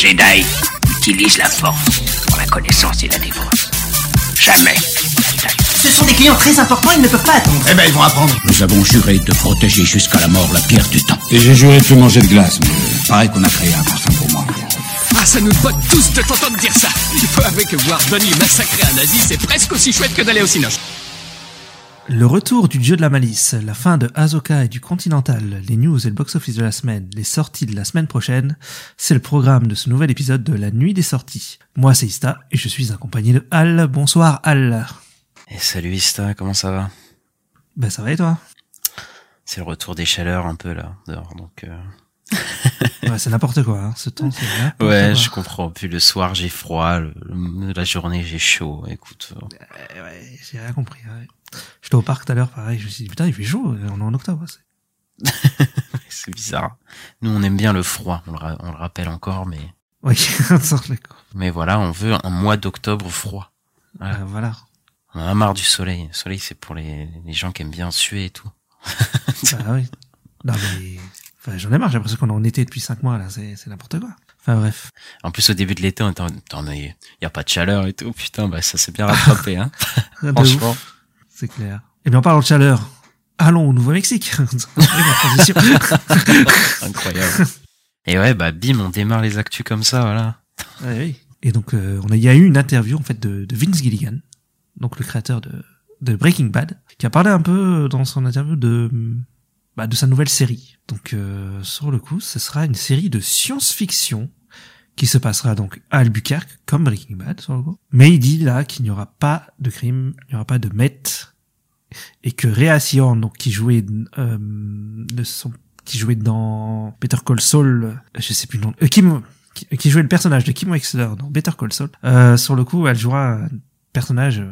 Jedi utilisent la force pour la connaissance et la défense. Jamais. Ce sont des clients très importants, ils ne peuvent pas attendre. Eh ben, ils vont apprendre. Nous avons juré de protéger jusqu'à la mort la pierre du temps. Et j'ai juré de plus manger de glace, mais pareil qu'on a créé un parfum pour moi. Ah, ça nous botte tous de t'entendre dire ça. Il faut avouer que voir Donnie massacrer un nazi, c'est presque aussi chouette que d'aller au cinoche. Le retour du dieu de la malice, la fin de Azoka et du Continental, les news et le box-office de la semaine, les sorties de la semaine prochaine, c'est le programme de ce nouvel épisode de la nuit des sorties. Moi c'est Ista et je suis accompagné de Al. Bonsoir Al. Et salut Ista, comment ça va? Ben ça va et toi? C'est le retour des chaleurs un peu là, dehors, donc... Euh... ouais, c'est n'importe quoi, hein. ce temps c'est Ouais, quoi. je comprends. Puis le soir j'ai froid, le, la journée j'ai chaud, écoute. Euh, ouais, j'ai rien compris. Ouais. J'étais au parc tout à l'heure, pareil, je me suis dit, putain, il fait chaud, on est en octobre. c'est bizarre. Nous, on aime bien le froid, on le, on le rappelle encore, mais... Oui, mais voilà, on veut un mois d'octobre froid. Voilà. Euh, voilà. On a marre du soleil. Le soleil, c'est pour les, les gens qui aiment bien suer et tout. bah oui. Non mais, enfin, j'en ai marre, j'ai l'impression qu'on est en été depuis cinq mois, là, c'est, c'est n'importe quoi. Enfin bref. En plus, au début de l'été, on y a pas de chaleur et tout. Putain, bah ça s'est bien rattrapé, hein. Franchement. C'est clair. Et bien, en parlant de chaleur, allons au Nouveau-Mexique. Incroyable. Et ouais, bah bim, on démarre les actus comme ça, voilà. Ouais, oui. Et donc, euh, on a, il y a eu une interview en fait de, de Vince Gilligan, donc le créateur de, de Breaking Bad, qui a parlé un peu dans son interview de bah, de sa nouvelle série. Donc, euh, sur le coup, ce sera une série de science-fiction qui se passera donc à Albuquerque, comme Breaking Bad, sur le coup. Mais il dit là qu'il n'y aura pas de crime, il n'y aura pas de met, et que Rhea Sion, donc qui jouait euh, de son, qui jouait dans Better Call Saul, je sais plus le nom, euh, Kim, qui, jouait le personnage de Kim Wexler dans Better Call Saul, euh, sur le coup, elle jouera un personnage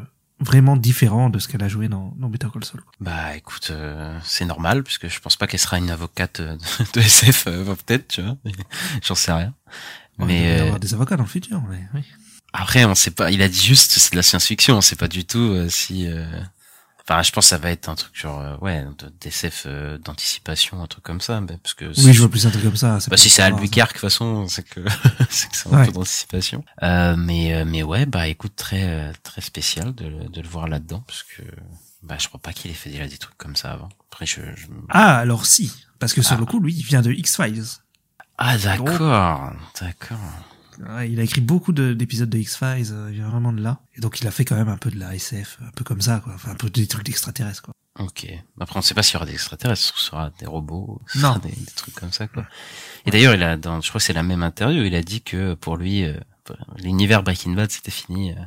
vraiment différent de ce qu'elle a joué dans, dans Better Call Saul. Bah écoute, euh, c'est normal puisque je pense pas qu'elle sera une avocate de, de SF, euh, peut-être, tu vois, j'en sais rien. Ouais, mais il va y avoir des avocats dans le futur, mais oui. Après, on sait pas. Il a dit juste c'est de la science-fiction. On sait pas du tout euh, si. Euh... Enfin, je pense que ça va être un truc genre euh, ouais d'SF euh, d'anticipation, un truc comme ça. Mais parce que oui, je vois plus un truc comme ça. Bah, si c'est Albuquerque, de toute façon, c'est que c'est que c'est un ouais. peu d'anticipation. Euh, mais mais ouais, bah écoute, très très spécial de, de le voir là-dedans parce que bah je crois pas qu'il ait fait déjà des trucs comme ça avant. Après, je, je... ah alors si, parce que sur ah. le coup, lui, il vient de X Files. Ah d'accord, d'accord. Ouais, il a écrit beaucoup d'épisodes de, de X-Files, euh, il vient vraiment de là. Et donc il a fait quand même un peu de la SF, un peu comme ça, quoi. Enfin, un peu des trucs d'extraterrestres, quoi. Ok. Après, on sait pas s'il y aura des extraterrestres, ce sera des robots, ce non. sera des, des, trucs comme ça, quoi. Et d'ailleurs, il a, dans, je crois que c'est la même interview, il a dit que pour lui, euh, l'univers Breaking Bad, c'était fini. Euh,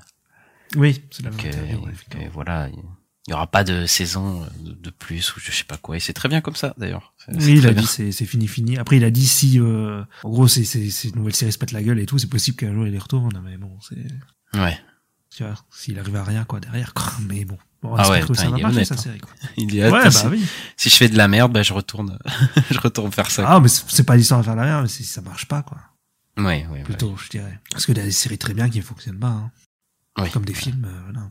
oui, c'est la même que, interview. Que, voilà, il y aura pas de saison de plus ou je sais pas quoi. Et c'est très bien comme ça d'ailleurs. Oui il a dit c'est c'est fini fini. Après il a dit si euh, en gros c'est c'est c'est une nouvelle série se pète la gueule et tout c'est possible qu'un jour il y retourne mais bon c'est ouais. Tu vois s'il arrive à rien quoi derrière mais bon. Bon ah ouais, que ça va est marcher honnête, sa hein. série quoi. Il y a ouais bah oui. si je fais de la merde bah je retourne je retourne faire ça ah mais c'est pas l'histoire de faire la merde mais si ça marche pas quoi. Ouais ouais plutôt ouais. je dirais. Parce que y a des séries très bien qui ne fonctionnent pas hein. Oui. comme des films euh, voilà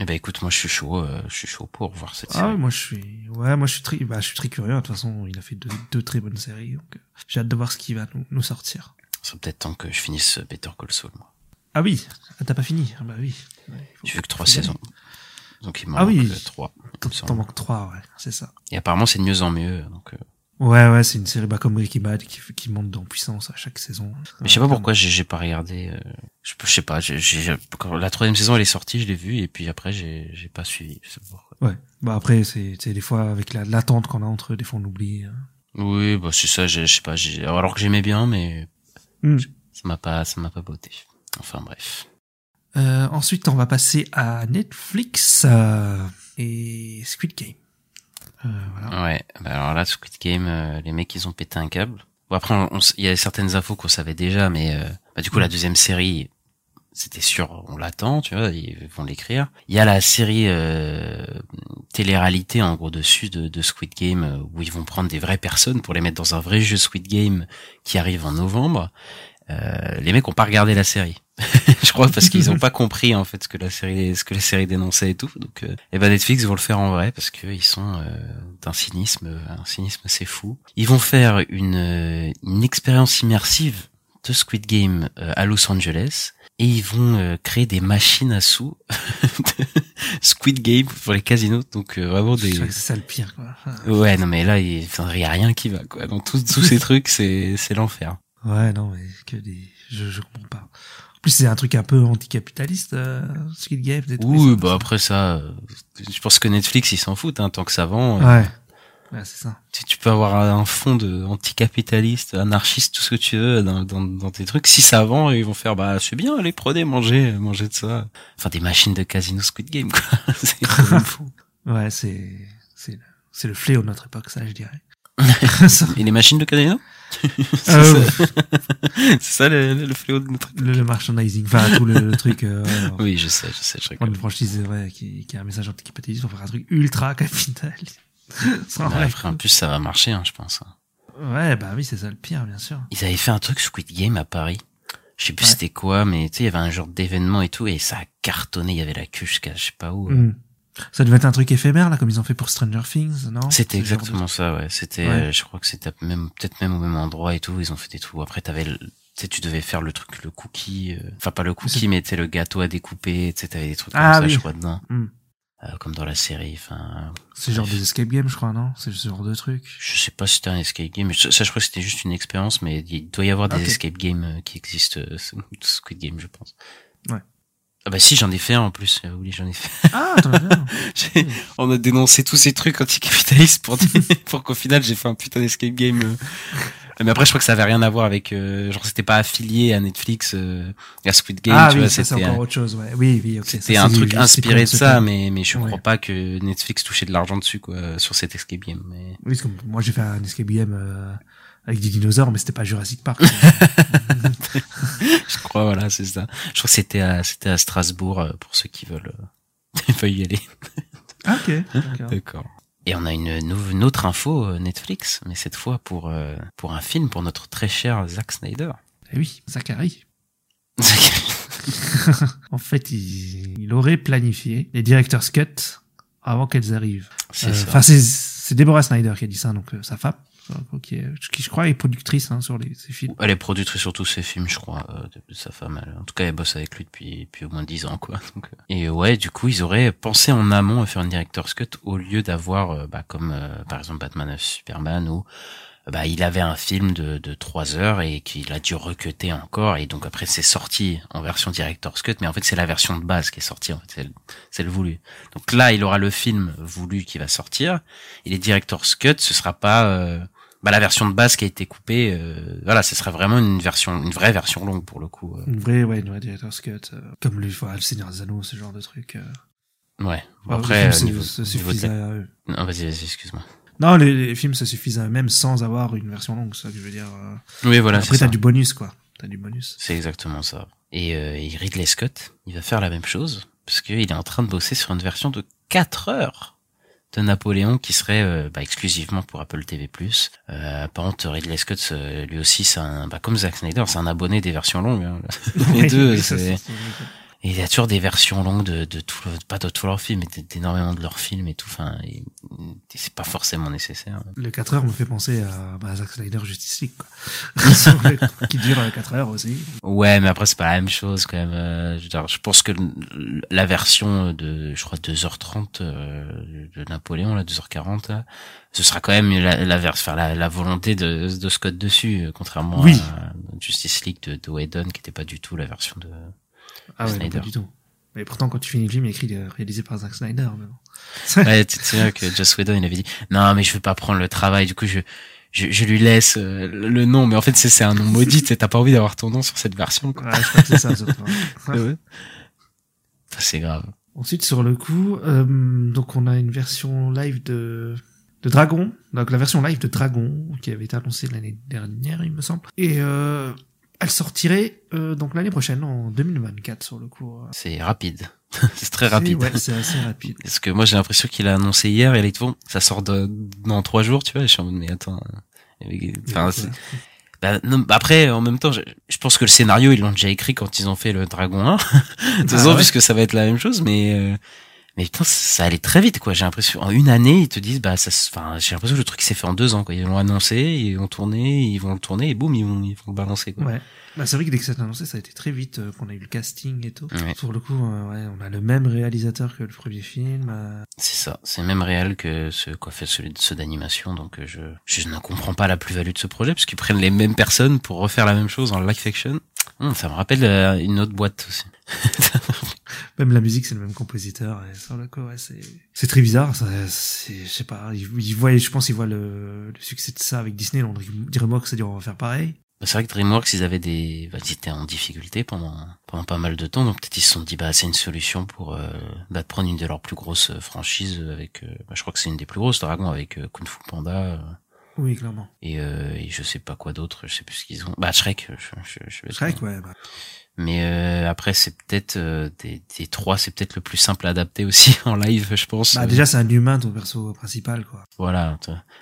eh ben écoute, moi je suis chaud, euh, je suis chaud pour voir cette ah, série. ouais, moi je suis, ouais, moi je suis très, bah je suis très curieux. De toute façon, il a fait deux, deux très bonnes séries, donc euh, j'ai hâte de voir ce qui va nous, nous sortir. C'est peut-être temps que je finisse Better Call Saul, moi. Ah oui, ah, t'as pas fini? Ah bah oui. Ouais, J'ai vu que trois saisons, donc il m'en ah manque oui. trois. T'en manques trois, ouais, c'est ça. Et apparemment c'est de mieux en mieux, donc. Euh... Ouais, ouais, c'est une série bah, comme Breaking Bad qui, qui monte en puissance à chaque saison. Mais je sais pas pourquoi j'ai pas regardé. Euh, je, je sais pas. quand la troisième saison elle est sortie, je l'ai vue et puis après j'ai j'ai pas suivi. Je sais pas pourquoi. Ouais. Bah après c'est des fois avec la l'attente qu'on a entre eux, des fois on oublie. hein. Oui, bah c'est ça. Je sais pas. j'ai- Alors que j'aimais bien, mais Hmm. ça m'a pas ça m'a pas botté. Enfin bref. Euh, ensuite, on va passer à Netflix euh, et Squid Game. Euh, voilà. Ouais. Bah alors là, Squid Game, euh, les mecs ils ont pété un câble. Bon après, il y a certaines infos qu'on savait déjà, mais euh, bah, du coup la deuxième série, c'était sûr, on l'attend, tu vois, ils vont l'écrire. Il y a la série euh, télé-réalité en gros dessus de, de Squid Game où ils vont prendre des vraies personnes pour les mettre dans un vrai jeu Squid Game qui arrive en novembre. Euh, les mecs ont pas regardé la série, je crois, parce qu'ils ont pas compris en fait ce que la série, ce que la série dénonçait et tout. Donc, euh, et ben Netflix vont le faire en vrai parce que ils sont euh, d'un cynisme, un cynisme assez fou. Ils vont faire une, euh, une expérience immersive de Squid Game euh, à Los Angeles et ils vont créer des machines à sous de Squid Game pour les casinos. Donc euh, vraiment C'est des c'est ça le pire, quoi. ouais non mais là il y a rien qui va quoi. Dans tous tous ces trucs c'est c'est l'enfer. Ouais, non, mais que des, je, je comprends pas. En plus, c'est un truc un peu anticapitaliste, euh, Squid Game. des trucs Oui bah ça. après ça euh, je pense que Netflix ils s'en foutent hein, tant que ça vend. euh, Ouais. Ouais, c'est ça. Tu, tu peux avoir un fond de anticapitaliste, anarchiste, tout ce que tu veux dans, dans, dans tes trucs. Si ça vend, ils vont faire bah c'est bien, allez prenez, mangez, mangez de ça. Enfin des machines de casino Squid Game quoi. c'est fou. Ouais, c'est, c'est, le- c'est le fléau de notre époque, ça, je dirais. Et les machines de casino? C'est Euh, ça, c'est ça le, le fléau de notre. le, le merchandising, enfin, tout le, le truc, euh, Oui, je sais, je sais, je une franchise, ouais, qui, qui a un message anticapitaliste pour faire un truc ultra Mais vrai. après, en plus, ça va marcher, hein, je pense. Ouais, bah oui, c'est ça le pire, bien sûr. Ils avaient fait un truc Squid Game à Paris. Je sais plus Ouais. c'était quoi, mais tu sais, il y avait un genre d'événement et tout, et ça a cartonné. Il y avait la queue jusqu'à je sais pas où. Hmm. Ça devait être un truc éphémère, là, comme ils ont fait pour Stranger Things, non? C'était de- exactement ça, ouais. C'était, Ouais. euh, je crois que c'était même peut-être même au même endroit et tout. Ils ont fait des trucs. Après, t'avais, le- tu devais faire le truc, le cookie. euh, Enfin, pas le cookie, mais le gâteau à découper. Tu t'avais des trucs comme Ah ça, je crois dedans, Hmm. Euh, comme dans la série. Enfin, C'est genre des escape games, je crois, non? C'est ce genre de truc. je sais pas si c'était un escape game. Ça, je crois que c'était juste une expérience, mais il doit y avoir des escape games qui existent. Squid Game, je pense. Ouais. Ah bah si, j'en ai fait un en plus. Euh, Oui, j'en ai fait. Ah, on a dénoncé tous ces trucs anticapitalistes pour, pour qu'au final j'ai fait un putain d'escape game. euh. Mais après, je crois que ça avait rien à voir avec, euh, genre c'était pas affilié à Netflix, euh, à Squid Game, ah tu oui, vois, c'était encore un, autre chose, ouais. Oui, oui, ok. c'était un truc inspiré de ça, mais mais je Ouais. crois pas que Netflix touchait de l'argent dessus quoi, sur cet escape game. Mais Oui, parce que moi j'ai fait un escape game euh, avec des dinosaures, mais c'était pas Jurassic Park. je crois voilà, c'est ça. Je crois que c'était à c'était à Strasbourg euh, pour ceux qui veulent euh, pas y aller. ah, ok. d'accord. Et on a une, autre info euh, Netflix, mais cette fois pour euh, pour un film pour notre très cher Zack Snyder. Eh oui, Zachary. En fait, il, il aurait planifié les director's cut avant qu'elles arrivent. Euh. Enfin, c'est Deborah Snyder qui a dit ça, donc euh, sa femme, qui, est, qui je crois est productrice hein, sur les, ces films. Elle est productrice sur tous ses films, je crois, euh, de, sa femme. En tout cas, elle bosse avec lui depuis, depuis au moins 10 ans, quoi. Donc, euh, et ouais, du coup, ils auraient pensé en amont à faire une director's cut au lieu d'avoir, euh, bah, comme euh, par exemple Batman vs Superman, euh, bah, il avait un film de, de 3 heures et qu'il a dû recuter encore. Et donc après, c'est sorti en version director's cut, mais en fait, c'est la version de base qui est sortie. En fait, c'est le, c'est le voulu. Donc là, il aura le film voulu qui va sortir. Et les director's cut, ce sera pas... euh, bah, la version de base qui a été coupée, euh, voilà, ce serait vraiment une version, une vraie version longue pour le coup. euh. Une vraie, ouais, une vraie director's cut, euh, comme le, voilà, le Seigneur des Anneaux, ce genre de truc. euh. Ouais. Bon, après, les euh, films niveau, se niveau à eux. Non, vas-y, vas-y, excuse-moi. Non, les, les films se suffisent à eux-mêmes sans avoir une version longue, ça que je veux dire. Oui, voilà, c'est Après, ça. t'as du bonus, quoi. T'as du bonus. C'est exactement ça. Et, euh, et Ridley Scott, il va faire la même chose, parce qu'il est en train de bosser sur une version de 4 heures de Napoléon qui serait euh, bah, exclusivement pour Apple TV+. Euh, par contre, Ridley Scott, euh, lui aussi, c'est un, bah, comme Zack Snyder, c'est un abonné des versions longues. hein. Les deux, Oui, c'est... il y a toujours des versions longues de, de tout, le- pas de tous leurs films, mais d'énormément de leurs films et tout. Enfin, c'est pas forcément nécessaire. Le 4 heures me fait penser à bah, Zack Snyder Justice League, quoi. Qui dure 4 heures aussi. Ouais, mais après c'est pas la même chose quand même. Euh, je, pense que la version de, je crois 2h30 euh, de Napoléon, là 2h40, là, ce sera quand même la, la, enfin, la, la volonté de, de Scott dessus, euh, contrairement Oui. à Justice League de, de Whedon, qui était pas du tout la version de. Ah ouais, non, pas du tout. Mais pourtant, quand tu finis le film, il a écrit réalisé par Zack Snyder. Mais bon. Ouais, tu te souviens que Joss Whedon il avait dit non mais je veux pas prendre le travail, du coup je je, je lui laisse euh, le nom, mais en fait c'est un nom maudit, t'as pas envie d'avoir ton nom sur cette version. Quoi. Ouais, je crois que c'est ça, surtout. Ouais, ouais. Ça, C'est grave. Ensuite, sur le coup, euh, donc on a une version live de de Dragon, donc la version live de Dragon qui avait été annoncée l'année dernière, il me semble, et euh, elle sortirait euh, donc l'année prochaine, en 2024 sur le coup. C'est rapide. c'est très rapide. C'est- Ouais, c'est assez rapide. Parce que moi j'ai l'impression qu'il a annoncé hier et là il dit bon ça sort de, dans trois jours tu vois. Je suis en mode mais attends. euh, Enfin, bah, non, après en même temps je, je pense que le scénario ils l'ont déjà écrit quand ils ont fait le Dragon 1. De toute Ah façon ouais. puisque ça va être la même chose mais euh, Mais putain, ça allait très vite, quoi. J'ai l'impression, en une année, ils te disent, bah, ça, se- enfin, j'ai l'impression que le truc s'est fait en deux ans, quoi. Ils l'ont annoncé, ils vont tourner, ils vont le tourner, et boum, ils vont, ils vont le balancer, quoi. Ouais. Bah, c'est vrai que dès que ça a été annoncé, ça a été très vite euh, qu'on a eu le casting et tout. Ouais. Pour le coup, euh, ouais, on a le même réalisateur que le premier film. euh, C'est ça. C'est même réel que ce qu'a fait celui de ceux d'animation, donc euh, je, je ne comprends pas la plus-value de ce projet, parce qu'ils prennent les mêmes personnes pour refaire la même chose en live action. Hum, ça me rappelle une autre boîte aussi. Même la musique, c'est le même compositeur. Et sur le coup, ouais, c'est c'est très bizarre. Ça, c'est, je sais pas. Ils, ils voient, je pense, qu'ils voient le, le succès de ça avec Disney. On que ça dit on va faire pareil. Bah, C'est vrai que DreamWorks, ils avaient des, bah, ils étaient en difficulté pendant pendant pas mal de temps, donc peut-être ils se sont dit bah c'est une solution pour euh, bah, de prendre une de leurs plus grosses euh, franchises avec, euh, bah, je crois que c'est une des plus grosses Dragon avec euh, Kung Fu Panda euh, Oui, clairement. et, euh, et je sais pas quoi d'autre, je sais plus ce qu'ils ont. Bah Shrek, je, je, je Shrek, ouais. Bah, Mais euh, après c'est peut-être euh, des, des trois, c'est peut-être le plus simple à adapter aussi en live, je pense. bah, déjà, c'est un humain ton perso principal, quoi. voilà.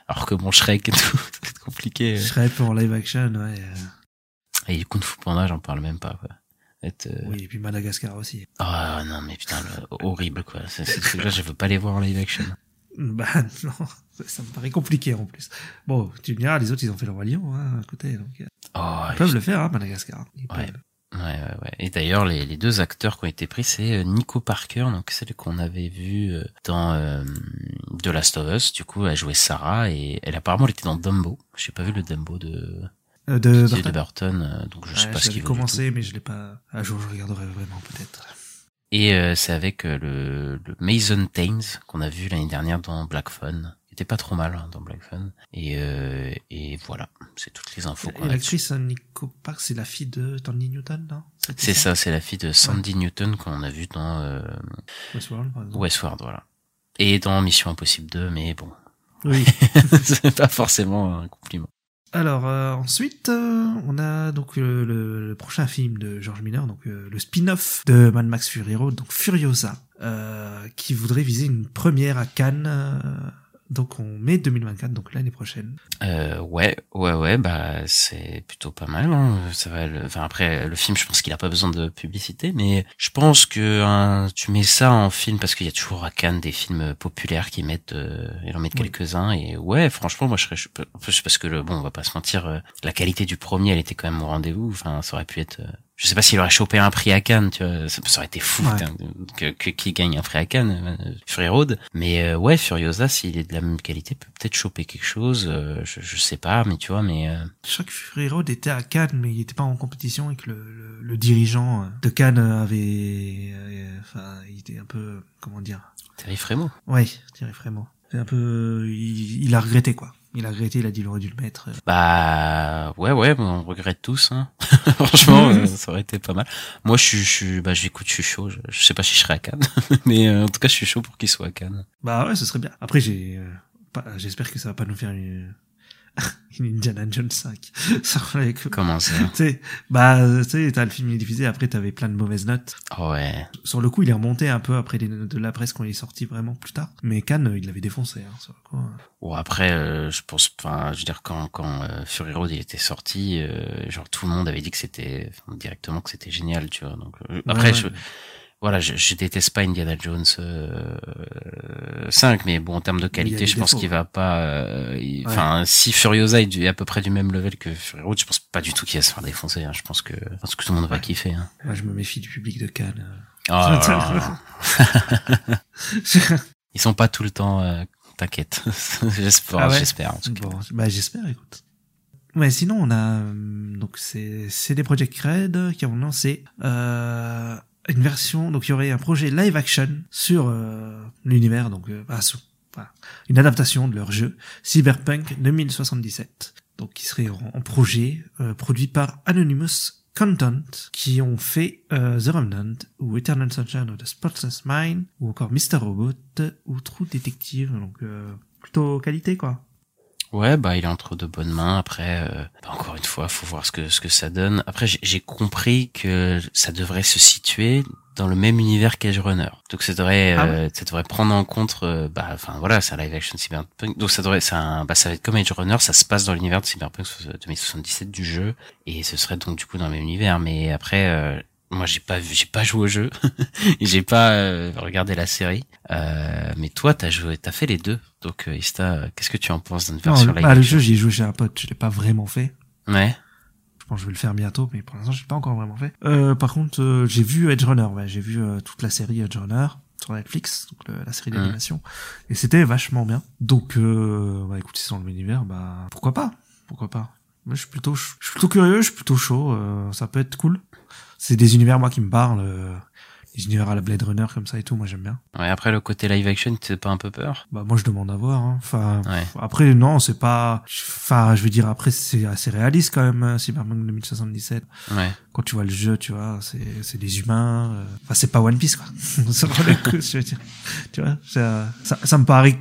Alors que bon Shrek et tout, être compliqué. Shrek en live action, ouais. euh, Et Kung Fu Panda, j'en parle même pas quoi. Être, euh, Oui, et puis Madagascar aussi. Ah non mais putain le- horrible quoi. C'est- Ces trucs-là je veux pas les voir en live action. Bah non, ça, ça me paraît compliqué en plus. Bon, tu me diras, les autres ils ont fait le roi lion hein, à côté, donc euh, Oh, ils peuvent le faire, hein, Madagascar. Ils Ouais. peuvent. Ouais, ouais, ouais. Et d'ailleurs, les, les deux acteurs qui ont été pris, c'est euh, Nico Parker, donc celle qu'on avait vu euh, dans euh, The Last of Us. Du coup, elle jouait Sarah et elle apparemment elle était dans Dumbo. J'ai pas vu le Dumbo de Euh, de, de, Burton. de Burton, donc je sais Ouais, pas ce qu'il commencé, mais je l'ai pas. Un jour, je regarderai vraiment peut-être. Et euh, c'est avec le, le Mason Thames qu'on a vu l'année dernière dans Black Phone. Était pas trop mal hein, dans Black Phone. Et, euh, et voilà, c'est toutes les infos qu'on a. l'actrice hein, Nico Park, c'est la fille de Tony Newton, non? C'est ça, c'est la fille de Sandy Newton qu'on a vu dans euh, Westworld, par exemple. Westworld, voilà. Et dans Mission Impossible 2, mais bon, Oui. c'est pas forcément un compliment. Alors euh, ensuite, euh, on a donc euh, le, le prochain film de George Miller, donc euh, le spin-off de Mad Max Fury Road, donc Furiosa, euh, qui voudrait viser une première à Cannes, euh, donc en mai 2024, donc l'année prochaine. Euh, ouais, ouais, ouais, bah c'est plutôt pas mal. Hein. Ça va. le- Enfin après, le film, je pense qu'il a pas besoin de publicité, mais je pense que hein, tu mets ça en film parce qu'il y a toujours à Cannes des films populaires qui mettent, euh, ils en mettent Oui. quelques-uns et ouais, franchement, moi je serais, je, en plus, parce que le, bon, on va pas se mentir, euh, la qualité du premier, elle était quand même au rendez-vous. Enfin, ça aurait pu être. Je sais pas s'il aurait chopé un prix à Cannes, tu vois, ça, ça aurait été fou Ouais. que, que qui gagne un prix à Cannes, euh, Fury Road. Mais euh, ouais, Furiosa, s'il est de la même qualité, peut peut-être choper quelque chose. euh, je, je sais pas, mais tu vois, mais euh, Je crois que Fury Road était à Cannes, mais il était pas en compétition et que le, le, le dirigeant de Cannes avait, euh, enfin, il était un peu, comment dire, Terry Frémaux. ouais, Thierry Frémaux. C'est un peu, il, il a regretté quoi. Il a regretté, il a dit il aurait dû le mettre. Bah ouais, ouais, on regrette tous. Hein. Franchement, euh, ça aurait été pas mal. Moi, je suis, je suis, bah, j'écoute, je suis chaud. Je, je sais pas si je serai à Cannes, mais euh, en tout cas, je suis chaud pour qu'il soit à Cannes. Bah ouais, ce serait bien. Après, j'ai, euh, j'espère que ça va pas nous faire une, une Indiana Jones 5. Ça, avec- tu Comment ça bah, tu sais, t'as le film il est diffusé, après t'avais plein de mauvaises notes. Ouais. Sur le coup, il est remonté un peu après les notes de la presse quand il est sorti vraiment plus tard. Mais Cannes, il l'avait défoncé, hein, sur le coup. Bon après, euh, je pense, enfin, je veux dire quand quand euh, Fury Road il était sorti, euh, genre tout le monde avait dit que c'était directement que c'était génial, tu vois. Donc euh, après, Ouais, je, ouais. Voilà, je, je déteste pas Indiana Jones euh, 5, mais bon en termes de qualité, des je pense qu'il va pas. euh, Enfin, si Furiosa est à peu près du même level que Fury Road, je pense pas du tout qu'il va se faire défoncer. hein. Je pense que, je pense que tout le monde va kiffer. Hein. Moi, je me méfie du public de Cannes. Oh là là. Ils sont pas tout le temps. euh, T'inquiète, j'espère, Ah ouais j'espère. en tout cas. Bon, bah j'espère, écoute. Ouais, sinon on a euh, donc c'est CD Projekt Red qui ont lancé euh, une version, donc il y aurait un projet live action sur euh, l'univers, donc euh, bah, sous- une adaptation de leur jeu Cyberpunk 2077, donc qui serait en, en projet euh, produit par Anonymous Content qui ont fait euh, The Remnant ou Eternal Sunshine of the Spotless Mind ou encore Mr. Robot ou True Detective, donc euh, plutôt qualité quoi. Ouais, bah il est entre de bonnes mains. Après, euh, bah, encore une fois, faut voir ce que ce que ça donne. Après, j'ai- compris que ça devrait se situer dans le même univers qu'Edge Runner. Donc ça devrait, Ah euh, ça devrait prendre en compte, euh, bah, enfin voilà, c'est un live action cyberpunk. Donc ça devrait, c'est un, bah ça va être comme Edge Runner, ça se passe dans l'univers de Cyberpunk 2077 du jeu, et ce serait donc du coup dans le même univers. Mais après, euh, moi j'ai pas vu, j'ai pas joué au jeu, j'ai pas euh, regardé la série. Euh, mais toi, t'as joué, t'as fait les deux. Donc, euh, Ista, qu'est-ce que tu en penses d'une version le, live ah, le jeu, j'y ai joué chez un pote, je l'ai pas vraiment fait. Ouais. Je pense que je vais le faire bientôt, mais pour l'instant, je l'ai pas encore vraiment fait. Euh, par contre, euh, j'ai vu Edge Runner, ouais, j'ai vu euh, toute la série Edge Runner sur Netflix, donc le- la série Mhm. d'animation, et c'était vachement bien. Donc, euh, bah, écoute, si c'est dans le même univers, bah pourquoi pas, pourquoi pas? Moi, je suis plutôt, je suis plutôt curieux, je suis plutôt chaud, euh, ça peut être cool. C'est des univers moi qui me parlent, euh, les univers à la Blade Runner comme ça et tout, moi j'aime bien. Ouais. Après le côté live action, t'as pas un peu peur? Bah moi je demande à voir. Hein. Enfin Ouais. après non c'est pas. Enfin je veux dire après c'est assez réaliste quand même hein, Cyberpunk 2077. Ouais. Quand tu vois le jeu tu vois c'est c'est des humains. euh, Enfin c'est pas One Piece quoi. Coup, je veux dire. Tu vois ça, ça ça me paraît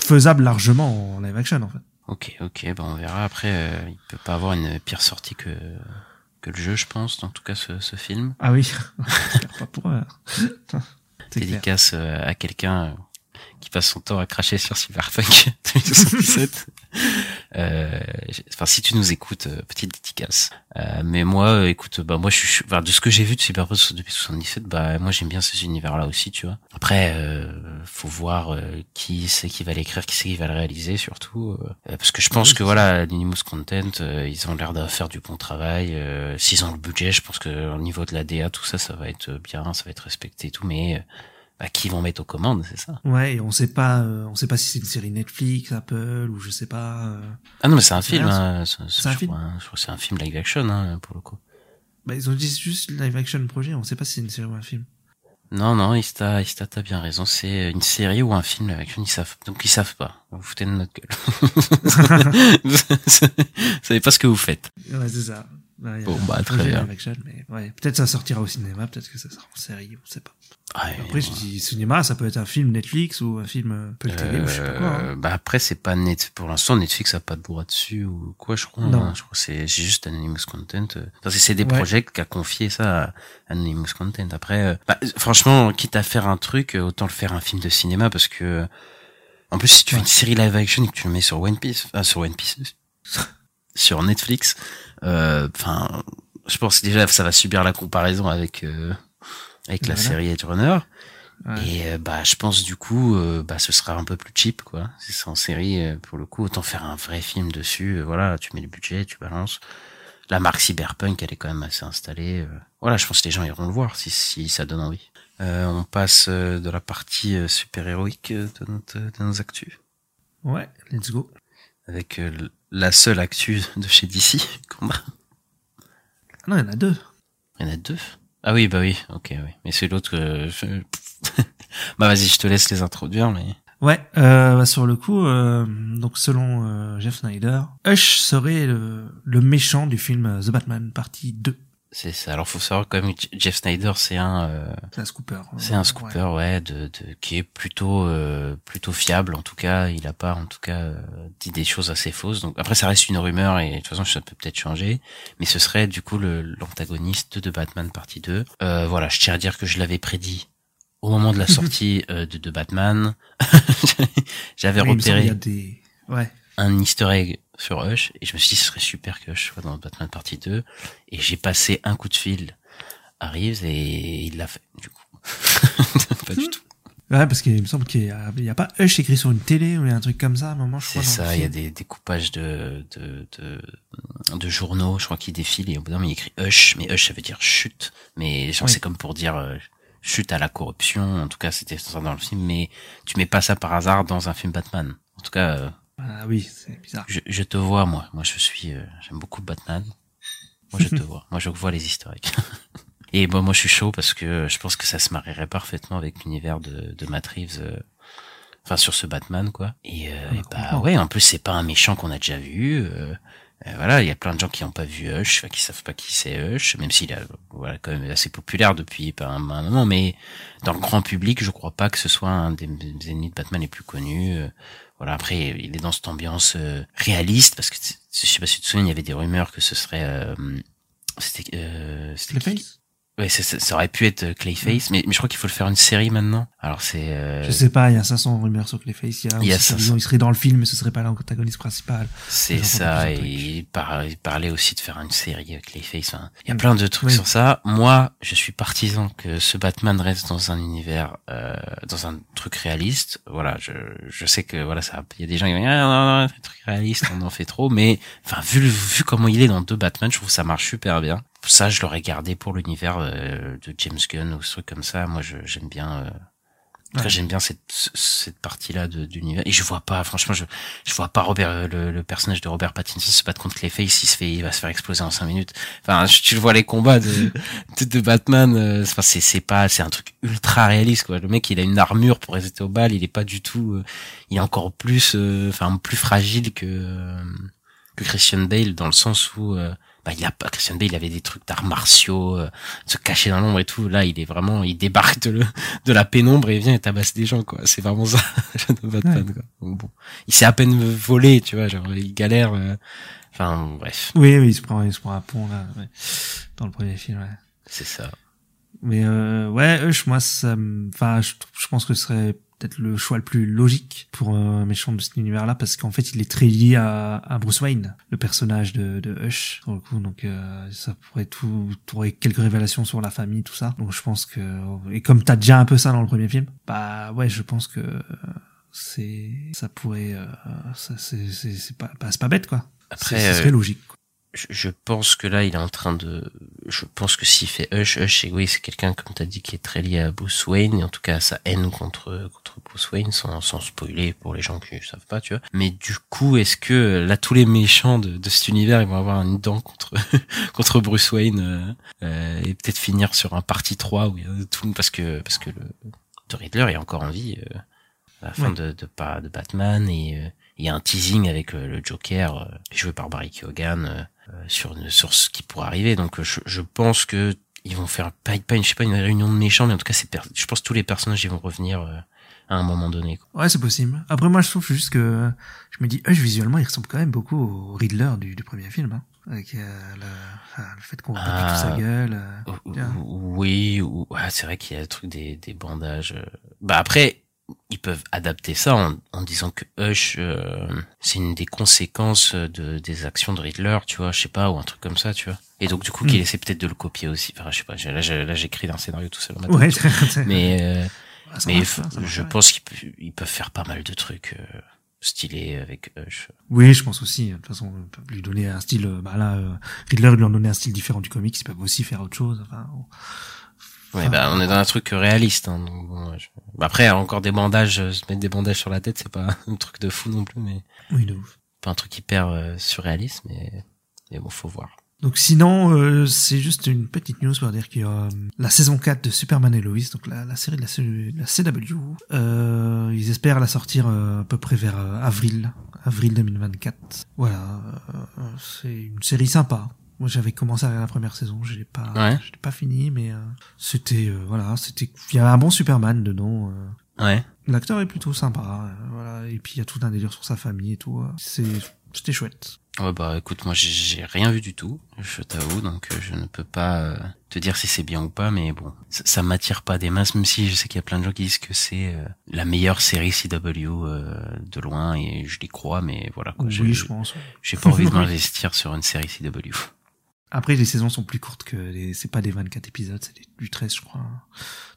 faisable largement en live action en fait. Ok, ok, bah on verra. Après, euh, il peut pas avoir une pire sortie que que le jeu, je pense. En tout cas, ce, ce film. Ah oui. J'espère pas pour eux. Clair. Dédicace euh, à quelqu'un euh, qui passe son temps à cracher sur Cyberpunk 2077. Euh, enfin, si tu nous écoutes, euh, petite dédicace. Euh, mais moi, euh, écoute, bah moi, je suis, enfin, de ce que j'ai vu de Cyberpunk depuis 77, bah moi, j'aime bien ces univers-là aussi, tu vois. Après, euh, faut voir euh, qui c'est qui va l'écrire, qui c'est qui va le réaliser, surtout, euh, parce que je pense que voilà, Animus Content, euh, ils ont l'air de faire du bon travail. euh, S'ils ont le budget, je pense que au niveau de la DA, tout ça, ça va être bien, ça va être respecté et tout, mais euh, bah, qui vont mettre aux commandes, c'est ça. Ouais et on sait pas euh, on sait pas si c'est une série Netflix Apple ou je sais pas. euh. Ah non, mais c'est un film. Hein. C'est un je film crois, hein. Je crois que c'est un film live action hein, pour le coup. Bah ils ont dit juste live action projet on sait pas si c'est une série ou un film. Non, non, Ista, Ista, t'as bien raison. C'est une série ou un film live action. Ils savent, donc ils savent pas. Vous vous foutez de notre gueule. vous savez pas ce que vous faites. Ouais, c'est ça. Ouais, a Bon, bah, très bien. live action, mais ouais, peut-être ça sortira au cinéma, peut-être que ça sera en série, on sait pas. Ah, Après, je dis cinéma, ça peut être un film Netflix ou un film euh, Apple TV ou je sais pas quoi. hein. Euh, bah après c'est pas net pour l'instant Netflix a pas de droit dessus ou quoi je crois Non. hein. je crois que c'est juste Anonymous Content euh. parce que c'est des Ouais. projets qui a confié ça à Anonymous Content après euh, bah, franchement quitte à faire un truc euh, autant le faire un film de cinéma parce que euh, en plus si tu fais une série live action et que tu le mets sur One Piece ah, sur One Piece sur Netflix euh, enfin je pense que déjà ça va subir la comparaison avec euh, avec la série Edge Runner Ouais. et euh, bah je pense du coup euh, bah ce sera un peu plus cheap quoi. C'est en série euh, pour le coup autant faire un vrai film dessus. euh, voilà, tu mets le budget, tu balances. La marque Cyberpunk elle est quand même assez installée. Voilà, je pense que les gens iront le voir si si ça donne envie. On passe de la partie euh, super héroïque de, notre, de nos actus Ouais, let's go. avec la seule actu de chez DC qu'on a. Ah non, il y en a deux. Il y en a deux. Ah oui bah oui, ok oui. Mais c'est l'autre que je... bah vas-y je te laisse les introduire mais. Ouais, euh, bah, sur le coup, euh, donc selon euh, Jeff Snyder, Hush serait le, le méchant du film euh, The Batman partie 2. C'est ça. Alors faut savoir quand même que Jeff Snyder c'est un euh, C'est un scooper. c'est un scooper ouais, de, de qui est plutôt euh, plutôt fiable en tout cas. Il a pas en tout cas euh, dit des choses assez fausses. Donc après ça reste une rumeur et de toute façon ça peut peut-être changer. Mais ce serait du coup le l'antagoniste de Batman partie 2. Euh, voilà, je tiens à dire que je l'avais prédit au moment de la sortie euh, de, de Batman. J'avais Oui, repéré qu'il y a des... Ouais. un easter egg sur Hush et je me suis dit ce serait super que Hush soit dans Batman partie 2 et j'ai passé un coup de fil à Reeves et il l'a fait du coup. Pas du tout. Ouais, parce qu'il me semble qu'il y a, pas Hush écrit sur une télé ou il y a un truc comme ça à un moment, je c'est crois. le ça il y a des découpages de de, de de journaux je crois qui défilent et au bout d'un moment il écrit Hush mais Hush ça veut dire chute. Mais genre Oui. c'est comme pour dire euh, chute à la corruption. En tout cas c'était ça dans le film mais tu mets pas ça par hasard dans un film Batman. En tout cas euh, Ah oui, c'est bizarre. je, je te vois moi. Moi je suis euh, j'aime beaucoup Batman. Moi je te vois. Moi je vois les historiques. Et bon moi je suis chaud parce que je pense que ça se marierait parfaitement avec l'univers de, de Matt Reeves euh, enfin sur ce Batman quoi. Et, euh, Ah, et bah ouais en plus c'est pas un méchant qu'on a déjà vu euh, euh, voilà, il y a plein de gens qui n'ont pas vu Hush, qui savent pas qui c'est Hush, même s'il est voilà, quand même assez populaire depuis pas un, un moment, mais dans le grand public, je crois pas que ce soit un des, des ennemis de Batman les plus connus. Voilà, après, il est dans cette ambiance euh, réaliste, parce que je sais pas si tu te souviens, il y avait des rumeurs que ce serait, euh, c'était, euh, Clayface Ouais, ça, ça- ça aurait pu être euh, Clayface, mais, mais je crois qu'il faut le faire une série maintenant. Alors c'est. euh, Je sais pas, il y a 500 rumeurs sur Clayface. Il y a, Il y a aussi, 500. disons, il serait dans le film, mais ce serait pas l'antagoniste principal. C'est ça, et il, par- il parlait aussi de faire une série avec Clayface. Enfin, il y a Mm. plein de trucs Oui. sur ça. Moi, je suis partisan que ce Batman reste dans un univers, euh, dans un truc réaliste. Voilà, je, je sais que voilà, ça, il y a des gens qui vont dire ah, non, non, non, un truc réaliste, on en fait trop, mais enfin vu vu comment il est dans deux Batman, je trouve que ça marche super bien. Ça, je l'aurais gardé pour l'univers euh, de James Gunn ou ce truc comme ça. Moi, je, j'aime bien. euh, Ouais. j'aime bien cette cette partie-là de d'univers et je vois pas franchement je je vois pas Robert le, le personnage de Robert Pattinson se battre contre Clayface il se fait il va se faire exploser en cinq minutes enfin je- tu le vois les combats de de, de Batman euh, enfin c'est c'est pas c'est un truc ultra réaliste quoi le mec il a une armure pour résister au bal il est pas du tout euh, il est encore plus euh, enfin plus fragile que euh, que Christian Bale dans le sens où euh, bah, il a pas Christian Bale il avait des trucs d'arts martiaux euh, se cacher dans l'ombre et tout. Là il est vraiment il débarque de, le, de la pénombre et il vient et tabasse des gens quoi. C'est vraiment ça. De Batman quoi. Donc bon. Il s'est à peine volé tu vois genre il galère euh, enfin bref. Oui, oui, il se prend, il se prend un pont, là, ouais. Dans le premier film, ouais. c'est ça. Mais, euh, ouais, Hush, moi, ça enfin, je, je pense que ce serait peut-être le choix le plus logique pour un méchant de cet univers-là, parce qu'en fait, il est très lié à, à Bruce Wayne, le personnage de, de Hush, pour le coup, donc, euh, ça pourrait tout, t'aurais quelques révélations sur la famille, tout ça. Donc, je pense que, et comme t'as déjà un peu ça dans le premier film, bah, ouais, je pense que, c'est, ça pourrait, euh, ça, c'est, c'est, c'est pas, bah, c'est pas bête, quoi. Après, C'est- ce euh, serait logique. quoi. Je, pense que là il est en train de je pense que s'il fait Hush Hush c'est oui c'est quelqu'un comme t'as dit qui est très lié à Bruce Wayne et en tout cas à sa haine contre contre Bruce Wayne sans sans spoiler pour les gens qui savent pas tu vois mais du coup est-ce que là tous les méchants de, de cet univers ils vont avoir une dent contre contre Bruce Wayne euh, euh, et peut-être finir sur un partie 3 où il y a tout parce que parce que le The Riddler est encore en vie euh, à la fin Ouais. de, de pas de Batman et euh, il y a un teasing avec euh, le Joker euh, joué par Barry Keoghan sur sur ce qui pourrait arriver donc euh, je, je pense que ils vont faire pas, pas une je sais pas une réunion de méchants mais en tout cas c'est je pense que tous les personnages ils vont revenir euh, à un moment donné quoi. Ouais, c'est possible. Après, moi, je trouve juste que je me dis, Hush, visuellement, il ressemble quand même beaucoup au Riddler du, du premier film, hein. Avec euh, le, enfin, le fait qu'on voit tout sa Ah. gueule. euh. Oui, ou, ouais, c'est vrai qu'il y a le truc des, des bandages. euh. Bah après, ils peuvent adapter ça en, en disant que Hush, euh, c'est une des conséquences de, des actions de Riddler, tu vois, je sais pas, ou un truc comme ça, tu vois. Et donc du coup, Mm. qu'il essaie peut-être de le copier aussi. Enfin, je sais pas, là, j'écris un scénario tout seul. Ouais, mais euh, Ah, mais marche, marche, je ouais. pense qu'ils peuvent, faire pas mal de trucs euh, stylés avec Hush. Oui, je pense aussi. De toute façon, on peut lui donner un style, euh, bah là, euh, Riddler, lui ont donné un style différent du comics, ils peuvent aussi faire autre chose. Enfin, on- Ouais, bah, on est dans un truc réaliste. Hein, donc bon, je- bah, après, encore des bandages, euh, se mettre des bandages sur la tête, c'est pas un truc de fou non plus, mais oui, de ouf. pas un truc hyper euh, surréaliste, mais, mais bon, faut voir. Donc sinon, euh, c'est juste une petite news pour dire qu'il y a euh, la saison 4 de Superman et Lois, donc la, la série de la, C- la CW. Euh, ils espèrent la sortir euh, à peu près vers avril, avril 2024. Voilà, c'est une série sympa. Moi, j'avais commencé à regarder la première saison, je l'ai pas, Ouais. je l'ai pas fini, mais euh, c'était euh, voilà, c'était, il y avait un bon Superman dedans. euh. Ouais. L'acteur est plutôt sympa, euh, voilà, et puis il y a tout un délire sur sa famille et tout. euh. C'est, c'était chouette. Ouais, bah écoute, moi j'ai- rien vu du tout, je t'avoue, donc je ne peux pas te dire si c'est bien ou pas, mais bon, ça, ça m'attire pas des masses, même si je sais qu'il y a plein de gens qui disent que c'est euh, la meilleure série CW euh, de loin, et je les crois, mais voilà, quoi. oui, je pense. J'ai pas envie de m'investir sur une série CW. Après, les saisons sont plus courtes que les, c'est pas des 24 épisodes, c'est du 13, je crois.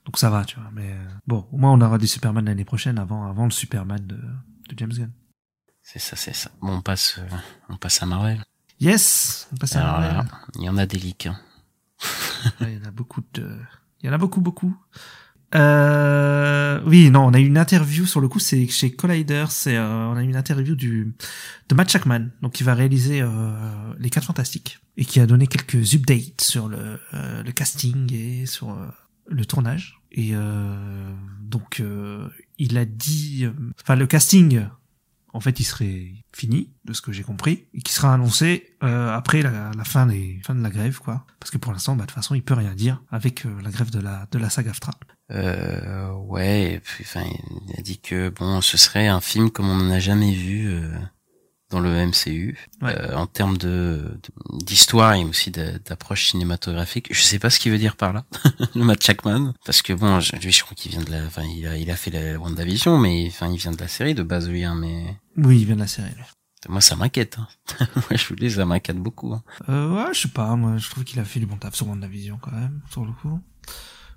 Donc ça va, tu vois. Mais euh, bon, au moins on aura des Superman l'année prochaine avant, avant le Superman de, de James Gunn. C'est ça, c'est ça. Bon, on passe, euh, on passe à Marvel. Yes! On passe à Marvel. là, il y en a des leaks. hein. Ouais, Il y en a beaucoup de, il y en a beaucoup, beaucoup. Euh, oui, non, on a eu une interview sur le coup, c'est chez Collider, c'est, euh, on a eu une interview du, de Matt Shackman, donc qui va réaliser, euh, les quatre fantastiques, et qui a donné quelques updates sur le, euh, le casting et sur euh, le tournage. Et, euh, donc, euh, il a dit, euh, enfin, le casting, en fait, il serait fini, de ce que j'ai compris, et qui sera annoncé après la, fin des fin de la grève, quoi. Parce que pour l'instant, bah, de toute façon, il peut rien dire avec la grève de la de la SAG-AFTRA. Euh, ouais, enfin, il a dit que bon, ce serait un film comme on n'en a jamais vu dans le MCU Ouais. euh, en termes de d'histoire et aussi d'approche cinématographique. Je sais pas ce qu'il veut dire par là, le Matt Jackman, parce que bon, lui je crois qu'il vient de la, enfin il a il a fait la WandaVision, mais enfin il vient de la série de base lui, hein, mais Oui, il vient de la série. lui. moi ça m'inquiète. Hein. moi je vous dis, ça m'inquiète beaucoup. Hein. Euh, ouais, je sais pas, moi, je trouve qu'il a fait du bon taf sur WandaVision quand même, sur le coup.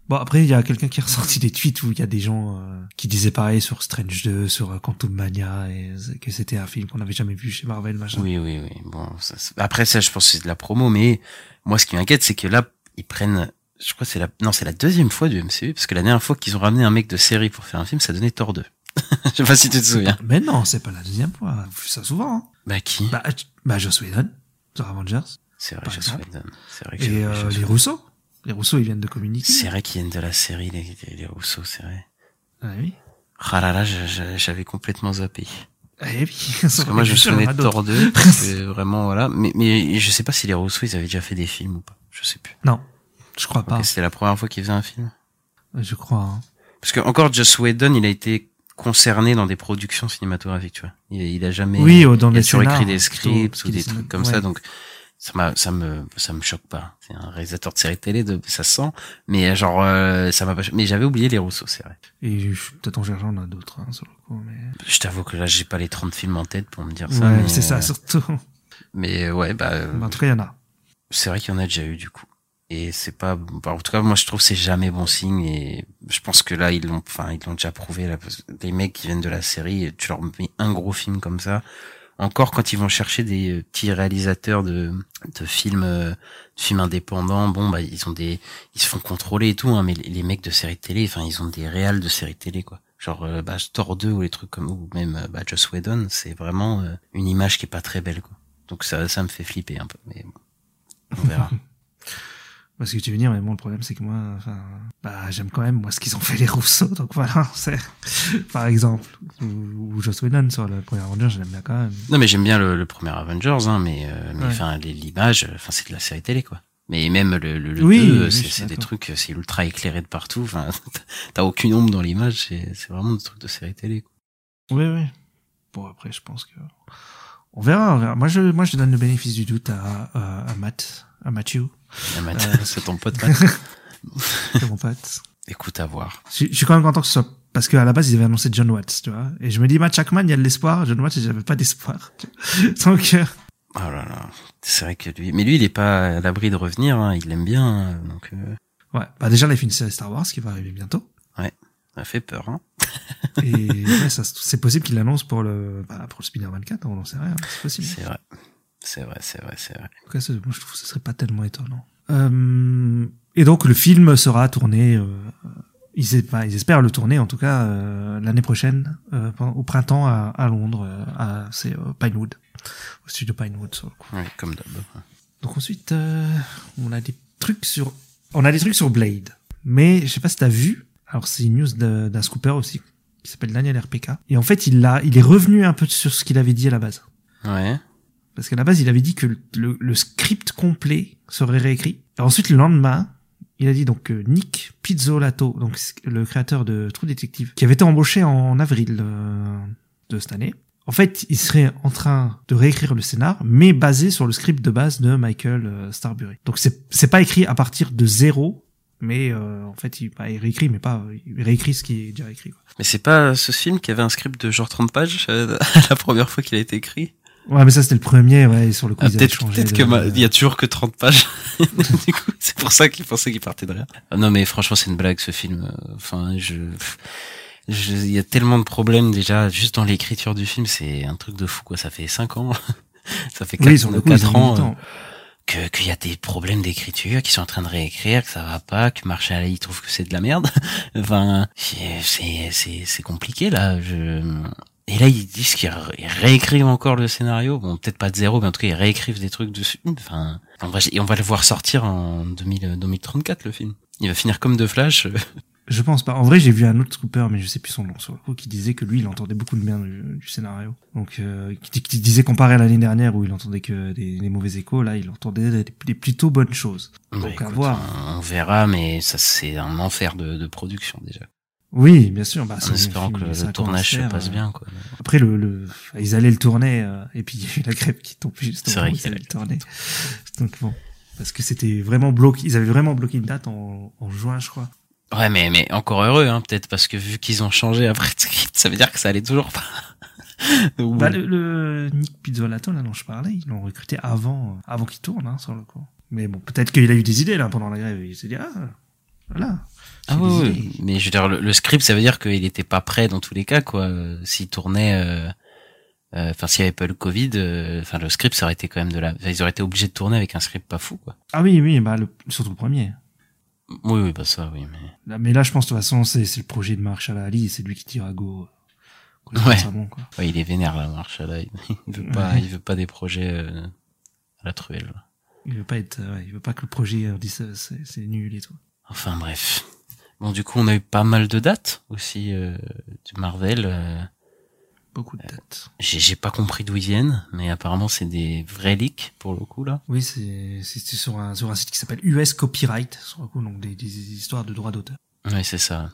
Bon, après, il y a quelqu'un qui a ressorti des tweets où il y a des gens euh, qui disaient pareil sur Strange 2, sur euh, Quantum Mania, et euh, que c'était un film qu'on n'avait jamais vu chez Marvel, machin. Oui, oui, oui. Bon, ça, après ça, je pense que c'est de la promo, mais moi, ce qui m'inquiète, c'est que là, ils prennent, je crois, que c'est la, non, c'est la deuxième fois du MCU, parce que la dernière fois qu'ils ont ramené un mec de série pour faire un film, ça donnait Thor 2. je sais pas si tu te souviens. Mais non, c'est pas la deuxième fois. On fait ça souvent. Hein. Bah qui? Bah, bah, Joss Whedon, sur Avengers. C'est vrai, exemple. Whedon. C'est vrai que Et euh, les Rousseau. Les Rousseau, ils viennent de communiquer. C'est vrai qu'ils viennent de la série, les, les, Rousseau, c'est vrai. Ah oui. Ah là là, j'avais complètement zappé. Ah oui. Parce que moi, je me souvenais de Thor 2, parce que vraiment, voilà. Mais, mais je sais pas si les Rousseau, ils avaient déjà fait des films ou pas. Je sais plus. Non, je crois pas. C'était la première fois qu'ils faisaient un film? Je crois. Hein. Parce que encore Joss Whedon, il a été concerné dans des productions cinématographiques, tu vois. Il, il a jamais Oui, euh, dans il a les toujours écrit des scripts ou des trucs comme ouais. ça, donc ça m'a ça me ça me choque pas. C'est un réalisateur de série télé, de, ça se sent, mais euh, genre euh, ça m'a pas. Mais j'avais oublié les Rousseau, c'est vrai. Et peut-être en cherchant, on a d'autres, hein, sur le coup. Mais... Je t'avoue que là, j'ai pas les 30 films en tête pour me dire ça. Ouais, mais, c'est ça, euh, surtout. Mais euh, ouais, bah euh, Mais en tout cas, il y en a. c'est vrai qu'il y en a déjà eu du coup. Et c'est pas, bah, en tout cas, moi je trouve que c'est jamais bon signe et je pense que là ils l'ont, enfin ils l'ont déjà prouvé là. parce que Des mecs qui viennent de la série, tu leur mets un gros film comme ça. Encore quand ils vont chercher des euh, petits réalisateurs de de films, euh, de films indépendants, bon bah ils ont des, ils se font contrôler et tout, hein, mais les, mecs de séries télé, enfin ils ont des réals de séries télé quoi. Genre euh, bah, Thor 2 ou les trucs comme ou même bah, Joss Whedon, c'est vraiment une image qui est pas très belle quoi. Donc ça ça me fait flipper un peu, mais bon, on verra. Parce que tu veux dire, mais bon, le problème, c'est que moi, enfin, bah, j'aime quand même, moi, ce qu'ils ont fait les Rousseau, donc voilà, c'est, par exemple, ou, ou Joss Whedon sur le premier Avenger, je l'aime bien quand même. Non mais j'aime bien le, le premier Avengers, hein, mais euh, mais Ouais. enfin les- l'image, enfin c'est de la série télé quoi. Mais même le, le, le Oui, 2, oui, je c'est des trucs, c'est ultra éclairé de partout. Enfin, t'as aucune ombre dans l'image, c'est c'est vraiment des trucs de série télé. Quoi. Oui, oui. Bon, après, je pense que, on verra, on verra. Moi, je, moi, je donne le bénéfice du doute à, à, à Matt, à Euh, c'est ton pote. C'est mon pote. Écoute à voir. Je, je suis quand même content que ce soit, parce qu'à la base, ils avaient annoncé John Watts, tu vois. Et je me dis, Matt Jackman, il y a de l'espoir. John Watts, j'avais pas d'espoir. Donc, euh, Oh là là, c'est vrai que lui, mais lui il est pas à l'abri de revenir. Hein, il l'aime bien, hein, donc euh, ouais. Bah, déjà, la fin de série Star Wars qui va arriver bientôt. ça fait peur. Hein. Et ouais, c'est possible qu'il l'annonce pour le, bah, pour le Spider-Man 4, on n'en sait rien, c'est possible. C'est vrai, c'est vrai, c'est vrai, c'est vrai. En tout cas, moi, je trouve que ce serait pas tellement étonnant. Euh, et donc, le film sera tourné, euh, ils, enfin, ils espèrent le tourner, en tout cas, euh, l'année prochaine, euh, au printemps à, à Londres, euh, à, c'est euh, Pinewood, au studio Pinewood, sur le coup. Ouais, comme d'hab. Donc ensuite, euh, on a des trucs sur, on a des trucs sur Blade. Mais je sais pas si t'as vu. Alors c'est une news d'un scooper aussi qui s'appelle Daniel RPK. Et en fait, il a, il est revenu un peu sur ce qu'il avait dit à la base. Ouais. Parce qu'à la base, il avait dit que le, le- script complet serait réécrit. Et ensuite, le lendemain, il a dit donc que Nick Pizzolato, donc le créateur de True Detective, qui avait été embauché en avril euh, de cette année. En fait, il serait en train de réécrire le scénar, mais basé sur le script de base de Michael euh, Starbury. Donc c'est pas écrit à partir de zéro, mais euh, en fait, il, bah, il réécrit, mais pas il réécrit ce qui est déjà écrit. Quoi. Mais c'est pas ce film qui avait un script de genre 30 pages euh, la première fois qu'il a été écrit? Ouais, mais ça c'était le premier, ouais. et sur le coup, Ah, peut-être de- il y a toujours que 30 pages. du coup, c'est pour ça qu'il pensait qu'il partait de rien. Ah non mais franchement, c'est une blague ce film. Enfin, je je- il y a tellement de problèmes déjà juste dans l'écriture du film, c'est un truc de fou quoi, ça fait 5 ans. ça fait 4, Oui, sur le coup, ils ont mis ans euh, que qu'il y a des problèmes d'écriture, qu'ils sont en train de réécrire, que ça va pas, que Marshall il trouve que c'est de la merde. enfin, c'est c'est c'est compliqué là. Je et là ils disent qu'ils ré- ils réécrivent encore le scénario. Bon, peut-être pas de zéro, mais en tout cas ils réécrivent des trucs dessus. Enfin, on va et on va le voir sortir en 2000, 2034 le film. Il va finir comme de Flash. Je pense pas. En vrai, j'ai vu un autre trooper, mais je sais plus son nom sur le coup, qui disait que lui, il entendait beaucoup de bien du, du scénario. Donc, euh, qui, qui disait comparé à l'année dernière où il entendait que des, des mauvais échos, là, il entendait des, des plutôt bonnes choses. Bah, Donc, à voir. On, on verra, mais ça c'est un enfer de, de production déjà. Oui, bien sûr. Bah, en espérant film que le 50 tournage se passe euh, bien, quoi. Après, le, le, ils allaient le tourner, euh, et puis il y a eu la grève qui tombe juste au C'est moment vrai où qu'il ils y a allaient le tourner. Donc bon. Parce que c'était vraiment bloqué, ils avaient vraiment bloqué une date en, en juin, je crois. Ouais, mais, mais encore heureux, hein, peut-être, parce que vu qu'ils ont changé après le script, ça veut dire que ça allait toujours pas. Donc, Bah, bon. le, le Nick Pizzolato, là, dont je parlais, ils l'ont recruté avant, euh, avant qu'il tourne, hein, sur le coup. Mais bon, peut-être qu'il a eu des idées, là, pendant la grève. Il s'est dit, ah, voilà. Ah ouais. idées. mais je veux dire, le, le script, ça veut dire qu'il était pas prêt dans tous les cas, quoi. Euh, S'il tournait, euh, euh, enfin, s'il y avait pas le Covid, euh, enfin, le script, ça aurait été quand même de la, enfin, ils auraient été obligés de tourner avec un script pas fou, quoi. Ah oui, oui, bah, le, surtout le premier. Oui, oui, bah ça, oui, mais. Là, mais là, je pense, de toute façon, c'est, c'est le projet de Marshall Ali, c'est lui qui tire à go. euh, Ouais. constamment, quoi. Ouais, il est vénère, là, Marshall. Il veut pas, Ouais. il veut pas des projets, euh, à la truelle. là. Il veut pas être, euh, ouais, il veut pas que le projet euh, dise euh, c'est nul et tout. Enfin, bref. Bon, du coup, on a eu pas mal de dates, aussi, euh, de Marvel, euh, Beaucoup de dates. J'ai j'ai pas compris d'où ils viennent, mais apparemment c'est des vrais leaks pour le coup là. Oui, c'est, sur un, sur un site qui s'appelle US Copyright, sur le coup, donc des, des histoires de droits d'auteur. Ouais, c'est ça.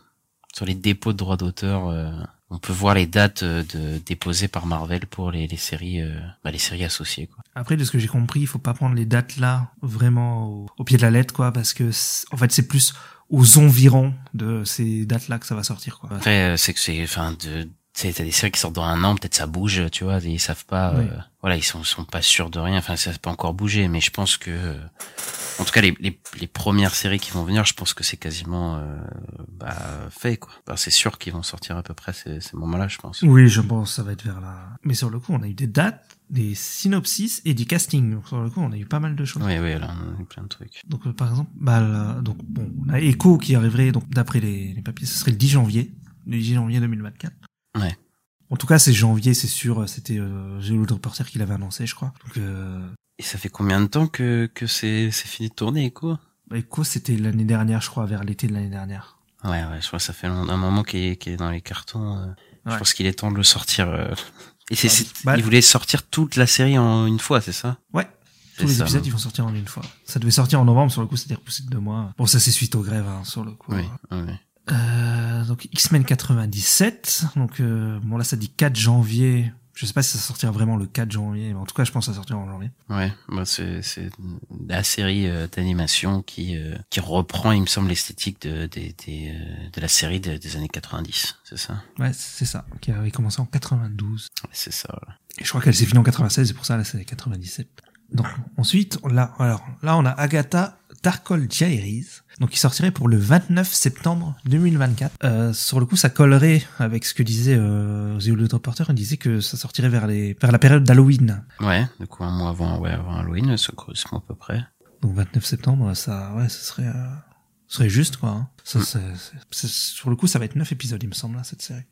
Sur les dépôts de droits d'auteur, euh, on peut voir les dates euh, de déposées par Marvel pour les, les séries, euh, bah, les séries associées quoi. Après, de ce que j'ai compris, il faut pas prendre les dates là vraiment au, au pied de la lettre, quoi, parce que en fait, c'est plus aux environs de ces dates là que ça va sortir, quoi. Après, euh, c'est que c'est, enfin, de, t'as des séries qui sortent dans un an, peut-être ça bouge, tu vois, ils savent pas, euh, voilà, ils sont, sont pas sûrs de rien, enfin, ça peut encore bouger, mais je pense que, euh, en tout cas, les, les, les premières séries qui vont venir, je pense que c'est quasiment, euh, bah, fait, quoi. Enfin, c'est sûr qu'ils vont sortir à peu près ces, ces moments-là, je pense. Oui, je pense que ça va être vers là. Mais sur le coup, on a eu des dates, des synopsis et du casting. Donc, sur le coup, on a eu pas mal de choses. Oui, oui, là, on a eu plein de trucs. Donc, euh, par exemple, bah, là, donc, bon, on a Echo qui arriverait, donc, d'après les, les papiers, ce serait le 10 janvier. Le 10 janvier 2024. Ouais. En tout cas, c'est janvier, c'est sûr. C'était euh, le reporter qui l'avait annoncé, je crois. Donc, euh, Et ça fait combien de temps que, que c'est, fini de tourner, quoi? bah, Echo, c'était l'année dernière, je crois, vers l'été de l'année dernière. Ouais, ouais, je crois que ça fait un moment qu'il est, qu'il est dans les cartons. euh. Je pense qu'il est temps de le sortir. Et c'est, Bah, c'est- bah- il voulait sortir toute la série en une fois, c'est ça Ouais. Tous les ça, épisodes, hein. ils vont sortir en une fois. Ça devait sortir en novembre, sur le coup, c'était repoussé de deux mois. Bon, ça, c'est suite aux grèves, hein, sur le coup. Oui, oui. Euh, donc X-Men 97. Donc euh, bon là ça dit 4 janvier. Je sais pas si ça sortira vraiment le 4 janvier, mais en tout cas je pense que ça sortira en janvier. Ouais, bah c'est, c'est la série euh, d'animation qui, euh, qui reprend, il me semble, l'esthétique de, des des, euh, de la série de- des années 90, c'est ça? Ouais, c'est ça. Qui avait commencé en 92. Ouais, C'est ça, voilà. Et je crois qu'elle s'est finie en 96, et pour ça là c'est 97. Donc ensuite, on l'a, alors là on a Agatha Darkhold Diaries, donc qui sortirait pour le 29 septembre 2024. Euh, sur le coup, ça collerait avec ce que disait euh, The Hollywood Reporter, il disait que ça sortirait vers les vers la période d'Halloween. Ouais, du coup, un mois avant, ouais, avant Halloween, ça correspond à peu près. Donc 29 septembre, ça, ouais, ce serait, euh, ce serait juste quoi. Hein. Ça, Mm. sur le coup, ça va être 9 épisodes, il me semble, là, cette série.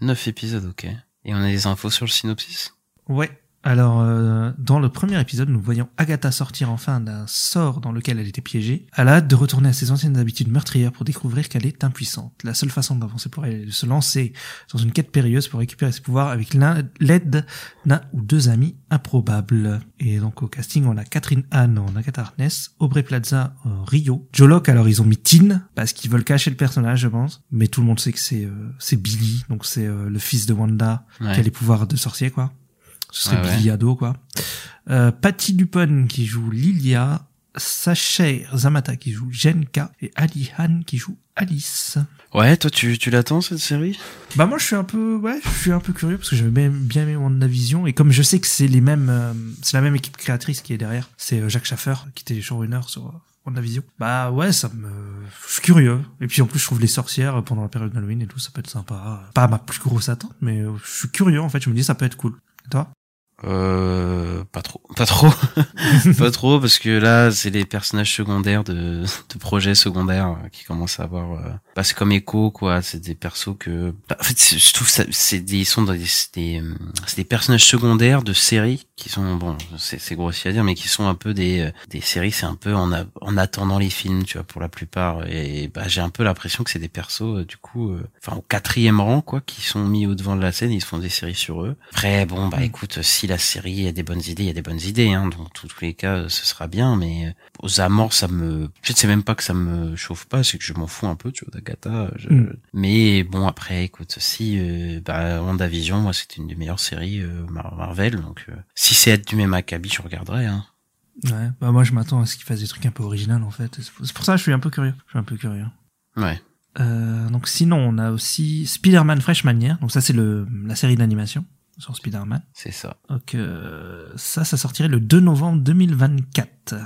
Neuf épisodes, ok. Et on a des infos sur le synopsis? Ouais. Alors, euh, dans le premier épisode, nous voyons Agatha sortir enfin d'un sort dans lequel elle était piégée. Elle a hâte de retourner à ses anciennes habitudes meurtrières pour découvrir qu'elle est impuissante. La seule façon d'avancer pour elle est de se lancer dans une quête périlleuse pour récupérer ses pouvoirs avec l'aide d'un ou deux amis improbables. Et donc au casting, on a Catherine Anne en Agatha Harkness, Aubrey Plaza en Rio, Joe Locke, alors ils ont mis Tin parce qu'ils veulent cacher le personnage, je pense. Mais tout le monde sait que c'est euh, Billy, donc c'est euh, le fils de Wanda Ouais. qui a les pouvoirs de sorcier, quoi. Ce serait Ouais, ouais. Billy ado, quoi. Euh, Patty Dupont qui joue Lilia, Sacha Zamata qui joue Jenka et Ali Han qui joue Alice. Ouais, toi, tu, tu l'attends, cette série? Bah moi je suis un peu ouais, je suis un peu curieux parce que j'avais bien, aimé WandaVision et comme je sais que c'est les mêmes euh, c'est la même équipe créatrice qui est derrière, c'est euh, Jacques Schaffer qui était showrunner sur euh, WandaVision. Bah ouais, ça me je suis curieux et puis en plus je trouve les sorcières pendant la période d'Halloween et tout, ça peut être sympa. Pas ma plus grosse attente mais euh, je suis curieux en fait, je me dis ça peut être cool. Et toi? Euh, pas trop. Pas trop. pas trop, parce que là, c'est les personnages secondaires de, de projets secondaires euh, qui commencent à avoir, euh, bah, c'est comme Echo, quoi. C'est des persos que, bah, en fait, je trouve ça, c'est des, ils sont dans des, c'est des, euh, c'est des personnages secondaires de séries qui sont, bon, c'est, c'est grossier à dire, mais qui sont un peu des, des séries, c'est un peu en, a- en attendant les films, tu vois, pour la plupart. Et, bah, j'ai un peu l'impression que c'est des persos, euh, du coup, enfin, au quatrième rang, quoi, qui sont mis au devant de la scène, ils se font des séries sur eux. Après, bon, bah, Mm. écoute, si la série, il y a des bonnes idées, il y a des bonnes idées, hein. Dans tous les cas, ce sera bien, mais euh, aux amours, ça me, je sais même pas que ça me chauffe pas, c'est que je m'en fous un peu, tu vois, d'Agatha. je- Mm. Mais bon, après, écoute, si, euh, bah, WandaVision, moi, c'était une des meilleures séries euh, Mar- Marvel, donc euh, si c'est être du même acabit, je regarderai, hein. Ouais. Bah moi je m'attends à ce qu'ils fassent des trucs un peu originaux en fait. C'est pour- ça que je suis un peu curieux. Je suis un peu curieux. Ouais. Euh, donc sinon on a aussi Spider-Man Freshman Year. Donc ça c'est le la série d'animation sur Spider-Man. C'est ça. Donc euh, ça ça sortirait le 2 novembre 2024.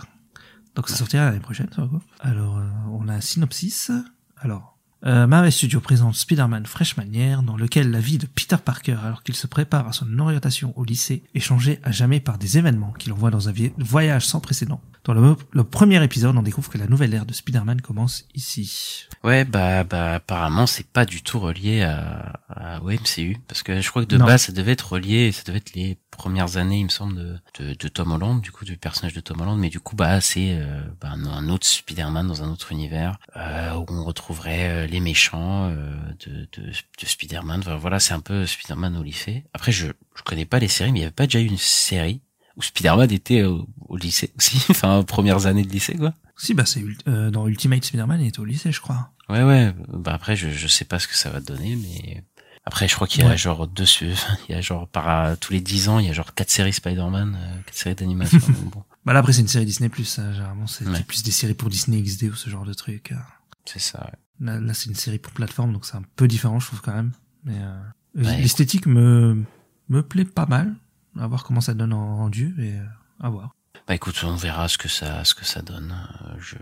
Donc ça sortira l'année prochaine. Ça va quoi Alors euh, on a un synopsis. Alors euh, Marvel Studios présente Spider-Man Freshman Year, dans lequel la vie de Peter Parker, alors qu'il se prépare à son orientation au lycée, est changée à jamais par des événements qui l'envoient dans un voyage sans précédent. Dans le, le premier épisode, on découvre que la nouvelle ère de Spider-Man commence ici. Ouais, bah, bah, apparemment, c'est pas du tout relié à, à au MCU, parce que je crois que de Non. base, ça devait être relié, ça devait être les premières années, il me semble, de, de, de Tom Holland, du coup, du personnage de Tom Holland, mais du coup, bah, c'est euh, bah, un, un autre Spider-Man dans un autre univers, euh, où on retrouverait euh, les méchants euh, de, de, de Spider-Man. Enfin, voilà, c'est un peu Spider-Man au lycée. Après, je, je connais pas les séries, mais il y avait pas déjà eu une série où Spider-Man était au, au lycée aussi, enfin, aux premières années de lycée, quoi. Si, bah c'est euh, dans Ultimate Spider-Man, il était au lycée, je crois. Ouais, ouais. Bah après, je, je sais pas ce que ça va donner, mais après, je crois qu'il y a Ouais. genre deux, il y a genre par tous les dix ans, il y a genre quatre séries Spider-Man, euh, quatre séries d'animation. bon, Bah là après c'est une série Disney+, ça, généralement c'est Ouais. plus des séries pour Disney XD ou ce genre de truc. euh. c'est ça. ouais. Là, là c'est une série pour plateforme, donc c'est un peu différent, je trouve quand même. Mais euh, Ouais. l'esthétique me me plaît pas mal. À voir comment ça donne en rendu et euh, à voir. Bah écoute, on verra ce que ça, ce que ça donne. Euh, Je,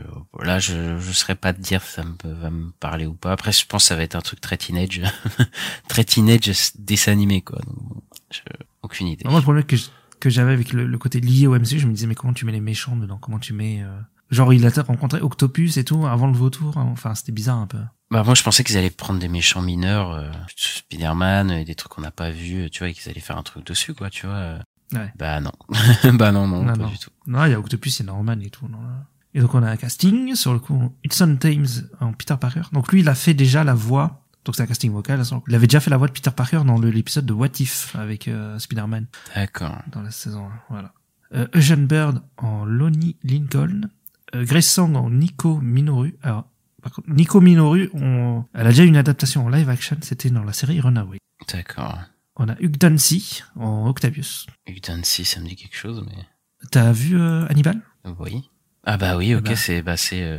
là, je, je saurais pas te dire si ça me va me parler ou pas. Après, je pense que ça va être un truc très teenage, très teenage dessin animé quoi. Donc, je, aucune idée. Moi le problème que je- que j'avais avec le, le côté lié au MCU, je me disais mais comment tu mets les méchants dedans? Comment tu mets euh, genre il a rencontré Octopus et tout avant le vautour. hein. Enfin c'était bizarre un peu. Bah moi je pensais qu'ils allaient prendre des méchants mineurs, euh, Spider-Man et des trucs qu'on n'a pas vus, tu vois, et qu'ils allaient faire un truc dessus quoi, tu vois. euh. Ouais. Bah non, bah non non, Non, pas non. du tout. Non, il y a Octopus, a Norman et tout. Non. Et donc on a un casting sur le coup Hudson Thames en Peter Parker. Donc lui, il a fait déjà la voix. Donc c'est un casting vocal. Il avait déjà fait la voix de Peter Parker dans l'épisode de What If avec euh, Spider-Man D'accord. dans la saison 1. Voilà. Euh, Eugene Bird en Lonnie Lincoln. Euh, Grace Song en Nico Minoru. Alors, par contre, Nico Minoru, on... elle a déjà une adaptation en live action. C'était dans la série Runaway. D'accord. On a Hugh Dancy en Octavius. Hugh Dancy, ça me dit quelque chose, mais T'as vu euh, Hannibal? Oui. Ah bah oui, ok, bah. c'est bah c'est euh,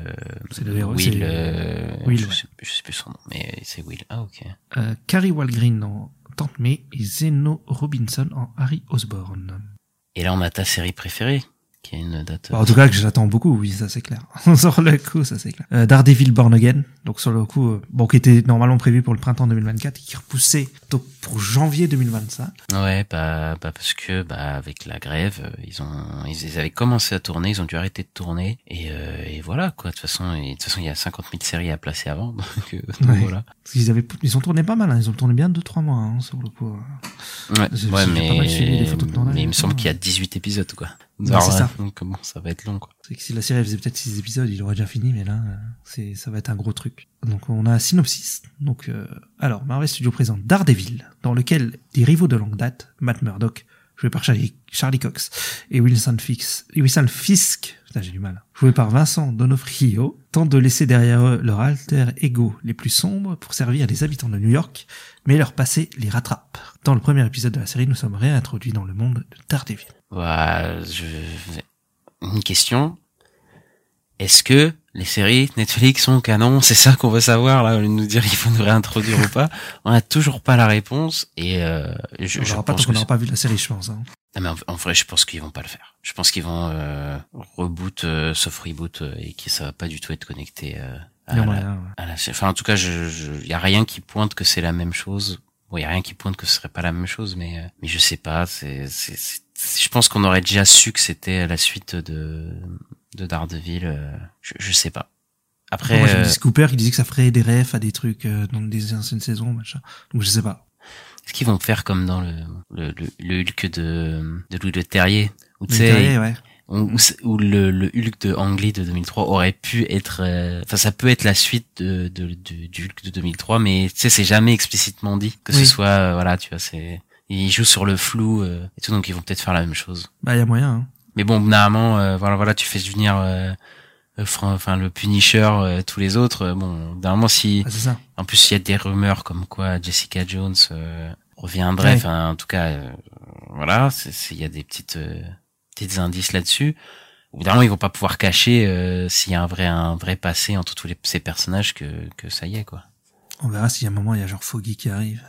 le Will. c'est- euh, Will, je, ouais. sais, je sais plus son nom, mais c'est Will. Ah ok. euh, Carrie Walgreen en Tante May et Zeno Robinson en Harry Osborn. Et là on a ta série préférée, qui a une date. Bon, en tout cas, que j'attends beaucoup, oui, ça c'est clair. sur le coup, ça c'est clair. Euh, Daredevil Born Again, donc sur le coup, euh, bon, qui était normalement prévu pour le printemps 2024 et qui repoussait donc pour janvier 2025. Ouais, bah, bah parce que bah avec la grève, euh, ils ont ils, ils avaient commencé à tourner, ils ont dû arrêter de tourner et, euh, et voilà quoi. De toute façon, et, de toute façon il y a 50 000 séries à placer avant, donc, euh, Ouais. voilà. Parce qu'ils avaient, ils ont tourné pas mal, hein, ils ont tourné bien 2-3 mois hein, sur le coup. Ouais, ouais mais suivi tournage mais il me semble qu'il y a 18 épisodes quoi. Alors, c'est ça. Donc bon, ça va être long quoi. C'est que si la série elle faisait peut-être 6 épisodes, il aurait déjà fini, mais là, euh, c'est, ça va être un gros truc. Donc on a un synopsis. Donc, euh, alors, Marvel Studios présente Daredevil, dans lequel des rivaux de longue date, Matt Murdock, joué par Charlie, Charlie Cox, et Wilson, Fix, et Wilson Fisk, putain j'ai du mal, joué par Vincent Donofrio, tentent de laisser derrière eux leur alter ego les plus sombres pour servir les habitants de New York, mais leur passé les rattrape. Dans le premier épisode de la série, nous sommes réintroduits dans le monde de Daredevil. Voilà, je... Une question. Est-ce que les séries Netflix sont canon? C'est ça qu'on veut savoir là, au lieu de nous dire il faut nous réintroduire ou pas. On a toujours pas la réponse et euh, je, On je pas tant qu'on n'aura pas vu la série, je pense. Hein. Non, mais en, en vrai, je pense qu'ils vont pas le faire. Je pense qu'ils vont euh, reboot, euh, sauf reboot, euh, et que ça va pas du tout être connecté euh, à, Il y a la, moyen, ouais. à la- Enfin, en tout cas, je, je, y a rien qui pointe que c'est la même chose. Bon, y a rien qui pointe que ce serait pas la même chose, mais euh, mais je sais pas. C'est, c'est, je pense qu'on aurait déjà su que c'était la suite de de Daredevil. euh, je, je sais pas. Après, Moi, euh, Cooper qui disait que ça ferait des refs à des trucs euh, dans des anciennes saisons, machin. Donc je sais pas. est-ce qu'ils vont faire comme dans le le, le, le Hulk de de Louis Le Terrier, où tu sais, Terrier, ouais. Où, où le, le Hulk de Ang Lee de 2003 aurait pu être euh, enfin ça peut être la suite de, de, de- du Hulk de 2003 mais tu sais c'est jamais explicitement dit que Oui. ce soit euh, voilà tu vois c'est ils jouent sur le flou euh, et tout, donc ils vont peut-être faire la même chose. Bah, il y a moyen, hein. Mais bon, normalement, euh, voilà, voilà, tu fais venir, enfin le Punisher, euh, tous les autres. euh, bon, normalement, si, Ah, ça. en plus, il y a des rumeurs comme quoi Jessica Jones euh, reviendrait. Ouais. Enfin, en tout cas, euh, voilà, il y a des petites, petites indices là-dessus. Au bout d'un moment, ils vont pas pouvoir cacher euh, s'il y a un vrai, un vrai passé entre tous les, ces personnages que, que ça y est, quoi. On verra s'il y a un moment, il y a genre Foggy qui arrive.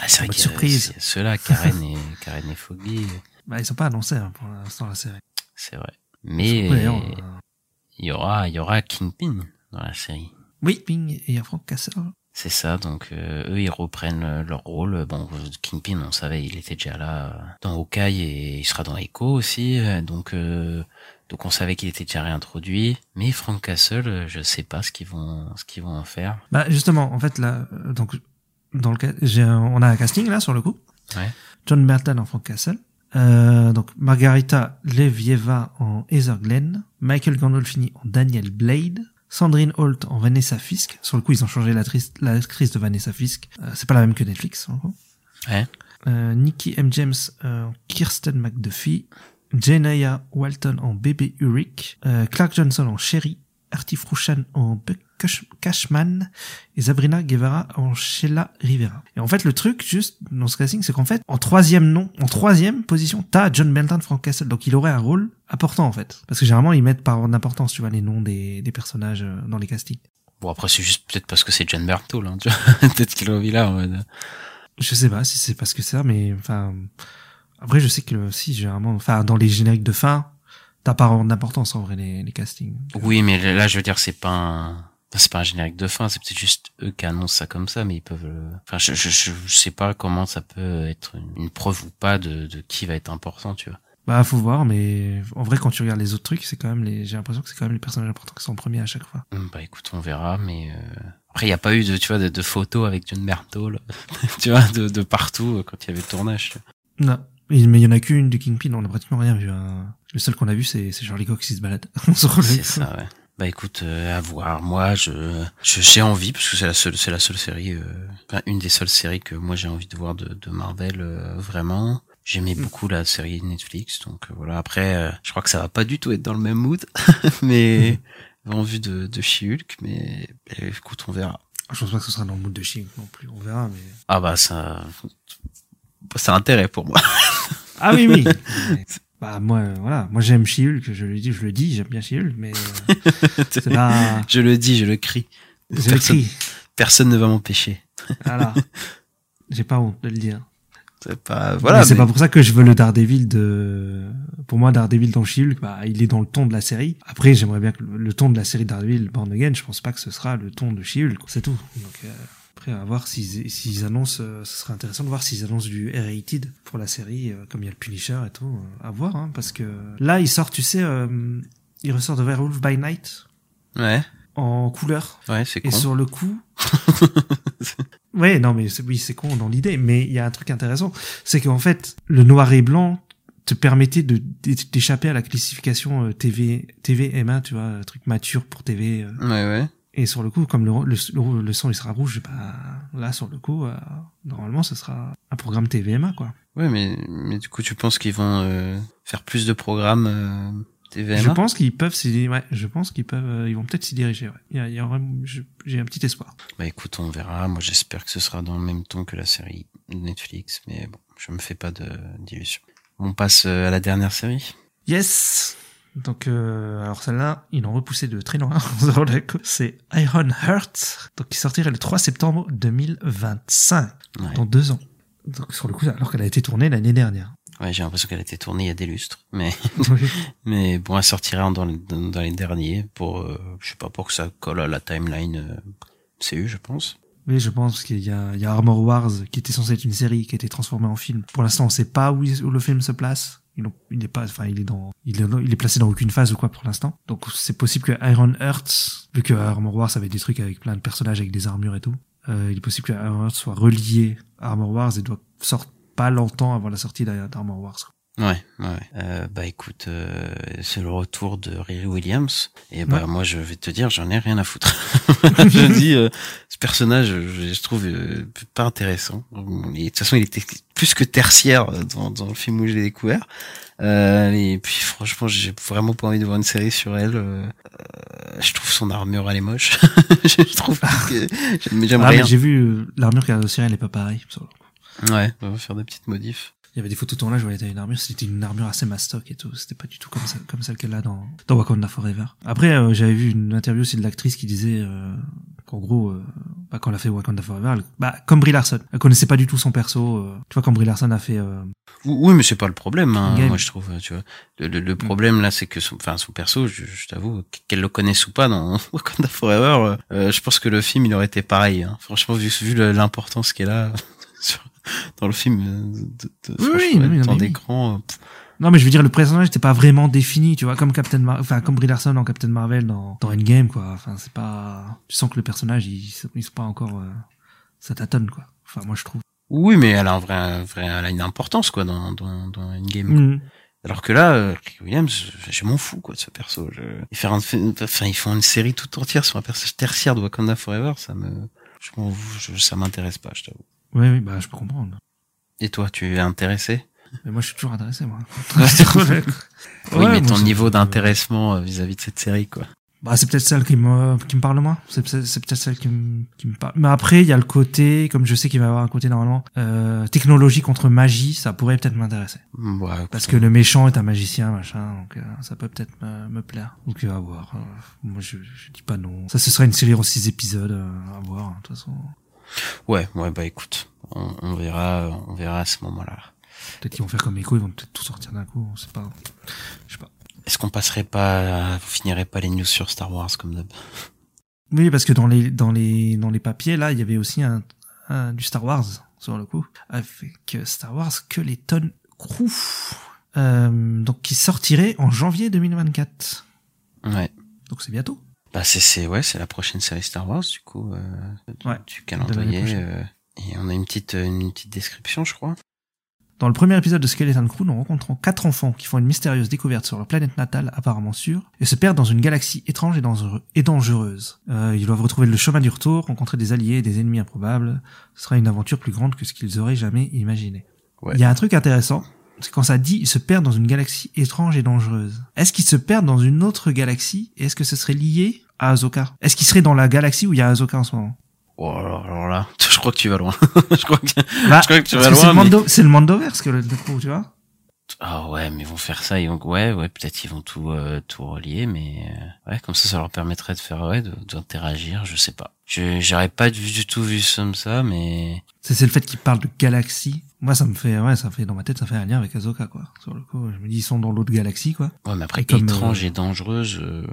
Ah, c'est vrai qu'il y a- surprise. Ceux-là, Karen et Karen et Foggy, Bah, ils sont pas annoncés, hein, pour l'instant, la série. c'est vrai. Mais euh, il y aura, il y aura Kingpin dans la série. Oui, Ping, et il y a Frank Castle. C'est ça, donc euh, eux ils reprennent euh, leur rôle. Bon, Kingpin, on savait, il était déjà là euh, dans Hawkeye et il sera dans Echo aussi, euh, donc euh, donc on savait qu'il était déjà réintroduit. Mais Frank Castle, je sais pas ce qu'ils vont ce qu'ils vont en faire. Bah, justement, en fait, là, donc, dans le cas, j'ai on a un casting, là, sur le coup. Ouais. John Merton en Frank Castle. Euh, donc, Margarita Levieva en Heather Glenn. Michael Gandolfini en Daniel Blade. Sandrine Holt en Vanessa Fisk. Sur le coup, ils ont changé l'actrice, l'actrice de Vanessa Fisk. Euh, c'est pas la même que Netflix, en gros. Ouais. Euh, Nikki M. James euh, en Kirsten McDuffie. Jenaya Walton en Baby Uric. Euh, Clark Johnson en Sherry. Artie Fruchan en Buck Cashman et Sabrina Guevara en Sheila Rivera. Et en fait, le truc, juste dans ce casting, c'est qu'en fait, en troisième nom, en troisième position, t'as John Benton Frank Castle. Donc il aurait un rôle important, en fait. Parce que généralement, ils mettent par ordre d'importance, tu vois, les noms des, des personnages euh, dans les castings. Bon après c'est juste peut-être parce que c'est John Berthold, hein, tu vois. peut-être qu'il mis là en mode. Je sais pas si c'est parce que c'est ça, mais enfin, après, je sais que si, généralement, enfin, dans les génériques de fin, t'as par ordre d'importance, en vrai, les, les castings. Oui, mais là je veux dire c'est pas un c'est pas un générique de fin, c'est peut-être juste eux qui annoncent ça comme ça, mais ils peuvent. le- Enfin, je, je, je, je sais pas comment ça peut être une, une preuve ou pas de, de qui va être important, tu vois. Bah, faut voir, mais en vrai, quand tu regardes les autres trucs, c'est quand même les, j'ai l'impression que c'est quand même les personnages importants qui sont en premier à chaque fois. Hum, Bah écoute, on verra, mais euh, après il y a pas eu de tu vois de, de photos avec John Berthold, tu vois, de, de partout euh, quand il y avait le tournage. tu vois. Non. Mais il y en a qu'une du Kingpin, on a pratiquement rien vu. hein. Le seul qu'on a vu, c'est, c'est Charlie Cox qui se balade. C'est ça, ouais. Bah écoute, euh, à voir. Moi, je je- j'ai envie parce que c'est la seule c'est la seule série, euh, enfin une des seules séries que moi j'ai envie de voir de, de Marvel euh, vraiment. J'aimais beaucoup la série Netflix, donc euh, voilà. Après, euh, je crois que ça va pas du tout être dans le même mood, mais en vue de de She-Hulk, mais eh, écoute, on verra. Je pense pas que ce sera dans le mood de Ching non plus, on verra, mais. Ah bah ça, ça a intérêt pour moi. Ah oui, oui. Bah, moi, euh, voilà. Moi, j'aime She-Hulk, je le dis, je le dis, j'aime bien She-Hulk, mais, euh, c'est pas, Je le dis, je le crie. je Personne, l'écris. personne ne va m'empêcher. Voilà. J'ai pas honte de le dire. C'est pas Voilà, c'est pas pour ça que je veux le Daredevil de, pour moi, Daredevil dans She-Hulk, bah, il est dans le ton de la série. Après, j'aimerais bien que le, le ton de la série Daredevil Born Again, je pense pas que ce sera le ton de She-Hulk. C'est tout. Donc, euh, après, à voir s'ils, s'ils annoncent, euh, ce serait intéressant de voir s'ils annoncent du R-rated pour la série, euh, comme il y a le Punisher et tout. euh, à voir, hein, parce que là, il sort, tu sais, euh, il ressort de Werewolf by Night Ouais, en couleur. ouais, c'est Et con. sur le coup, ouais, non, mais c'est- oui, c'est con dans l'idée, mais il y a un truc intéressant, c'est qu'en fait, le noir et blanc te permettait de d'é- d'échapper à la classification TV TV M1, tu vois, un truc mature pour TV. euh. Ouais, ouais. Et sur le coup, comme le, le, le, le son il sera rouge, bah là sur le coup, euh, normalement, ce sera un programme TVMA quoi. Ouais, mais, mais du coup, tu penses qu'ils vont euh, faire plus de programmes euh, TVMA Je pense qu'ils peuvent s'y, ouais, je pense qu'ils peuvent, euh, ils vont peut-être s'y diriger. Ouais. Il y a, il y j'ai un petit espoir. Bah écoute, on verra. Moi, j'espère que ce sera dans le même ton que la série Netflix, mais bon, je me fais pas de d'illusions. On passe euh, à la dernière série. Yes. Donc, euh, alors celle-là, ils l'ont repoussé de très loin. C'est Iron Heart, donc qui sortirait le 3 septembre 2025, Ouais, dans deux ans. Donc sur le coup, alors qu'elle a été tournée l'année dernière. ouais j'ai l'impression qu'elle a été tournée il y a des lustres, mais oui, mais bon, elle sortira dans les, dans, dans les derniers pour, euh, je sais pas, pour que ça colle à la timeline euh, CU, je pense. Oui, je pense qu'il y y a Armor Wars qui était censé être une série qui a été transformée en film. Pour l'instant, on sait pas où, il- où le film se place. Il, il est pas, enfin, il est dans, il est, il est placé dans aucune phase ou quoi pour l'instant. Donc, c'est possible que Iron Heart, vu que Armor Wars avait des trucs avec plein de personnages avec des armures et tout, euh, il est possible que Iron Heart soit relié à Armor Wars et doit sortir pas longtemps avant la sortie d'Armor Wars. Ouais, ouais. Euh, bah écoute, euh, c'est le retour de Riri Williams. Et bah Ouais. moi je vais te dire, j'en ai rien à foutre. je dis, euh, ce personnage, je, je trouve euh, pas intéressant. Et de toute façon, il était plus que tertiaire dans, dans le film où je l'ai découvert. Euh, et puis franchement, j'ai vraiment pas envie de voir une série sur elle. Euh, euh, je trouve son armure elle est moche. je trouve que j'aime Ah, j'ai vu euh, l'armure qu'il y a aussi, elle est pas pareille. Ouais, on va faire des petites modifs. Il y avait des photos de tournage, je voyais une armure, c'était une armure assez mastoc et tout. C'était pas du tout comme, ça, comme celle qu'elle a dans, dans Wakanda Forever. Après, euh, j'avais vu une interview aussi de l'actrice qui disait euh, qu'en gros, euh, bah, quand elle a fait Wakanda Forever, elle- bah, comme Brie Larson, elle connaissait pas du tout son perso. euh. tu vois, quand Brie Larson a fait... euh, Oui, mais c'est pas le problème. Hein, moi, je trouve. Tu vois, le, le, le problème là, c'est que son, enfin, son perso, je, je t'avoue, qu'elle le connaisse ou pas dans Wakanda Forever, euh, je pense que le film, il aurait été pareil. Hein. Franchement, vu, vu l'importance qu'elle a sur- dans le film, euh, de, de, Oui, oui, oui, non, mais oui. d'écran. euh, Non, mais je veux dire, le personnage n'était pas vraiment défini, tu vois, comme Captain Mar enfin, comme Brie Larson dans Captain Marvel dans, dans Endgame, quoi. Enfin, c'est pas, tu sens que le personnage, il, il pas encore, euh, ça tâtonne, quoi. Enfin, moi, je trouve. Oui, mais elle a un vrai, un vrai, elle a une importance quoi dans dans, dans Endgame. Mhm. Alors que là, euh, Williams, je, m'en fous quoi de ce perso. Je... Et faire un, enfin, ils font une série toute entière sur un personnage tertiaire de Wakanda Forever, ça me, je, je- ça m'intéresse pas, je t'avoue. Oui, oui, bah, je peux comprendre. Et toi, tu es intéressé? Mais moi, je suis toujours intéressé, moi. Oui, Ouais, mais ton niveau d'intéressement euh, vis-à-vis de cette série, quoi. Bah, c'est peut-être celle qui me, qui me parle le moins. C'est peut-être c'est peut-être celle qui me, qui me parle. Mais après, il y a le côté, comme je sais qu'il va y avoir un côté normalement, euh, technologie contre magie, ça pourrait peut-être m'intéresser. Ouais, écoute, Parce que le méchant est un magicien, machin, donc euh, ça peut peut-être me, me plaire. Donc euh, à voir. Euh, moi, je, je dis pas non. Ça, ce sera une série en six épisodes, euh, à voir, hein, de toute façon. Ouais, ouais, bah écoute, on, on verra, on verra à ce moment-là. Peut-être qu'ils vont faire comme Echo, ils vont peut-être tout sortir d'un coup, on sait pas. Je sais pas. Est-ce qu'on passerait pas, vous finirez pas les news sur Star Wars comme d'hab? Oui, parce que dans les dans les dans les papiers là, il y avait aussi un, un- du Star Wars sur le coup, avec Star Wars que les tonnes Crew, euh, donc qui sortirait en janvier 2024. Ouais. Donc c'est bientôt. Bah c'est, c'est, ouais, c'est la prochaine série Star Wars, du coup, euh, du- Ouais, calendrier. euh, et on a une petite, une petite description, je crois. Dans le premier épisode de Skeleton Crew, nous rencontrons quatre enfants qui font une mystérieuse découverte sur leur planète natale, apparemment sûre, et se perdent dans une galaxie étrange et, dangereuse. Euh, ils doivent retrouver le chemin du retour, rencontrer des alliés et des ennemis improbables. Ce sera une aventure plus grande que ce qu'ils auraient jamais imaginé. Ouais. Il y a un truc intéressant, quand ça dit ils se perdent dans une galaxie étrange et dangereuse. Est-ce qu'ils se perdent dans une autre galaxie et est-ce que ce serait lié à Azoka? Est-ce qu'ils seraient dans la galaxie où il y a Azoka en ce moment? Oh, alors, alors là, je crois que tu vas loin. je crois que, Bah, je crois que tu vas que c'est loin. le mais- Mando- c'est le Mandoverse que le, coup, tu vois Ah ouais, mais ils vont faire ça, ils vont, ouais, ouais, peut-être ils vont tout, euh, tout relier, mais euh, ouais, comme ça, ça leur permettrait de faire, ouais, d'interagir, je sais pas. Je, j'aurais pas du, du tout vu ça comme ça, mais C'est c'est le fait qu'ils parlent de galaxie. Moi, ça me fait, ouais, ça fait dans ma tête, ça fait un lien avec Azoka, quoi. Sur le coup, je me dis, ils sont dans l'autre galaxie, quoi. ouais, mais après Et comme, étrange euh, et dangereuse, euh,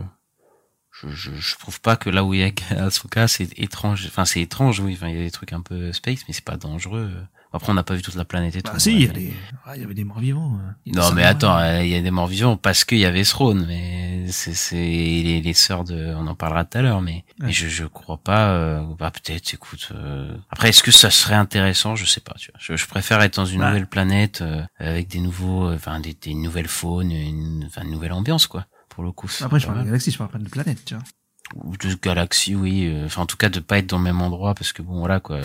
je, je, je trouve pas que là où il y a Asuka, c'est étrange. Enfin, c'est étrange, oui. Enfin, il y a des trucs un peu space, mais c'est pas dangereux. Après, on n'a pas vu toute la planète et tout. Bah, si, il y a ouais. des, ah, il y avait des morts vivants. a Non, mais samouraïs. attends, euh, il y a des morts vivants parce qu'il y avait Throne, mais c'est c'est les, les sœurs de, on en parlera tout à l'heure, mais, Ouais. mais je je crois pas. euh, bah peut-être, écoute. euh, Après, est-ce que ça serait intéressant? Je sais pas. Tu vois, je, je préfère être dans une Ouais. nouvelle planète euh, avec des nouveaux, euh, enfin des, des nouvelles faunes, une, enfin une nouvelle ambiance quoi. Pour le coup. Après, je parle de galaxie, je parle pas de planète, tu vois. Ou de galaxies, oui. euh, Enfin, en tout cas, de pas être dans le même endroit parce que bon, voilà quoi.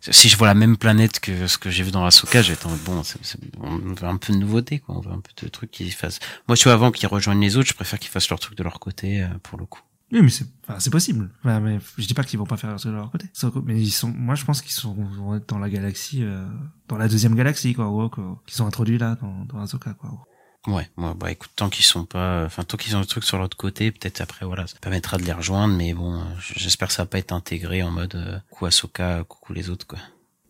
Si je vois la même planète que ce que j'ai vu dans Asuka, j'ai bon, c'est- on veut un peu de nouveauté, quoi. On veut un peu de trucs qui fassent. Moi, tu vois, avant qu'ils rejoignent les autres, je préfère qu'ils fassent leur truc de leur côté, euh, pour le coup. Oui, mais c'est, enfin, possible. Enfin, mais je dis pas qu'ils vont pas faire ça de leur côté. Mais ils sont, moi, je pense qu'ils sont, vont être dans la galaxie, euh, dans la deuxième galaxie, quoi, qu'ils sont introduits là, dans, dans quoi. Ouais, ouais, bah écoute, tant qu'ils sont pas, enfin tant qu'ils ont le truc sur l'autre côté, peut-être après voilà, ça permettra de les rejoindre, mais bon, j'espère que ça va pas être intégré en mode euh, coucou Ahsoka, coucou les autres quoi.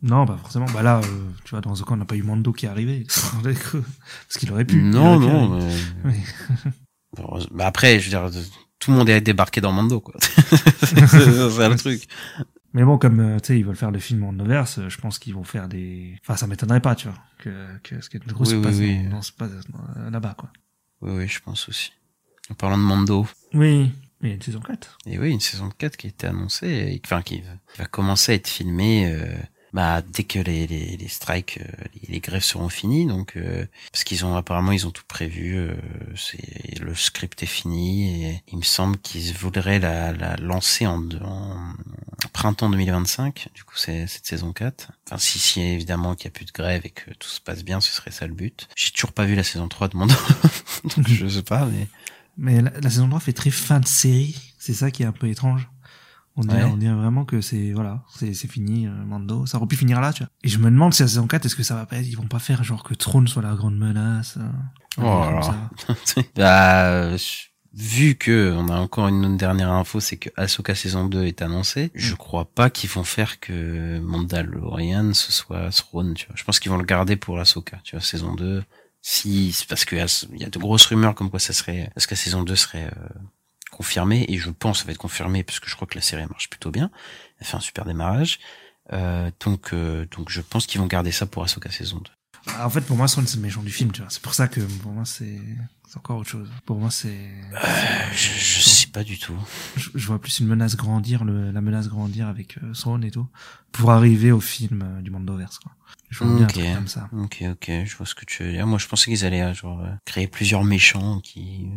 Non, pas forcément. Bah là, euh, tu vois, dans Azoka, on n'a pas eu Mando qui est arrivé. Parce qu'il aurait pu. Non, aurait non. mais- Oui. Bon, bah après, je veux dire, tout le monde est débarqué dans Mando quoi. c'est ça le truc. Mais bon, comme euh, tu sais, ils veulent faire le film en Noverse, euh, je pense qu'ils vont faire des. Enfin, ça m'étonnerait pas, tu vois, que que ce qui est gros Oui, se oui, passe oui. se passe euh, là-bas, quoi. Oui, oui, je pense aussi. En parlant de Mando, Oui, mais il y a une saison 4. et oui, une saison 4 qui a été annoncée, et, enfin qui va, qui va commencer à être filmée euh, bah dès que les les, les strikes, euh, les, grèves seront finies, donc euh, parce qu'ils ont apparemment ils ont tout prévu, euh, c'est le script est fini et il me semble qu'ils voudraient la, la lancer en, en printemps 2025. Du coup c'est cette saison 4. Enfin si si évidemment qu'il y a plus de grève et que tout se passe bien, ce serait ça le but. J'ai toujours pas vu la saison 3 de Mando, donc je sais pas mais Mais la, la saison 3 fait très fin de série. C'est ça qui est un peu étrange. On dirait, Ouais. on dirait vraiment que c'est voilà, c'est c'est fini euh, Mando, ça aurait pu finir là, tu vois. Et je me demande si la saison 4 est-ce que ça va pas ils vont pas faire genre que Throne soit la grande menace. euh, Oh là bah, vu que on a encore une dernière info, c'est que Ahsoka saison 2 est annoncée. Je crois pas qu'ils vont faire que Mandalorian ce soit Throne, tu vois. Je pense qu'ils vont le garder pour Ahsoka, tu vois, saison 2. Si, c'est parce que il y a de grosses rumeurs comme quoi ça serait, parce que la saison 2 serait euh, confirmée, et je pense que ça va être confirmé parce que je crois que la série marche plutôt bien. Elle fait un super démarrage. Euh, donc, euh, donc je pense qu'ils vont garder ça pour Ahsoka saison 2. Ah, En fait, pour moi, c'est le méchant du film, tu vois. C'est pour ça que pour moi c'est c'est encore autre chose. Pour moi, c'est Je, je sais pas du tout. je, je vois plus une menace grandir, le, la menace grandir avec euh, Throne et tout, pour arriver au film euh, du Mandoverse, quoi. Je vois bien un comme ça. Ok, ok, je vois ce que tu veux dire. Moi, je pensais qu'ils allaient euh, genre euh, créer plusieurs méchants qui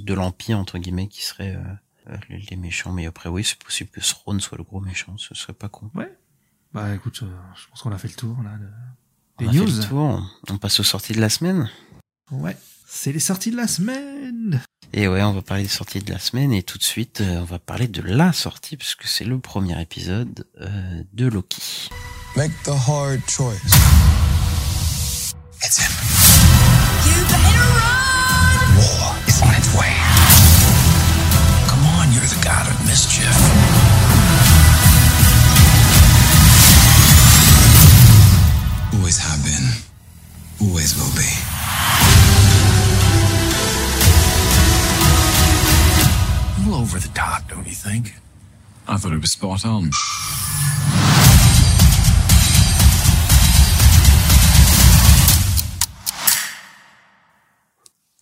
de l'empire entre guillemets qui seraient euh, les, méchants. Mais après, oui, c'est possible que Throne soit le gros méchant. Ce serait pas con. Bah écoute, euh, je pense qu'on a fait le tour là. De... On Des a fait le tour. On passe aux sorties de la semaine. Ouais, c'est les sorties de la semaine. Et ouais, on va parler des sorties de la semaine et tout de suite, on va parler de la sortie puisque c'est le premier épisode euh, de Loki. Make the hard choice. It's him. You better run! War is on its way. Come on, you're the god of mischief. Always have been. Always will be. A little over the top, don't you think? I thought it was spot on.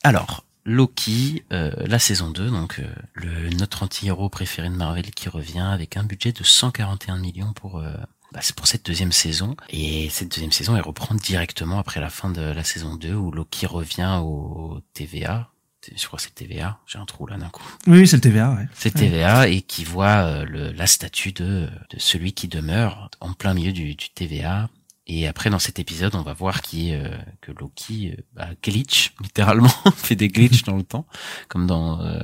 Alors, Loki, euh, la saison 2, donc euh, le notre anti-héros préféré de Marvel qui revient avec un budget de 141 millions pour euh, bah, c'est pour cette deuxième saison. Et cette deuxième saison, elle reprend directement après la fin de la saison 2 où Loki revient au TVA. Je crois que c'est TVA. J'ai un trou là d'un coup. Oui, oui, c'est le TVA, ouais. C'est TVA et qui voit euh, le, la statue de, de celui qui demeure en plein milieu du, du TVA. Et après, dans cet épisode, on va voir qui euh, que Loki euh, bah, glitch littéralement, fait des glitches dans le temps, comme dans euh,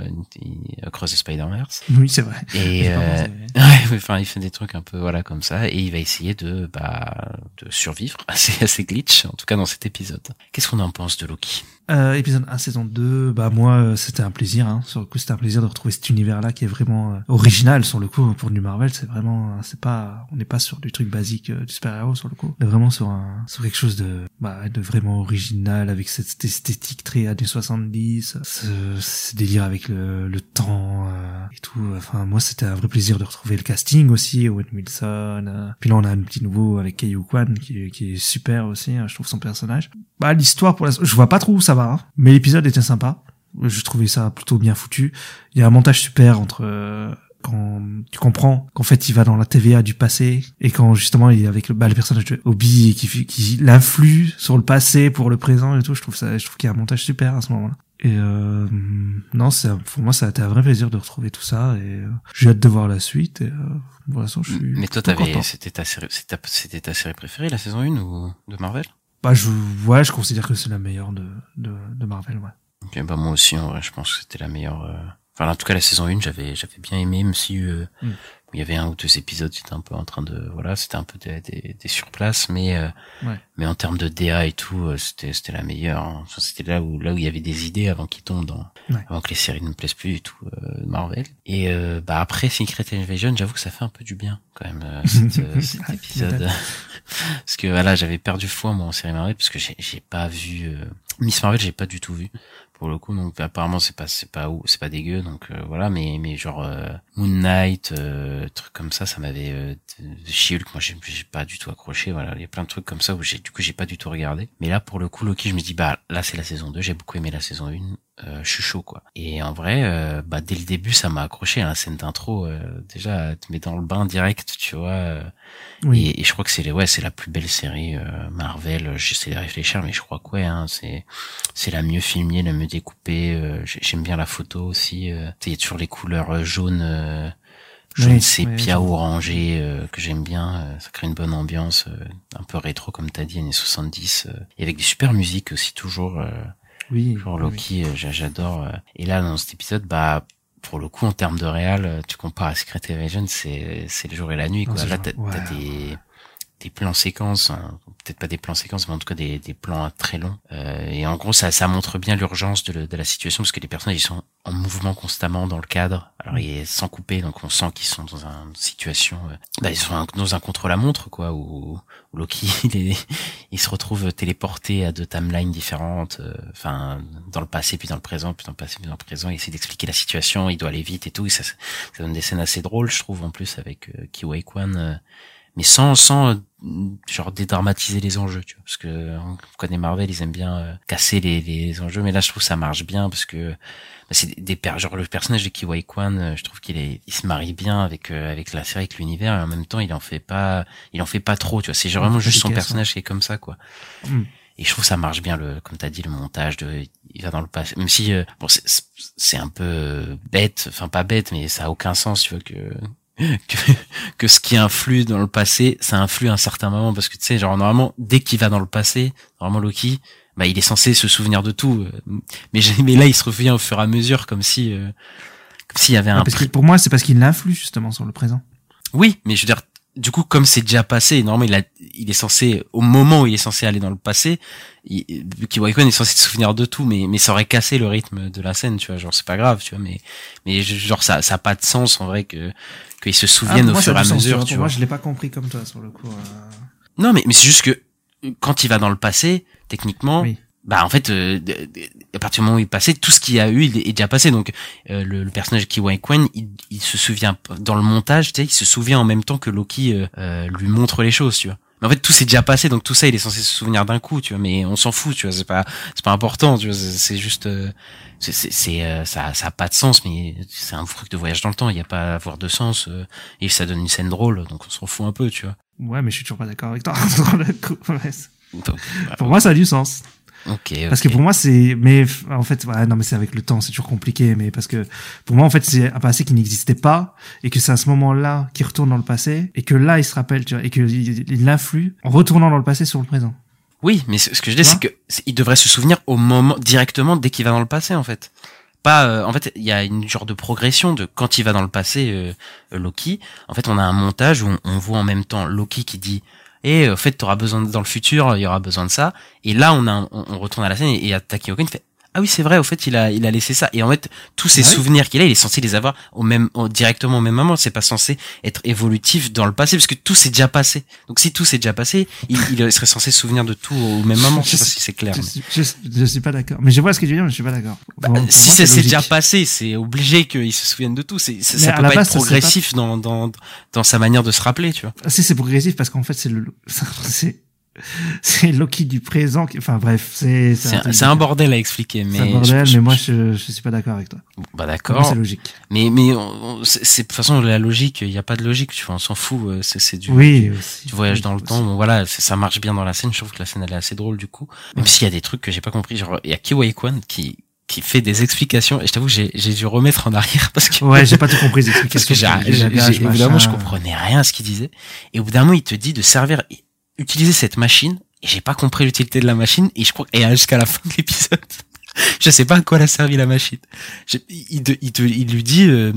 Across the Spider-Verse. Oui, c'est vrai. Et euh, ouais, enfin, il fait des trucs un peu voilà comme ça, et il va essayer de bah de survivre à ces, à ces glitches, en tout cas dans cet épisode. Qu'est-ce qu'on en pense de Loki? Euh, épisode 1, saison 2, bah moi euh, c'était un plaisir, hein. sur le coup c'était un plaisir de retrouver cet univers-là qui est vraiment euh, original sur le coup pour du Marvel, c'est vraiment, euh, c'est pas, on n'est pas sur du truc basique euh, du super-héros sur le coup, est vraiment sur un, sur quelque chose de, bah, de vraiment original avec cette esthétique très années 70, ce, ce délire avec le, le temps et tout, enfin moi c'était un vrai plaisir de retrouver le casting aussi, Owen Wilson, puis là on a un petit nouveau avec Kei Kwan qui, qui est super aussi, hein, je trouve son personnage. Bah l'histoire pour la, je vois pas trop où ça va, hein. mais l'épisode était sympa. Je trouvais ça plutôt bien foutu. Il y a un montage super entre euh, quand tu comprends qu'en fait il va dans la TVA du passé et quand justement il est avec le, bah, le personnage de Obi et qui, qui l'influe sur le passé pour le présent et tout. Je trouve ça, je trouve qu'il y a un montage super à ce moment-là. Et euh, non, c'est pour moi ça a été un vrai plaisir de retrouver tout ça et euh, j'ai hâte de voir la suite. Et euh, pour l'instant je suis. Mais toi, t'avais, c'était ta série, c'était ta- ta série préférée, la saison 1 ou de Marvel? Bah je, ouais, je considère que c'est la meilleure de de, Marvel, ouais. Ok, bah moi aussi, en vrai, je pense que c'était la meilleure. Enfin, en tout cas, la saison 1, j'avais, j'avais bien aimé, même si euh, Mm. il y avait un ou deux épisodes, c'était un peu en train de, voilà, c'était un peu des, des, des surplaces, mais euh, Ouais. mais en termes de DA et tout, euh, c'était, c'était la meilleure. hein. Enfin, c'était là où, là où il y avait des idées avant qu'ils tombent dans, Ouais. avant que les séries ne me plaisent plus du tout, euh, Marvel. Et euh, bah après Secret Invasion, j'avoue que ça fait un peu du bien quand même euh, cet, euh, cet épisode, parce que voilà, j'avais perdu foi moi en série Marvel parce que j'ai, j'ai pas vu euh, Miss Marvel, j'ai pas du tout vu pour le coup donc apparemment c'est pas c'est pas c'est pas dégueu donc euh, voilà mais mais genre euh, Moon Knight euh, trucs comme ça ça m'avait euh, She-Hulk moi j'ai pas du tout accroché voilà il y a plein de trucs comme ça où j'ai du coup j'ai pas du tout regardé. Mais là pour le coup Loki je me dis bah là c'est la saison 2 j'ai beaucoup aimé la saison 1 euh, je suis chaud quoi. Et en vrai, euh, bah dès le début, ça m'a accroché. à La scène d'intro, euh, déjà, te met dans le bain direct, tu vois. euh, Oui. et, et je crois que c'est les, ouais, c'est la plus belle série euh, Marvel. J'essaie de réfléchir, mais je crois que ouais, hein, c'est c'est la mieux filmée, la mieux découpée. euh, j'ai- J'aime bien la photo aussi. euh, tu sais, Il y a toujours les couleurs jaunes, euh, jaune Oui, sépia orangé euh, que j'aime bien. euh, ça crée une bonne ambiance, euh, un peu rétro comme t'as dit, années 70. euh, et avec des super musiques aussi toujours. Oui. Genre Loki, euh, j'a- j'adore. euh. Et là, dans cet épisode, bah, pour le coup, en termes de réal, euh, tu compares à Secret Invasion, c'est c'est le jour et la nuit. Quoi. Là, t'as ouais. t'as des des plans séquences, hein, peut-être pas des plans séquences, mais en tout cas des, des plans très longs. Euh, et en gros, ça, ça montre bien l'urgence de, de la situation, parce que les personnages ils sont en mouvement constamment dans le cadre. Alors, il est sans couper, donc on sent qu'ils sont dans une situation, euh, bah, ils sont un- dans un contre-la-montre, quoi, où, où Loki, il, est, il se retrouve téléporté à deux timelines différentes, euh, enfin, dans le passé, puis dans le présent, puis dans le passé, puis dans le présent, il essaie d'expliquer la situation, il doit aller vite et tout, et ça, ça donne des scènes assez drôles, je trouve, en plus, avec euh, Kiwei Kwan, mais sans, sans, euh, genre, dédramatiser les enjeux, tu vois, parce que on connaît Marvel, ils aiment bien euh, casser les, les enjeux, mais là, je trouve que ça marche bien, parce que bah, c'est des, genre le personnage de Kiwai Kwan, euh, je trouve qu'il est, il se marie bien avec avec la série, avec l'univers, et en même temps, il en fait pas, il en fait pas trop, tu vois. C'est vraiment juste son efficace, personnage qui est comme ça, quoi. Mm. Et je trouve ça marche bien le, comme t'as dit, le montage de, il va dans le passé, même si euh, bon, c'est- un peu bête, enfin pas bête, mais ça a aucun sens, tu vois que que, que ce qui influe dans le passé, ça influe à un certain moment. Parce que tu sais, genre normalement, dès qu'il va dans le passé, normalement Loki, bah il est censé se souvenir de tout, euh, mais mais là il se revient au fur et à mesure comme si euh, comme s'il y avait un parce que pour moi, c'est parce qu'il l'influe justement sur le présent. oui, mais je veux dire, du coup, comme c'est déjà passé, normalement, il, a, il est censé, au moment où il est censé aller dans le passé, il- Kiwai Kwan est censé se souvenir de tout, mais, mais ça aurait cassé le rythme de la scène, tu vois, genre, c'est pas grave, tu vois, mais, mais genre, ça, ça a pas de sens, en vrai, que, qu'ils se Ah, souviennent pour au moi, fur et à sens, mesure, vois. tu Pour vois. moi, je l'ai pas compris comme toi sur le coup. euh. Non, mais, mais c'est juste que, quand il va dans le passé, techniquement, Oui. bah en fait euh, à partir du moment où il est passé tout ce qu'il y a eu il est déjà passé donc euh, le, le personnage Kiwai Kwan il, il se souvient dans le montage tu sais il se souvient en même temps que Loki euh, euh, lui montre les choses tu vois mais en fait tout s'est déjà passé donc tout ça il est censé se souvenir d'un coup tu vois. Mais on s'en fout tu vois c'est pas c'est pas important tu vois c'est juste euh, c'est c'est euh, ça ça a pas de sens mais c'est un truc de voyage dans le temps il y a pas à avoir de sens euh, et ça donne une scène drôle donc on s'en fout un peu tu vois. Ouais, mais je suis toujours pas d'accord avec toi Donc, bah, Pour moi, ça a du sens. Ok Parce que pour moi, c'est, mais en fait, ouais, non, mais c'est avec le temps, c'est toujours compliqué, mais parce que pour moi, en fait, c'est un passé qui n'existait pas et que c'est à ce moment-là qu'il retourne dans le passé et que là, il se rappelle, tu vois, et qu'il il l'influe en retournant dans le passé sur le présent. Oui, mais ce que je dis, c'est que il devrait se souvenir au moment directement dès qu'il va dans le passé, en fait. Pas, euh, en fait, il y a une genre de progression de quand il va dans le passé, euh, euh, Loki. En fait, on a un montage où on, on voit en même temps Loki qui dit, et en fait, t'auras besoin de- dans le futur, il y aura besoin de ça. Et là, on a, on, on retourne à la scène et, et Taki Hogan fait. Ah oui, c'est vrai. Au fait, il a, il a laissé ça. Et en fait, tous ces Ah oui souvenirs qu'il a, il est censé les avoir au même, au- directement au même moment. C'est pas censé être évolutif dans le passé, parce que tout s'est déjà passé. Donc, si tout s'est déjà passé, il, il serait censé se souvenir de tout au même moment. Je sais pas si c'est clair. Je, mais- suis- je, je suis pas d'accord. Mais je vois ce que tu veux dire, mais je suis pas d'accord. Bah, si ça s'est déjà passé, c'est obligé qu'il se souvienne de tout. C'est, ça, ça peut pas base, être progressif dans, dans, dans sa manière de se rappeler, tu vois. Ah, Si c'est progressif parce qu'en fait c'est le c'est c'est Loki du présent qui enfin bref c'est C'est un, bordel à expliquer, mais. c'est un bordel je- je- mais moi je je suis pas d'accord avec toi Bah d'accord. c'est logique Mais, mais c'est, de toute façon, la logique, il n'y a pas de logique, tu vois, on s'en fout. euh, C'est, c'est du, oui du voyage dans le temps. Bon, voilà, ça marche bien dans la scène. Je trouve que la scène, elle est assez drôle, du coup. Même s'il y a des trucs que j'ai pas compris. Genre, il y a Kiwai Kwan qui, qui fait des explications, et je t'avoue, j'ai, j'ai dû remettre en arrière parce que. ouais j'ai pas tout compris les Parce que explications j'ai, évidemment, je comprenais rien à ce qu'il disait. Et au bout d'un moment, il te dit de servir, utiliser cette machine. Et j'ai pas compris l'utilité de la machine. Et je crois, et jusqu'à la fin de l'épisode, je sais pas à quoi elle a servi la machine. Je- il, te- il, te- il lui dit, euh,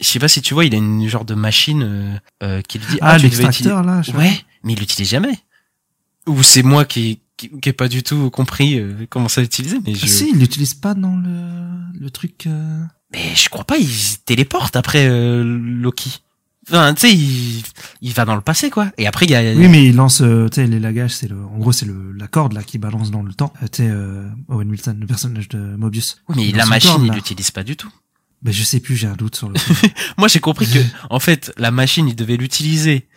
je sais pas si tu vois, il a une genre de machine euh, euh, qui lui dit, ah devais l'extracteur là je Ouais, mais il l'utilise jamais. Ou c'est moi qui, qui, qui ai pas du tout compris euh, comment ça l'utiliser, mais je. si il l'utilise pas dans le le truc euh, Mais je crois pas, il téléporte après euh, Loki. Enfin, tu sais, il, il va dans le passé, quoi. Et après, il y a... oui mais il lance euh, tu sais les lagages c'est le en gros c'est le la corde là qui balance dans le temps Euh, tu sais euh, Owen Wilson le personnage de Mobius Oui, mais Il la machine, corde, il l'utilise pas du tout. mais je sais plus j'ai un doute sur le. Moi, j'ai compris que, en fait, la machine, il devait l'utiliser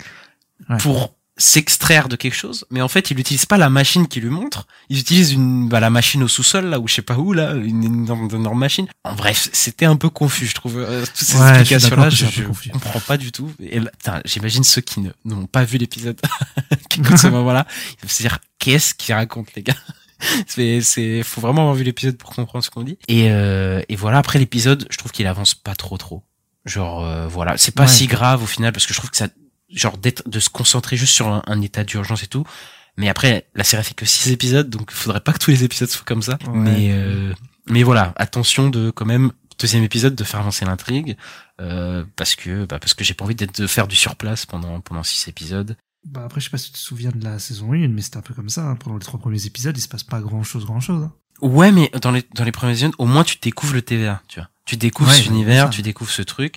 Ouais. pour s'extraire de quelque chose, mais en fait, il n'utilise pas la machine qui lui montre. Il utilise une, bah, la machine au sous-sol, là, ou je sais pas où, là, une énorme, énorme machine. En bref, c'était un peu confus, je trouve. euh, toutes ces Ouais, explications-là, je, comprends pas du tout. Et j'imagine ceux qui n'ont pas vu l'épisode, qui écoutent ce moment-là, ils vont se dire, qu'est-ce qu'ils racontent, les gars? C'est, c'est, faut vraiment avoir vu l'épisode pour comprendre ce qu'on dit. Et, euh, et voilà, après l'épisode, je trouve qu'il avance pas trop trop. Genre, euh, voilà, c'est pas Ouais. si grave au final parce que je trouve que ça, genre d'être, de se concentrer juste sur un, un état d'urgence et tout. Mais après, la série fait que six épisodes, donc il faudrait pas que tous les épisodes soient comme ça. Ouais. Mais, euh, mais voilà, attention de quand même deuxième épisode de faire avancer l'intrigue, euh, parce que, bah, parce que j'ai pas envie d'être de faire du surplace pendant pendant six épisodes. Bah après, je sais pas si tu te souviens de la saison 1, mais c'était un peu comme ça. hein. Pendant les trois premiers épisodes, il se passe pas grand chose, grand chose. Ouais, mais dans les dans les premiers épisodes, au moins tu découvres le TVA, tu vois. Tu découvres Ouais, cet univers, tu découvres ce truc.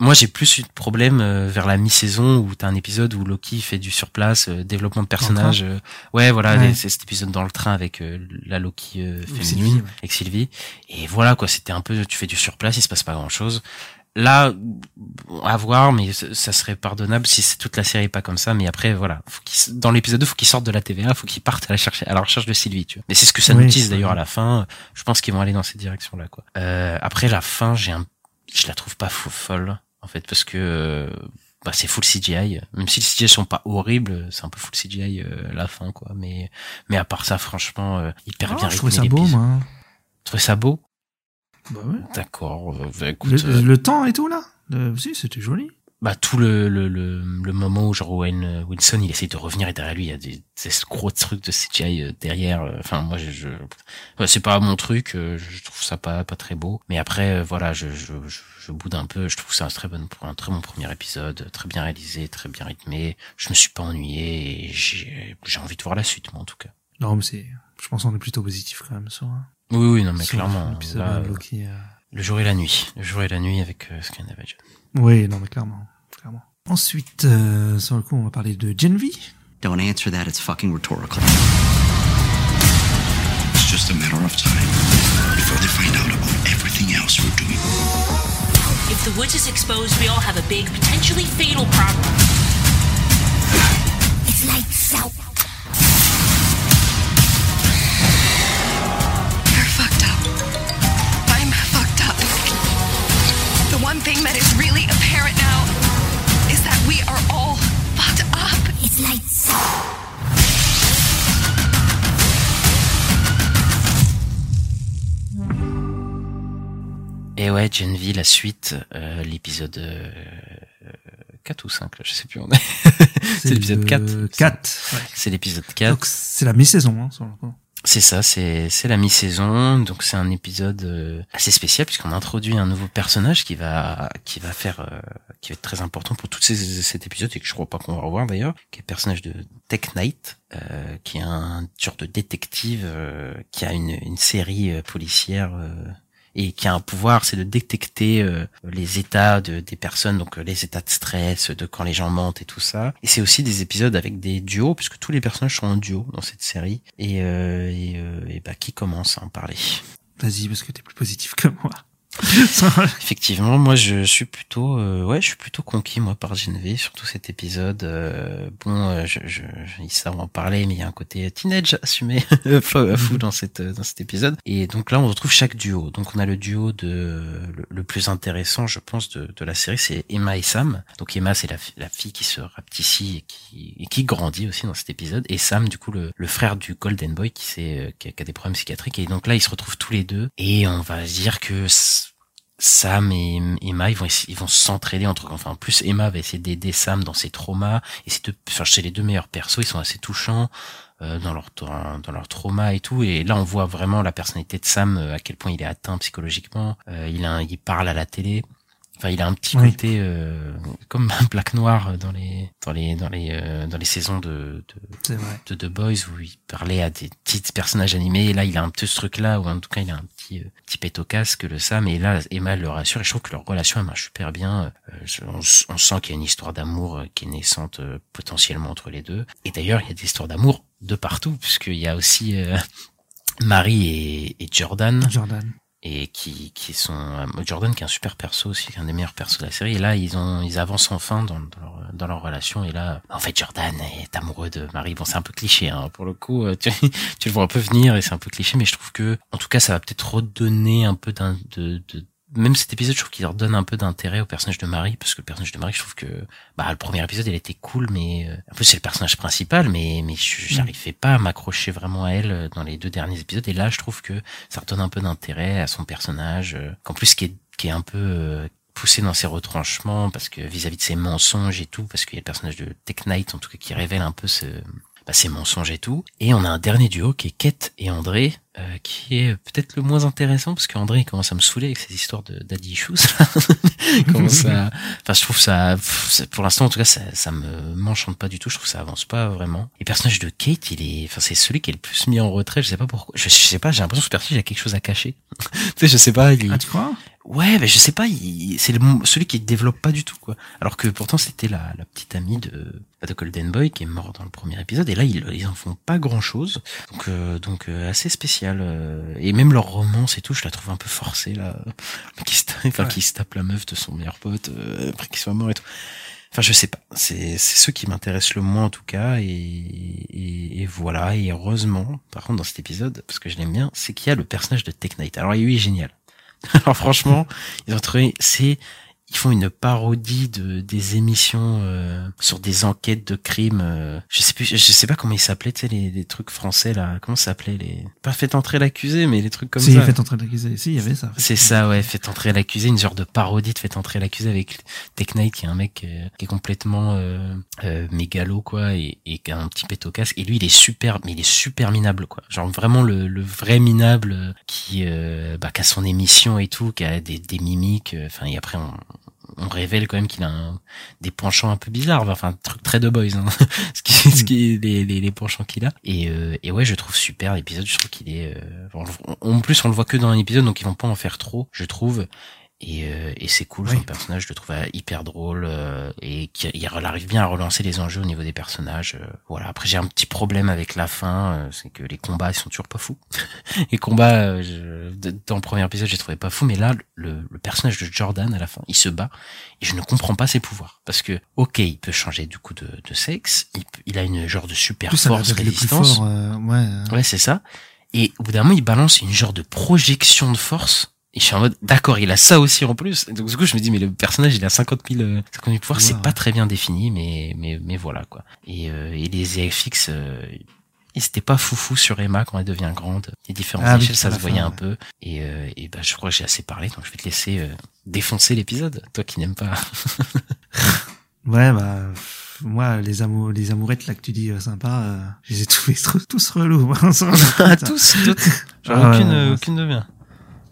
Moi, j'ai plus eu de problème euh, vers la mi-saison où t'as un épisode où Loki fait du surplace, euh, développement de personnage. euh, ouais, voilà, Ouais. c'est cet épisode dans le train avec euh, la Loki euh, féminine, Sylvie, ouais. avec Sylvie. Et voilà, quoi, c'était un peu, tu fais du surplace, il se passe pas grand-chose. Là, bon, à voir, mais ça serait pardonnable si toute la série pas comme ça. Mais après, voilà, faut dans l'épisode 2, faut qu'ils sortent de la TVA, faut qu'ils partent à la, chercher, à la recherche de Sylvie. Tu vois. Mais c'est ce que ça Oui, nous dise c'est d'ailleurs à la fin. Je pense qu'ils vont aller dans cette direction-là. Quoi. Euh, après la fin, j'ai un, je la trouve pas fou folle en fait parce que euh, bah, c'est full CGI. Même si les CGI sont pas horribles, c'est un peu full CGI euh, la fin quoi. Mais mais à part ça, franchement, euh, hyper Ah, bien je trouvais ça beau, moi. Tu trouvais ça beau? Bah ouais. D'accord. euh, bah, écoute, Le, euh, le temps et tout, là? Euh, Si, c'était joli. Bah tout le, le, le, le moment où genre Owen Wilson il essaie de revenir et derrière lui il y a des, des gros trucs de CGI euh, derrière euh, enfin moi je, je c'est pas mon truc euh, je trouve ça pas pas très beau mais après euh, voilà je, je, je, je boude un peu je trouve c'est un très bon un très bon premier épisode très bien réalisé très bien rythmé je me suis pas ennuyé et j'ai j'ai envie de voir la suite moi en tout cas Non, mais c'est. Je pense qu'on est plutôt positif quand même sur. hein, oui oui non mais sur clairement là, Loki. euh. le jour et la nuit le jour et la nuit avec euh, Scandinavian Oui, non, mais clairement. Clairement. Ensuite, euh, sur le coup, on va parler de Gen V. Don't answer that, it's fucking rhetorical. It's just a matter of time before they find out about everything else we're doing. If the woods is exposed, we all have a big, potentially fatal problem. It's lights out. You're fucked up. I'm fucked up. The one thing that is really apparent now is that we are all fucked up. It's lights out. Et ouais, Gen V, la suite, euh, l'épisode euh, 4 ou 5, là, je sais plus où on est. c'est l'épisode le 4. 4. ouais. C'est l'épisode 4. Donc, c'est la mi-saison, hein, sur le coup. C'est ça, c'est la mi-saison, donc c'est un épisode euh, assez spécial puisqu'on introduit un nouveau personnage qui va qui va faire euh, qui va être très important pour tout ces, cet épisode et que je crois pas qu'on va revoir d'ailleurs, qui est le personnage de Tech Knight, euh, qui est un genre de détective euh, qui a une une série policière et qui a un pouvoir, c'est de détecter euh, les états de, des personnes, donc euh, les états de stress, de quand les gens mentent et tout ça. Et c'est aussi des épisodes avec des duos, puisque tous les personnages sont en duo dans cette série. Et, euh, euh, bah qui commence à en parler? Vas-y, parce que t'es plus positif que moi. Effectivement, moi je suis plutôt, euh, ouais, je suis plutôt conquis moi par Geneviève, surtout cet épisode. euh, bon, euh, je, je, ils savent en parler, mais il y a un côté teenage assumé fou fou dans cette dans cet épisode. Et donc là, on retrouve chaque duo. Donc on a le duo de le, le plus intéressant, je pense, de, de la série, c'est Emma et Sam. Donc Emma, c'est la, la fille qui se rapetissit et qui et qui grandit aussi dans cet épisode. Et Sam, du coup, le, le frère du Golden Boy qui euh, qui a, qui a des problèmes psychiatriques. Et donc là, ils se retrouvent tous les deux. Et on va dire que Sam et Emma, ils vont essayer- ils vont s'entraider entre enfin en plus Emma va essayer d'aider Sam dans ses traumas et c'est deux enfin c'est les deux meilleurs persos, ils sont assez touchants euh, dans leur dans, leur trauma et tout et là on voit vraiment la personnalité de Sam euh, à quel point il est atteint psychologiquement, Euh, il a il parle à la télé. Enfin, il a un petit Oui. côté euh, comme un Black Noir dans les dans les dans les euh, dans les saisons de de, de The Boys où il parlait à des petits personnages animés. Et là, il a un peu ce truc-là, ou en tout cas, il a un euh, petit pet au le Sam. Et là, Emma le rassure. Et je trouve que leur relation, elle marche super bien. Euh, on, sent qu'il y a une histoire d'amour euh, qui naissante euh, potentiellement entre les deux. Et d'ailleurs, il y a des histoires d'amour de partout, puisqu'il y a aussi Marie et. Jordan. Et qui qui sont euh, Jordan qui est un super perso aussi, qui est un des meilleurs persos de la série. Et là, ils ont ils avancent enfin dans, dans leur relation. Et là, en fait, Jordan est amoureux de Marie. Bon, c'est un peu cliché hein, pour le coup. euh, Tu, tu le vois un peu venir et c'est un peu cliché, mais je trouve que en tout cas, ça va peut-être redonner un peu d'un de même cet épisode, je trouve qu'il leur donne un peu d'intérêt au personnage de Marie, parce que le personnage de Marie, je trouve que, bah, le premier épisode, elle était cool, mais, euh, en plus, c'est le personnage principal, mais, mais j'arrivais pas à m'accrocher vraiment à elle euh, dans les deux derniers épisodes, et là, je trouve que ça redonne un peu d'intérêt à son personnage, euh, qu'en plus, qui est, qui est un peu, euh, poussé dans ses retranchements, parce que vis-à-vis de ses mensonges et tout, parce qu'il y a le personnage de Tech Knight, en tout cas, qui révèle un peu ce, bah, ses mensonges et tout. Et on a un dernier duo qui est Kate et André, euh, qui est peut-être le moins intéressant parce qu'André il commence à me saouler avec ses histoires de daddy issues. Commence à, enfin je trouve ça, pour l'instant en tout cas ça, ça me m'enchante pas du tout. Je trouve que ça avance pas vraiment. Et le personnage de Kate, il est, enfin c'est celui qui est le plus mis en retrait. Je sais pas pourquoi. Je, je sais pas. J'ai l'impression que ce personnage il a quelque chose à cacher. tu sais, je sais pas. Il, Ah, tu crois? Ouais, mais je sais pas, il- c'est le, celui qui développe pas du tout, quoi. Alors que pourtant c'était la, la petite amie de, bah, de Golden Boy qui est mort dans le premier épisode, et là ils, ils en font pas grand chose. Donc, euh, donc euh, assez spécial. Euh, et même leur romance et tout, je la trouve un peu forcée, là. Qui se, tape- enfin, qui se tape la meuf de son meilleur pote, euh, après qu'il soit mort et tout. Enfin, je sais pas. C'est, c'est ceux qui m'intéressent le moins en tout cas, et, et, et voilà. Et heureusement, par contre, dans cet épisode, parce que je l'aime bien, c'est qu'il y a le personnage de Tech Knight. Alors, lui, il est génial. Alors franchement, ils ont trouvé, c'est, ils font une parodie de des émissions euh, sur des enquêtes de crimes. euh, je sais plus, je sais pas comment ils s'appelaient, tu sais les, les trucs français là. Comment ça s'appelait les Pas fait entrer l'accusé, mais les trucs comme si, ça. fait entrer l'accusé. Si, il y avait ça. C'est ça, ouais, fait entrer l'accusé, une genre de parodie de fait entrer l'accusé avec Tech Knight, qui est un mec euh, qui est complètement euh, euh, mégalo, quoi, et, et qui a un petit pet au casque. Et lui, il est super, mais il est super minable, quoi. Genre vraiment le, le vrai minable euh, qui, euh, bah, qui a son émission et tout, qui a des, des mimiques. Enfin, et après, on, on révèle quand même qu'il a un- des penchants un peu bizarres, enfin, un truc très de boys, hein. ce qui, ce qui les, les, les penchants qu'il a. Et, euh, et ouais, je trouve super l'épisode. Je trouve qu'il est. euh, en plus, on le voit que dans un épisode, donc ils vont pas en faire trop, je trouve. Et, euh, et c'est cool, son personnage, je le trouve euh, hyper drôle euh, et qu'il il arrive bien à relancer les enjeux au niveau des personnages. euh, voilà. Après, j'ai un petit problème avec la fin, euh, c'est que les combats ils sont toujours pas fous. les combats, euh, je- dans le premier épisode, j'ai trouvé pas fou, mais là, le, le personnage de Jordan à la fin, il se bat et je ne comprends pas ses pouvoirs parce que, ok, il peut changer du coup de, de sexe, il, a une genre de super force résistance. fort, ouais. Ouais, c'est ça. Et au bout d'un moment, il balance une genre de projection de force. Et je suis en mode, d'accord, il a ça aussi en plus. Donc, du coup, je me dis, mais le personnage, il a 50 000, euh, 50 000 pouvoirs. C'est Ouais. pas très bien défini, mais, mais, mais voilà, quoi. Et, euh, et les EFX, euh, ils étaient pas foufou sur Emma quand elle devient grande. Les différentes Ah oui, échelles, ça se voyait fin, un ouais. peu. Et, euh, et bah, je crois que j'ai assez parlé, donc je vais te laisser euh, défoncer l'épisode. Toi qui n'aimes pas. Ouais, bah, moi, les amours, les amourettes, là, que tu dis, euh, sympa, euh, je les ai tous, tous, tous relous, tous, toutes. Genre, Ah aucune, euh, aucune de bien.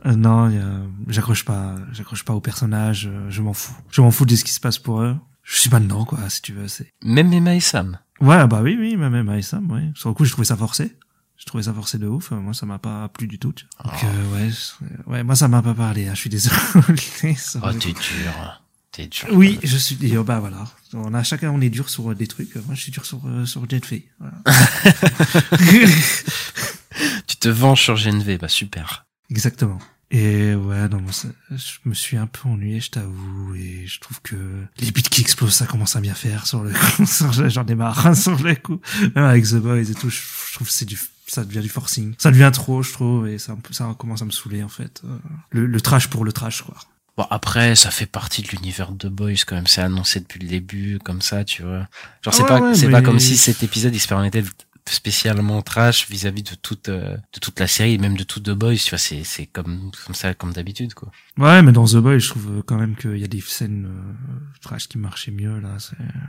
Euh, non, a- j'accroche pas, j'accroche pas au personnage, euh, je m'en fous. Je m'en fous de ce qui se passe pour eux. Je suis maintenant, quoi, si tu veux, c'est. Même Emma et Sam. Ouais, bah oui, oui, même avec Sam, ouais. Sur le coup, j'ai trouvé ça forcé. J'ai trouvé ça forcé de ouf. Moi, ça m'a pas plu du tout. tu vois. Donc, euh, ouais, ouais, moi, ça m'a pas parlé. hein. Je suis désolé. Oh, t'es dur. T'es dur. Oui, je suis. et, oh, bah voilà. On a chacun, on est dur sur euh, des trucs. Moi, je suis dur sur euh, sur Jet Fay. Voilà. Tu te venges sur GNV, bah super. Exactement. Et ouais, non, je me suis un peu ennuyé, je t'avoue, et je trouve que les bits qui explosent, ça commence à bien faire sur le J'en ai marre hein, sur le coup. Même avec The Boys et tout, je, trouve que c'est du, ça devient du forcing. Ça devient trop, je trouve, et ça, ça commence à me saouler en fait. Euh, Le, le trash pour le trash, quoi. Bon après, ça fait partie de l'univers de Boys quand même. C'est annoncé depuis le début, comme ça, tu vois. Genre c'est Ouais, pas, ouais, c'est mais- pas comme si cet épisode il se permettait d'être spécialement trash vis-à-vis de toute, euh, de toute la série, même de tout The Boys. Tu vois, c'est, c'est comme, comme ça, comme d'habitude, quoi. Ouais, mais dans The Boys, je trouve euh, quand même qu'il y a des scènes euh, trash qui marchaient mieux là.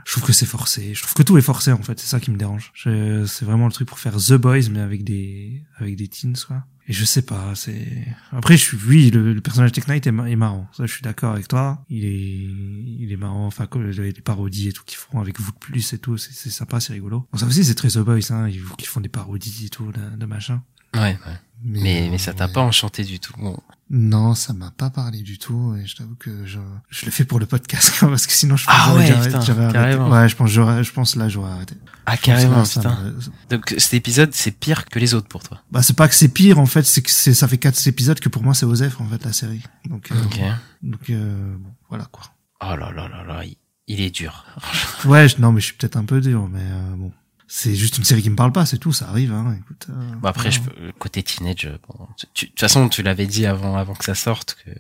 Je trouve que c'est forcé. Je trouve que tout est forcé en fait. C'est ça qui me dérange. C'est vraiment le truc pour faire The Boys, mais avec des avec des teens quoi. Et je sais pas. C'est après, je suis oui, le, le personnage Tech Knight est, est marrant. Ça, je suis d'accord avec toi. Il est il est marrant. Enfin, comme les parodies et tout qu'ils font avec vous de plus et tout, c'est c'est sympa, c'est rigolo. Bon, ça aussi, c'est très The Boys. Hein. Ils, ils font des parodies et tout de, de machin. Ouais, ouais. Mais, mais ça t'a ouais. pas enchanté du tout. Bon. Non, ça m'a pas parlé du tout. Et je t'avoue que je, je le fais pour le podcast, parce que sinon je pense Ah ouais, carrément. Ouais, je pense, je pense là, j'aurais arrêté. Ah, Je carrément, là, putain. Donc cet épisode, c'est pire que les autres pour toi. Bah, c'est pas que c'est pire, en fait, c'est que c'est, ça fait quatre épisodes que pour moi c'est Osef, en fait, la série. Donc, euh, Ok. donc, euh, bon, voilà, quoi. Oh là là là là, il, il est dur. Ouais, je- non, mais je suis peut-être un peu dur, mais euh, bon. C'est juste une série qui me parle pas, c'est tout, ça arrive, hein, écoute. euh, Bon après, je peux, côté teenage, bon, de toute façon, tu l'avais dit avant, avant que ça sorte que,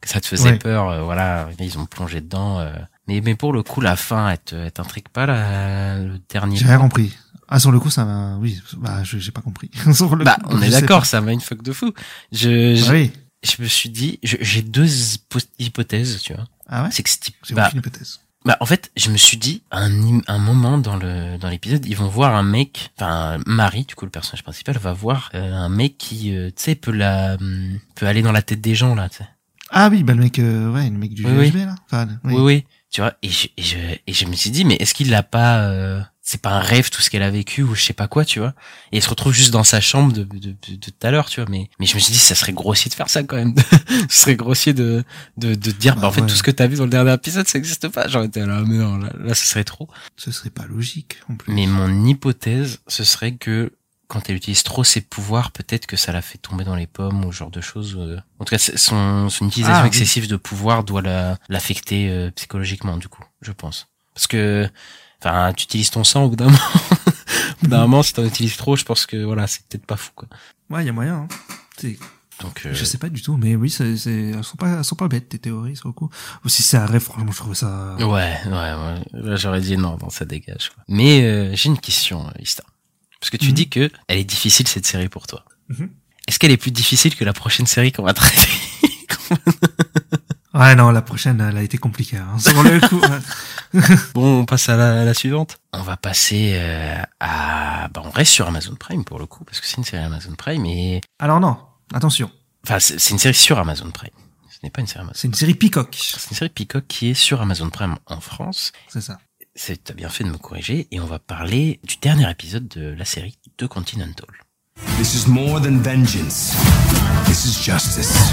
que ça te faisait Ouais. peur. euh, voilà, ils ont plongé dedans. euh. mais mais pour le coup, la fin, elle te, elle t'intrigue pas la, le dernier. J'ai rien compris. Ah, sur le coup, ça m'a, oui, bah, j'ai pas compris. Sur le Bah, coup, on est d'accord, ça m'a une fuck de fou. Je, je, Ah oui. je me suis dit, j'ai deux hypo- hypothèses, tu vois. Ah ouais? C'est que c'est- bah, hypothèse. Bah en fait, je me suis dit un im- un moment dans le dans l'épisode, ils vont voir un mec, enfin Marie, du coup le personnage principal va voir euh, un mec qui euh, tu sais peut la hum, peut aller dans la tête des gens là, tu sais. Ah oui, bah, le mec, euh, ouais, le mec du Oui, là. Enfin, oui. Oui oui, tu vois et je, et je et je me suis dit mais est-ce qu'il l'a pas euh, c'est pas un rêve tout ce qu'elle a vécu ou je sais pas quoi, tu vois. Et il se retrouve juste dans sa chambre de de, de, de tout à l'heure, tu vois, mais mais je me suis dit ça serait grossier de faire ça quand même. Ce serait grossier de de de dire bah, Bah en fait ouais. tout ce que t'as vu dans le dernier épisode ça existe pas. J'aurais été là mais non, là, là ce serait trop. Ce serait pas logique, en plus. Mais mon hypothèse, ce serait que quand elle utilise trop ses pouvoirs, peut-être que ça la fait tomber dans les pommes ou ce genre de choses. euh. En tout cas, son, son utilisation Ah, oui. excessive de pouvoir doit la, l'affecter euh, psychologiquement, du coup, je pense. Parce que, enfin, tu utilises ton sang au bout d'un moment. au bout d'un moment, si t'en utilises trop, je pense que voilà, c'est peut-être pas fou, quoi. Ouais, il y a moyen, hein. C'est- Donc, euh, Je sais pas du tout, mais oui, c'est, c'est, elles sont pas, elles sont pas bêtes, tes théories, sur le coup. Ou si c'est un rêve, franchement, je trouve ça... ouais, ouais, ouais. Là, j'aurais dit non, non, ça dégage. Quoi. Mais euh, j'ai une question, euh, Ista. Parce que tu Mhm. dis que elle est difficile cette série pour toi. Mhm. Est-ce qu'elle est plus difficile que la prochaine série qu'on va traiter? Ouais, non, la prochaine, elle a été compliquée, hein. Sur le coup, ouais. Bon, on passe à la, à la suivante. On va passer euh, à... Bah, on reste sur Amazon Prime pour le coup, parce que c'est une série Amazon Prime et... Alors non, attention. Enfin, c'est une série sur Amazon Prime. Ce n'est pas une série Amazon. C'est une série Peacock. C'est une série Peacock qui est sur Amazon Prime en France. C'est ça. C'est t'as bien fait de me corriger et on va parler du dernier épisode de la série The Continental. This is more than vengeance. This is justice.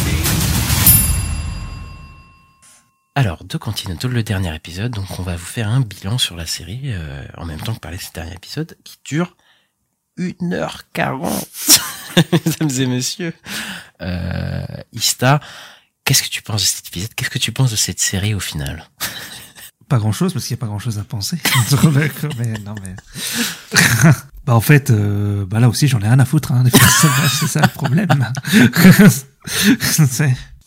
Alors, The Continental, le dernier épisode, donc on va vous faire un bilan sur la série, euh, en même temps que parler de ce dernier épisode, qui dure 1h40. Mesdames et messieurs, euh, Ista, qu'est-ce que tu penses de cet épisode? Qu'est-ce que tu penses de cette série au final? Pas grand chose, parce qu'il y a pas grand chose à penser. Non, mais... bah, en fait, euh, bah là aussi, j'en ai rien à foutre, hein, c'est ça le problème.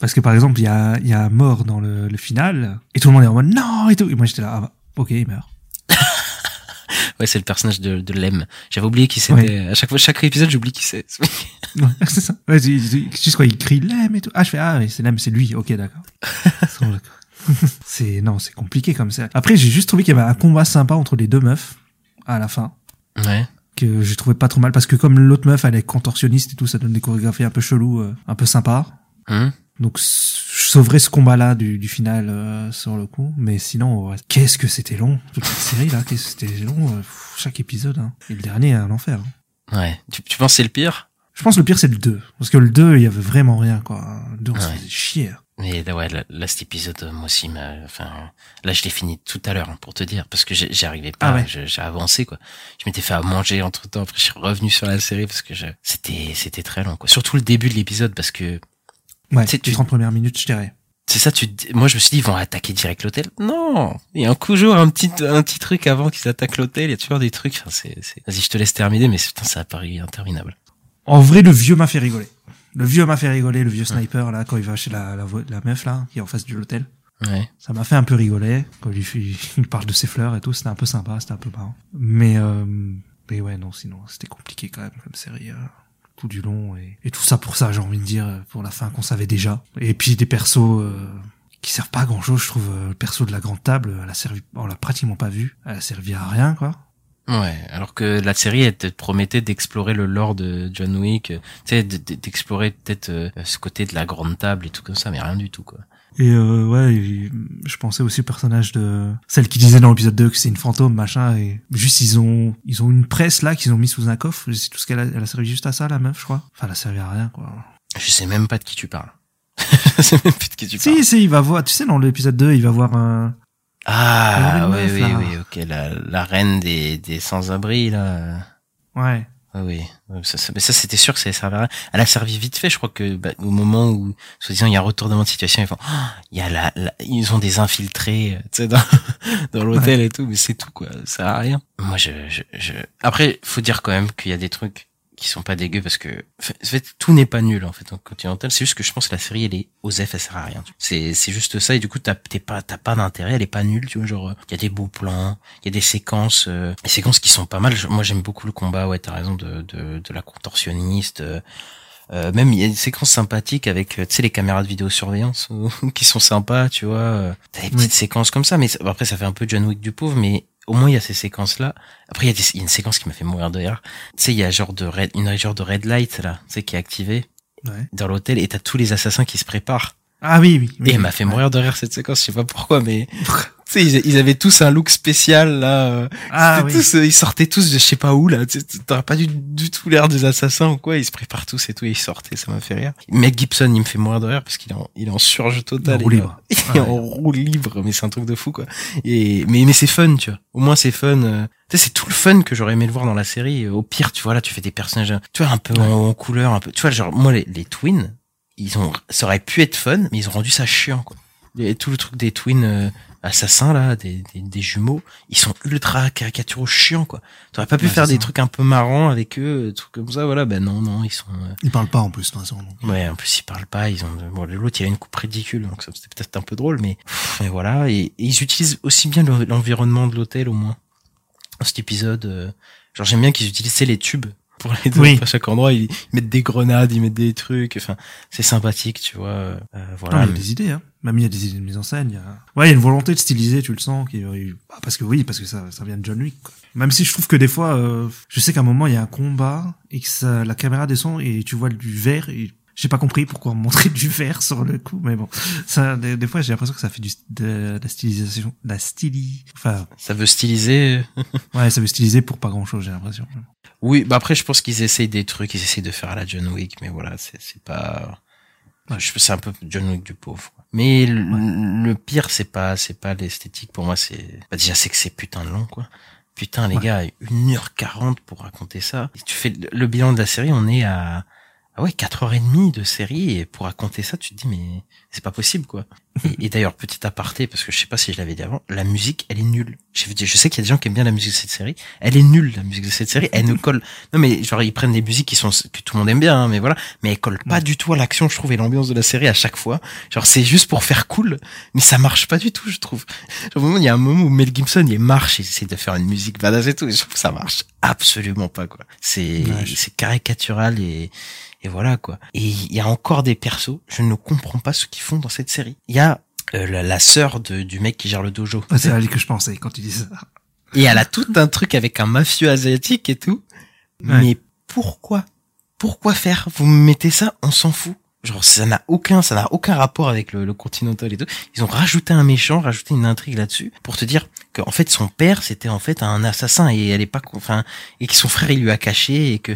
Parce que par exemple, il y a, y a un mort dans le, le final, et tout le monde est en mode non, et tout. Et moi, j'étais là, ah bah, ok, il meurt. Ouais, c'est le personnage de, de Lem. J'avais oublié qui c'était. À chaque fois, chaque épisode, j'oublie qui c'est. Ouais, c'est ça. Ouais, juste quand il crie Lem et tout. Ah, je fais, ah oui, c'est Lem, c'est lui. Ok, d'accord. C'est, non, c'est compliqué comme ça. Après, j'ai juste trouvé qu'il y avait un combat sympa entre les deux meufs, à la fin. Ouais. Que j'ai trouvé pas trop mal, parce que comme l'autre meuf, elle est contorsionniste et tout, ça donne des chorégraphies un peu chelou, euh, un peu sympa. Hum. Donc, je sauverai ce combat-là du, du final, euh, sur le coup. Mais sinon, ouais, qu'est-ce que c'était long, toute cette série-là. Qu'est-ce que c'était long, euh, chaque épisode, hein. Et le dernier, un enfer. hein. Ouais. Tu, tu penses que c'est le pire? Je pense que le pire, c'est le 2. Parce que le 2, il y avait vraiment rien, quoi. Le 2, on se faisait chier. Mais là, ouais, là, là, cet épisode, euh, moi aussi, m'a, enfin, là, je l'ai fini tout à l'heure, hein, pour te dire, parce que j'ai- j'y arrivais pas, Ah ouais. j'ai avancé, quoi. Je m'étais fait à manger entre temps, après, je suis revenu sur la série parce que c'était, c'était très long, quoi. Surtout le début de l'épisode, parce que, Ouais, Tu sais, les 30 premières minutes, je dirais. c'est ça, tu, moi, je me suis dit, ils vont attaquer direct l'hôtel. Non! Il y a un coup jour, un petit, un petit truc avant qu'ils attaquent l'hôtel, il y a toujours des trucs, enfin, c'est, c'est, vas-y, je te laisse terminer, mais putain, ça a paru interminable. En vrai, le vieux m'a fait rigoler. Le vieux m'a fait rigoler, le vieux sniper, là, quand il va chez la, la, meuf, là, qui est en face de l'hôtel. Ouais. Ça m'a fait un peu rigoler, quand il, il parle de ses fleurs et tout, c'était un peu sympa, c'était un peu marrant. Mais, euh, mais ouais, non, sinon, c'était compliqué quand même, comme série. euh. Tout du long et, et tout ça pour ça, j'ai envie de dire, pour la fin qu'on savait déjà. Et puis des persos euh, qui servent pas à grand chose, je trouve. euh, Le perso de la grande table, elle a servi, on l'a pratiquement pas vu. Elle a servi à rien, quoi. Ouais, alors que la série elle te promettait d'explorer le lore de John Wick, euh, tu sais, d'explorer peut-être euh, ce côté de la grande table et tout comme ça, mais rien du tout quoi. Et euh, ouais, et je pensais aussi au personnage de celle qui disait dans l'épisode 2 que c'est une fantôme, machin, et juste ils ont ils ont une presse là qu'ils ont mis sous un coffre, c'est tout ce qu'elle a, elle a servi juste à ça la meuf, je crois. Enfin, elle a servi à rien quoi. Je sais même pas de qui tu parles. je sais même plus de qui tu parles. Si, si, il va voir, tu sais, dans l'épisode 2, il va voir un... Ah, une oui, meuf, oui, là. oui, ok, la, la reine des, des sans-abri, là. Ouais. Ah oui, ça- mais ça c'était sûr que ça servait à rien. Elle a servi vite fait, je crois que bah, au moment où, soi-disant, il y a un retournement de situation, ils font, Ah, il y a la, la- ils ont des infiltrés, euh, tu sais, dans, dans l'hôtel et tout, mais c'est tout quoi, ça sert à rien. Moi, je, je, je... après, faut dire quand même qu'il y a des trucs qui sont pas dégueux parce que, en fait, tout n'est pas nul en fait en Continental. C'est juste que je pense que la série elle est osef, elle sert à rien. C'est, c'est juste ça et du coup t'as, t'es pas, t'as pas d'intérêt, elle est pas nulle, tu vois. Genre, il y a des beaux plans, il y a des séquences, euh, des séquences qui sont pas mal. Moi, j'aime beaucoup le combat. Ouais, t'as raison de, de, de la contorsionniste. euh, euh, même il y a des séquences sympathiques avec euh, tu sais les caméras de vidéosurveillance euh, qui sont sympas tu vois euh, t'as des petites séquences comme ça mais ça- après ça fait un peu John Wick du pauvre mais au moins il y a ces séquences là après il y a, des- il y a une séquence qui m'a fait mourir de rire. Tu sais il y a genre de red, une genre de red light là tu sais qui est activée Ouais. dans l'hôtel et t'as tous les assassins qui se préparent. Ah oui, oui. oui et elle m'a fait mourir de rire cette séquence. Je sais pas pourquoi mais sais ils, ils avaient tous un look spécial là euh, Ah c'était oui. tous, euh, ils sortaient tous de je sais pas où là. T'aurais pas du, du tout l'air des assassins ou quoi. Ils se préparent tous et tout. Et ils sortaient. Ça m'a fait rire. Mec Gibson, il me fait mourir de rire parce qu'il est en, il est en surge total. En roue il est libre. Il est en roue libre. Mais c'est un truc de fou quoi. Et mais mais c'est fun, tu vois. Au moins c'est fun. euh. Tu sais, c'est tout le fun que j'aurais aimé le voir dans la série. Au pire, tu vois là, tu fais des personnages, tu vois un peu en, en couleur, un peu. Tu vois genre moi les, les twins, ils ont, ça aurait pu être fun, mais ils ont rendu ça chiant quoi. Et tout le truc des twins euh, assassins là, des, des, des jumeaux, ils sont ultra caricaturaux chiants quoi. T'aurais pas pu Ouais, faire des ça. trucs un peu marrants avec eux, des trucs comme ça, voilà. Ben non, non, ils sont. euh, Il parle pas en plus, de toute façon. donc. Ouais, en plus ils parlent pas, ils ont bon l'autre il y a une coupe ridicule donc ça, c'était peut-être un peu drôle mais mais voilà et, et ils utilisent aussi bien le- l'environnement de l'hôtel au moins. Dans cet épisode euh, genre j'aime bien qu'ils utilisaient les tubes pour les Oui. à chaque endroit, ils, ils mettent des grenades, ils mettent des trucs, enfin c'est sympathique, tu vois. euh, voilà. Non, il y a des idées, hein. Même il y a des idées de mise en scène. Il y a... Ouais, il y a une volonté de styliser, tu le sens. Qui... bah, parce que oui, parce que ça, ça vient de John Wick. Quoi. Même si je trouve que des fois, euh, je sais qu'à un moment il y a un combat et que ça, la caméra descend et tu vois du vert et j'ai pas compris pourquoi on montrait du vert sur le coup, mais bon, ça, des, des fois j'ai l'impression que ça fait du, de, de la stylisation, de la styli, enfin, Ça veut styliser. ouais, ça veut styliser pour pas grand chose, j'ai l'impression. Oui, bah après je pense qu'ils essayent des trucs, ils essayent de faire à la John Wick, mais voilà, c'est pas. Je c'est un peu John Wick du pauvre. quoi. Mais le, le pire c'est pas c'est pas l'esthétique pour moi, c'est bah déjà c'est que c'est putain de long quoi. Putain les Ouais. gars, 1h40 pour raconter ça. Et tu fais le bilan de la série, on est à ah ouais, 4h30 de série et pour raconter ça, tu te dis mais c'est pas possible quoi. Et, et d'ailleurs, petit aparté parce que je sais pas si je l'avais dit avant, la musique, elle est nulle. Je, sais qu'il y a des gens qui aiment bien la musique de cette série, elle est nulle la musique de cette série, elle ne colle. Non mais genre ils prennent des musiques qui sont que tout le monde aime bien hein, mais voilà, mais elle colle pas du tout à l'action, je trouve et l'ambiance de la série à chaque fois. Genre c'est juste pour faire cool, mais ça marche pas du tout, je trouve. Genre il y a un moment où Mel Gibson il marche, il essaie de faire une musique badass et tout, et je trouve que ça marche absolument pas quoi. C'est Ouais, je- c'est caricatural et et voilà quoi. Et il y a encore des persos, je ne comprends pas ce qu'ils font dans cette série. Il y a euh, la, la sœur de, du mec qui gère le dojo. Ouais, c'est à elle que je pensais quand tu dis ça. Et elle a tout un truc avec un mafieux asiatique et tout. Ouais. Mais pourquoi? Pourquoi faire? Vous me mettez ça, on s'en fout. Genre ça n'a aucun ça n'a aucun rapport avec le, le Continental et tout. Ils ont rajouté un méchant, rajouté une intrigue là-dessus pour te dire que en fait son père c'était en fait un assassin et elle est pas enfin et que son frère il lui a caché et que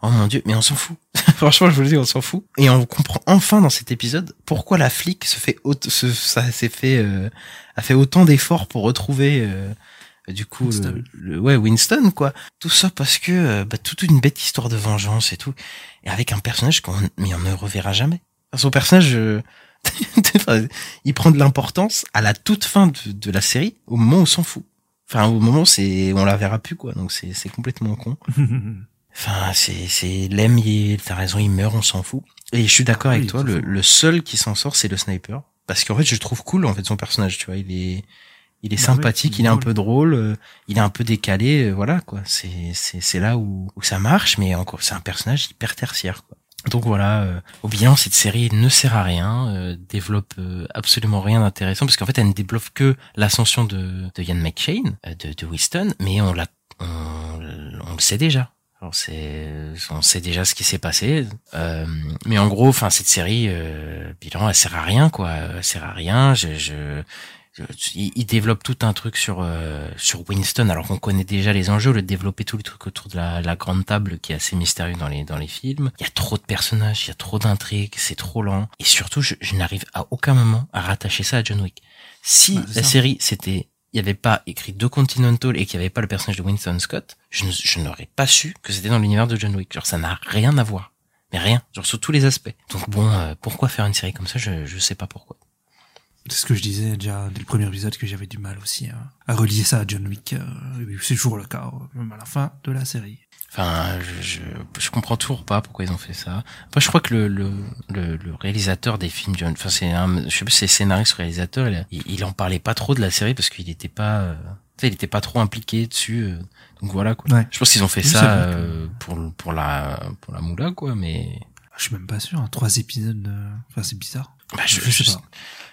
oh mon dieu mais on s'en fout. Franchement je vous le dis on s'en fout. Et on comprend enfin dans cet épisode pourquoi la flic se fait se, ça s'est fait euh, a fait autant d'efforts pour retrouver euh, du coup le, Winston. le- ouais Winston quoi. Tout ça parce que euh, bah, toute une bête histoire de vengeance et tout. Et avec un personnage qu'on mais on ne reverra jamais. Son personnage euh, il prend de l'importance à la toute fin de, de la série au moment où on s'en fout. Enfin au moment où c'est on la verra plus quoi. Donc c'est c'est complètement con enfin c'est c'est il- t'as raison il meurt on s'en fout et je suis d'accord Oui, avec toi le, le seul qui s'en sort c'est le sniper parce qu'en fait je le trouve cool en fait son personnage tu vois il est Il est Bah sympathique, ouais, il est un peu drôle, euh, il est un peu décalé, euh, voilà quoi. C'est c'est c'est là où, où ça marche, mais encore c'est un personnage hyper tertiaire. Quoi. Donc voilà, euh, au bilan cette série ne sert à rien, euh, développe euh, absolument rien d'intéressant parce qu'en fait elle ne développe que l'ascension de de Ian McShane, euh, de de Winston, mais on l'a on, on le sait déjà. Alors c'est, on sait déjà ce qui s'est passé, Euh, mais en gros, enfin cette série, euh, bilan, elle sert à rien quoi, elle sert à rien. Je, je, je- il développe tout un truc sur euh, sur Winston, alors qu'on connaît déjà les enjeux, le développer tout le truc autour de la, la grande table qui est assez mystérieux dans les dans les films. Il y a trop de personnages, il y a trop d'intrigues, c'est trop lent, et surtout, je, je n'arrive à aucun moment à rattacher ça à John Wick. Si Bah, la ça. série c'était il n'y avait pas écrit The Continental et qu'il n'y avait pas le personnage de Winston Scott, je, n'aurais pas su que c'était dans l'univers de John Wick. Genre, ça n'a rien à voir. Mais rien. Genre, sur tous les aspects. Donc bon, euh, pourquoi faire une série comme ça? Je, je sais pas pourquoi. C'est ce que je disais déjà dès le premier épisode que j'avais du mal aussi à, à relier ça à John Wick. euh, c'est toujours le cas, euh, même à la fin de la série. Enfin, je, je, je comprends toujours pas pourquoi ils ont fait ça. Après, je crois que le, le, le, le réalisateur des films John, enfin, c'est un, je sais plus si c'est scénariste ou réalisateur, il, il, il en parlait pas trop de la série parce qu'il était pas, euh, il était pas trop impliqué dessus. euh, donc voilà, quoi. Ouais. Je pense qu'ils ont fait Oui, ça euh, pour, pour la, pour la moula, quoi, mais. Je suis même pas sûr, hein, trois épisodes, de... enfin c'est bizarre. Bah, je, Je sais pas.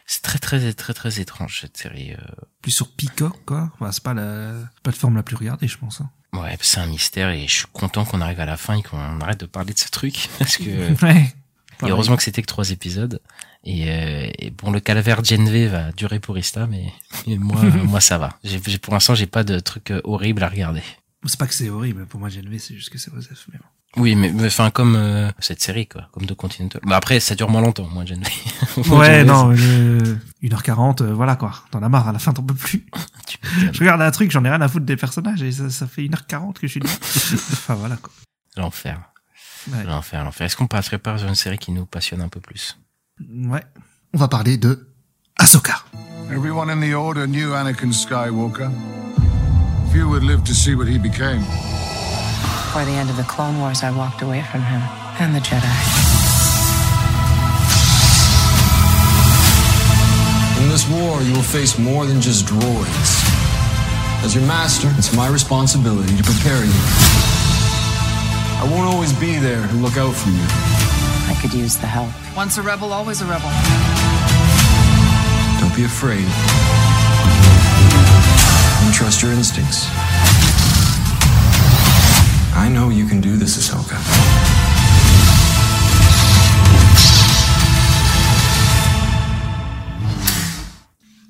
C'est très très très très étrange cette série. euh. Plus sur Peacock, quoi. Enfin, c'est pas la plateforme la plus regardée, je pense. hein. Ouais, c'est un mystère et je suis content qu'on arrive à la fin et qu'on arrête de parler de ce truc parce que Ouais. et heureusement que c'était que trois épisodes et, euh, et bon le calvaire Genve va durer pour Ista mais, mais moi moi ça va. J'ai pour l'instant j'ai pas de truc euh, horrible à regarder. C'est pas que c'est horrible, pour moi, GNV, c'est juste que c'est Joseph. Mais bon. Oui mais mais, enfin comme euh, cette série quoi, comme de Continental. Mais après ça dure moins longtemps moi Genve. Ouais, non, le... 1h40, euh, voilà quoi. T'en as marre, à la fin t'en peux plus. je regarde un truc, j'en ai rien à foutre des personnages et ça, ça fait 1h40 que je suis dedans. enfin voilà quoi. L'enfer. Ouais. L'enfer, l'enfer. Est-ce qu'on passerait pas sur une série qui nous passionne un peu plus? Ouais. On va parler de Ahsoka. Everyone in the Order knew Anakin Skywalker. Few would live to see what he became. By the end of the Clone Wars, I walked away from him and the Jedi. This war, you will face more than just droids. As your master, it's my responsibility to prepare you. I won't always be there to look out for you. I could use the help. Once a rebel, always a rebel. Don't be afraid. And trust your instincts. I know you can do this, Ahsoka.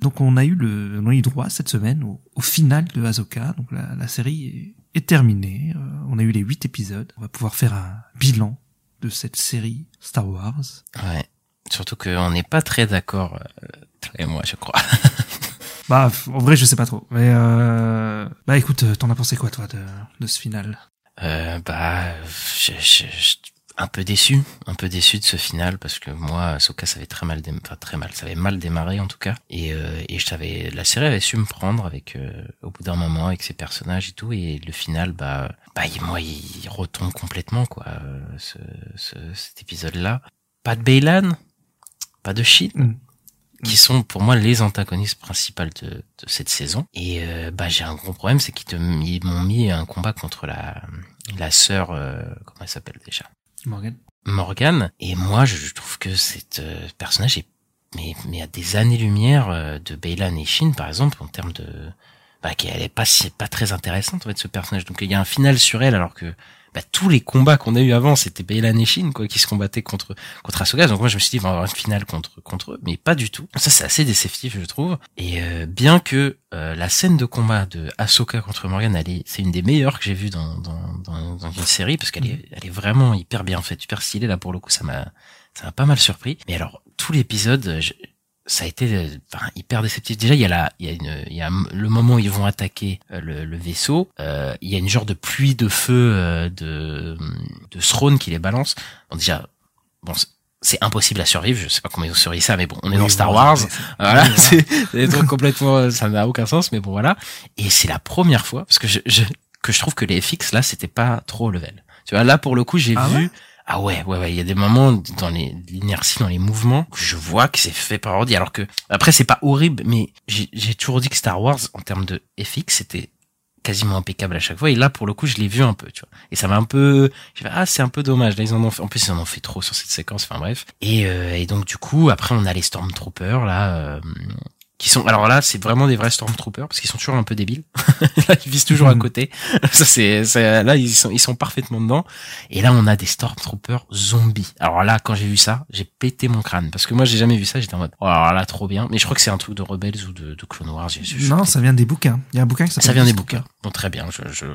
Donc on a eu le, on a eu droit cette semaine au, au final de Ahsoka. Donc la, la série est, est terminée. Euh, on a eu les huit épisodes. On va pouvoir faire un bilan de cette série Star Wars. Ouais. Surtout qu'on n'est pas très d'accord, euh, toi et moi, je crois. Bah en vrai je sais pas trop. Mais euh, bah écoute, euh, t'en as pensé quoi toi de, de ce final? Euh, bah, je, je- je- un peu déçu, un peu déçu de ce final parce que moi, Soka, ça avait très mal, enfin très mal, ça avait mal démarré en tout cas, et euh, et je savais, la série avait su me prendre avec euh, au bout d'un moment avec ses personnages et tout, et le final, bah, bah, il, moi, il retombe complètement quoi, euh, ce, ce, cet épisode-là. Pas de Baylan, pas de shit. Mm. qui sont pour moi les antagonistes principaux de, de cette saison. Et euh, bah j'ai un gros problème, c'est qu'ils m'ont mis un combat contre la la sœur, euh, comment elle s'appelle déjà? Morgan Morgan. Et moi, je, trouve que cet euh, personnage est mais mais à des années-lumière euh, de Baylan et Shin, par exemple, en termes de bah qu'elle est pas pas très intéressante en fait ce personnage. Donc il y a un final sur elle alors que bah, tous les combats qu'on a eu avant, c'était Baylan et Shin quoi qui se combattaient contre contre Ahsoka. Donc moi je me suis dit il va avoir une finale contre contre eux, mais pas du tout. Ça c'est assez déceptif je trouve. Et euh, bien que euh, la scène de combat de Ahsoka contre Morgan, elle est c'est une des meilleures que j'ai vues dans dans dans, dans une série parce qu'elle est elle est vraiment hyper bien faite, hyper stylée là pour le coup ça m'a ça m'a pas mal surpris. Mais alors tout l'épisode ça a été euh, enfin, hyper déceptif. Déjà, il y a la, il y a une, il y a le moment où ils vont attaquer euh, le, le vaisseau. euh, il y a une genre de pluie de feu euh, de de Throne qui les balance. Bon, déjà, bon, c'est- impossible à survivre. Je sais pas comment ils ont survécu ça, mais bon, on est Oui, dans Star Wars. Voilà, c'est c'est des trucs complètement, ça n'a aucun sens, mais bon voilà. Et c'est la première fois parce que je, je que je trouve que les FX là, c'était pas trop au level. Tu vois, là pour le coup, j'ai Ah vu. ouais? Ah ouais, ouais, ouais, il y a des moments dans l'inertie, dans les mouvements, que je vois que c'est fait par ordi. Alors que après, c'est pas horrible, mais j'ai j'ai toujours dit que Star Wars, en termes de FX, c'était quasiment impeccable à chaque fois. Et là, pour le coup, je l'ai vu un peu, tu vois. Et ça m'a un peu, j'ai fait, ah, c'est un peu dommage. Là, ils en ont fait, en plus, ils en ont fait trop sur cette séquence. Enfin, bref. Et, euh, et donc, du coup, après, on a les Stormtroopers, là, euh, qui sont, alors là, c'est vraiment des vrais Stormtroopers, parce qu'ils sont toujours un peu débiles. là, ils visent toujours à côté. ça, c'est, là, ils sont, ils sont parfaitement dedans. Et là, on a des Stormtroopers zombies. Alors là, quand j'ai vu ça, j'ai pété mon crâne. Parce que moi, j'ai jamais vu ça. J'étais en mode, oh, alors là, trop bien. Mais je crois que c'est un truc de Rebels ou de, de Clone Wars. Non, ça vient des bouquins. Il y a un bouquin qui ça vient des bouquins. Bon, très bien. Je, je,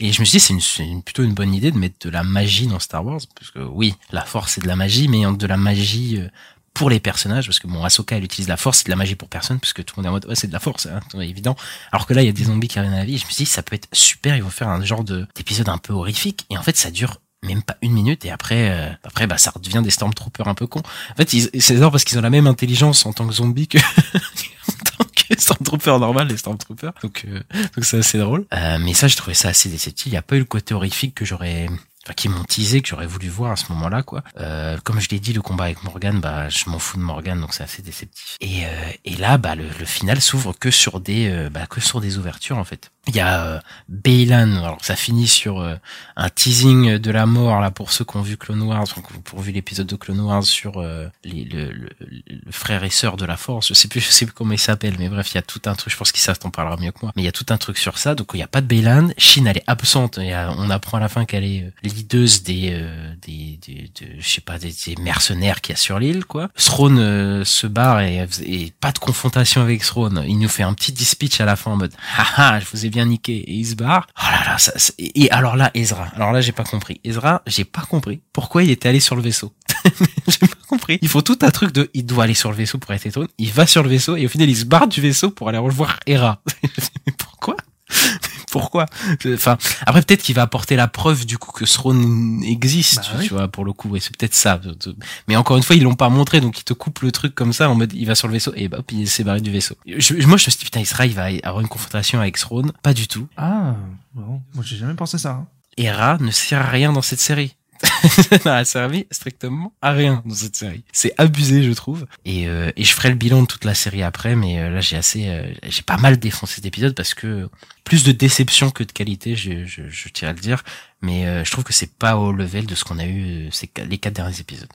et je me suis dit, c'est une, c'est une- plutôt une bonne idée de mettre de la magie dans Star Wars, parce que oui, la Force c'est de la magie, mais de la magie euh, pour les personnages, parce que bon, Ahsoka elle utilise la Force, c'est de la magie pour personne, parce que tout le monde est en mode, ouais, c'est de la Force, hein, c'est évident. Alors que là, il y a des zombies qui arrivent à la vie. Je me suis dit, ça peut être super. Ils vont faire un genre de d'épisode un peu horrifique, et en fait, ça dure même pas une minute et après euh, après bah ça redevient des stormtroopers un peu cons. En fait, c'est bizarre parce qu'ils ont la même intelligence en tant que zombies que en tant que stormtroopers normal les stormtroopers. Donc euh, donc c'est assez drôle. Euh, mais ça j'ai trouvé ça assez déceptif. Il y a pas eu le côté horrifique que j'aurais Enfin, qui m'ont teasé que j'aurais voulu voir à ce moment-là quoi. Euh, comme je l'ai dit le combat avec Morgan bah je m'en fous de Morgan donc c'est assez déceptif. Et euh, là bah le, le final s'ouvre que sur des euh, bah que sur des ouvertures en fait. Il y a euh, Baylan alors ça finit sur euh, un teasing de la mort là pour ceux qui ont vu Clone Wars, ont vu l'épisode de Clone Wars sur euh, les, le, le, le frère et sœur de la Force. Je sais plus, je sais plus comment il s'appelle, mais bref, il y a tout un truc. Je pense qu'ils savent t'en parlera mieux que moi. Mais il y a tout un truc sur ça. Donc il y a pas de Baylan. Shin elle est absente. Y a- on apprend à la fin qu'elle est euh, leaduse des, euh, des, des, de- je sais pas, des, des mercenaires qu'il y a sur l'île quoi. Throne euh, se barre et, et pas de confrontation avec Throne. Il nous fait un petit speech à la fin en mode, haha, je vous ai bien niqué et il se barre. Oh et alors là, Ezra. Alors là, j'ai pas compris. Ezra, j'ai pas compris pourquoi il était allé sur le vaisseau. j'ai pas compris. Il faut tout un truc de, il doit aller sur le vaisseau pour être étonné. Il va sur le vaisseau et au final, il se barre du vaisseau pour aller revoir Hera. Pourquoi? Pourquoi Enfin, après peut-être qu'il va apporter la preuve du coup que Throne existe, Bah oui. tu vois, pour le coup. Et c'est peut-être ça. Mais encore une fois, ils l'ont pas montré, donc ils te coupent le truc comme ça en mode, il va sur le vaisseau et bah, hop, il s'est barré du vaisseau. Je- moi, je me suis dit putain, Ezra, il va avoir une confrontation avec Throne. Pas du tout. Ah, bon. Moi, j'ai jamais pensé ça. hein. Hera ne sert à rien dans cette série. N'a servi strictement à rien dans cette série. C'est abusé, je trouve. Et, euh, et je ferai le bilan de toute la série après, mais euh, là j'ai assez, euh, j'ai pas mal défoncé cet épisode parce que plus de déception que de qualité, je, je, je tiens à le dire. Mais euh, je trouve que c'est pas au level de ce qu'on a eu euh, ces, les quatre derniers épisodes.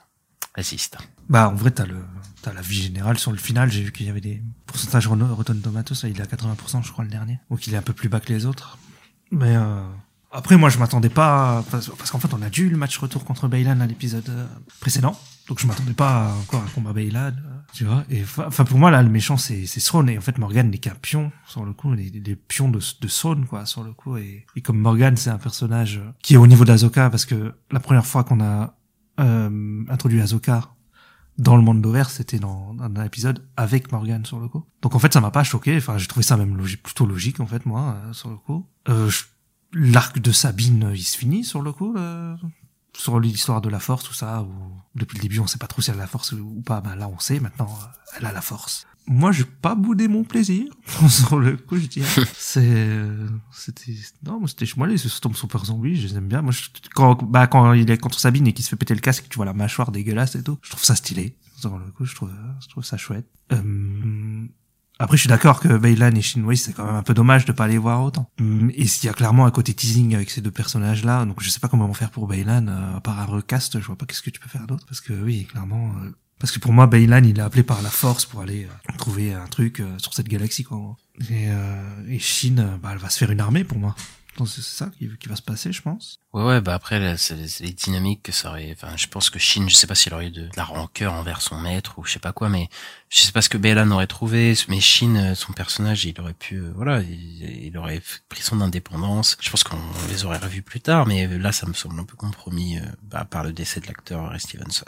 Assiste. Bah, en vrai, t'as le, t'as la vie générale sur le final. J'ai vu qu'il y avait des pourcentages Rotten Tomatoes. Il est à 80%, je crois, le dernier. Donc, il est un peu plus bas que les autres. Mais, euh, après, moi, je m'attendais pas, parce, qu'en fait, on a dû le match retour contre Baylan à l'épisode euh, précédent. Donc, je m'attendais pas à encore un combat Baylan, euh, tu vois. Et, enfin, pour moi, là, le méchant, c'est, c'est. Et en fait, Morgan n'est qu'un pion, sur le coup, des, des pions de, de quoi, sur le coup. Et, et comme Morgan, c'est un personnage euh, qui est au niveau d'Azoka, parce que la première fois qu'on a, euh, introduit Azoka dans le monde d'Over, c'était dans, un épisode avec Morgan sur le coup. Donc en fait, ça m'a pas choqué. Enfin, j'ai trouvé ça même logique, plutôt logique en fait, moi, sur le coup. Euh, je- L'arc de Sabine, il se finit sur le coup, euh, sur l'histoire de la Force, tout ça. Où depuis le début, on sait pas trop si elle a la Force ou pas. Ben là, on sait maintenant, euh, elle a la Force. Moi, j'ai pas boudé mon plaisir sur le coup. Je dirais, c'est, euh, c'était, non, moi c'était moi les Storm Super Zombie, je les aime bien. Moi, je- quand, bah quand il est contre Sabine et qu'il se fait péter le casque, tu vois la mâchoire dégueulasse et tout, je trouve ça stylé. Sur le coup, je trouve, je trouve ça chouette. Euh, après, je suis d'accord que Baylan et Shinwei, c'est quand même un peu dommage de pas les voir autant. Hum, Et s'il y a clairement un côté teasing avec ces deux personnages-là, donc je sais pas comment ils vont faire pour Baylan, euh, à part un recast, je vois pas qu'est-ce que tu peux faire d'autre, parce que oui, clairement, euh, parce que pour moi, Baylan, il est appelé par la Force pour aller euh, trouver un truc euh, sur cette galaxie, quoi. Et, euh, et Shin, bah, elle va se faire une armée pour moi. Donc c'est ça qui, qui va se passer, je pense. Ouais, ouais, bah après, c'est les dynamiques que ça aurait, enfin, je pense que Shin, je sais pas s'il aurait eu de, de la rancœur envers son maître ou je sais pas quoi, mais je sais pas ce que Baylan aurait trouvé, mais Shin, euh, son personnage, il aurait pu, euh, voilà, il, il aurait pris son indépendance. Je pense qu'on les aurait revus plus tard, mais là, ça me semble un peu compromis, euh, bah, par le décès de l'acteur Ray Stevenson,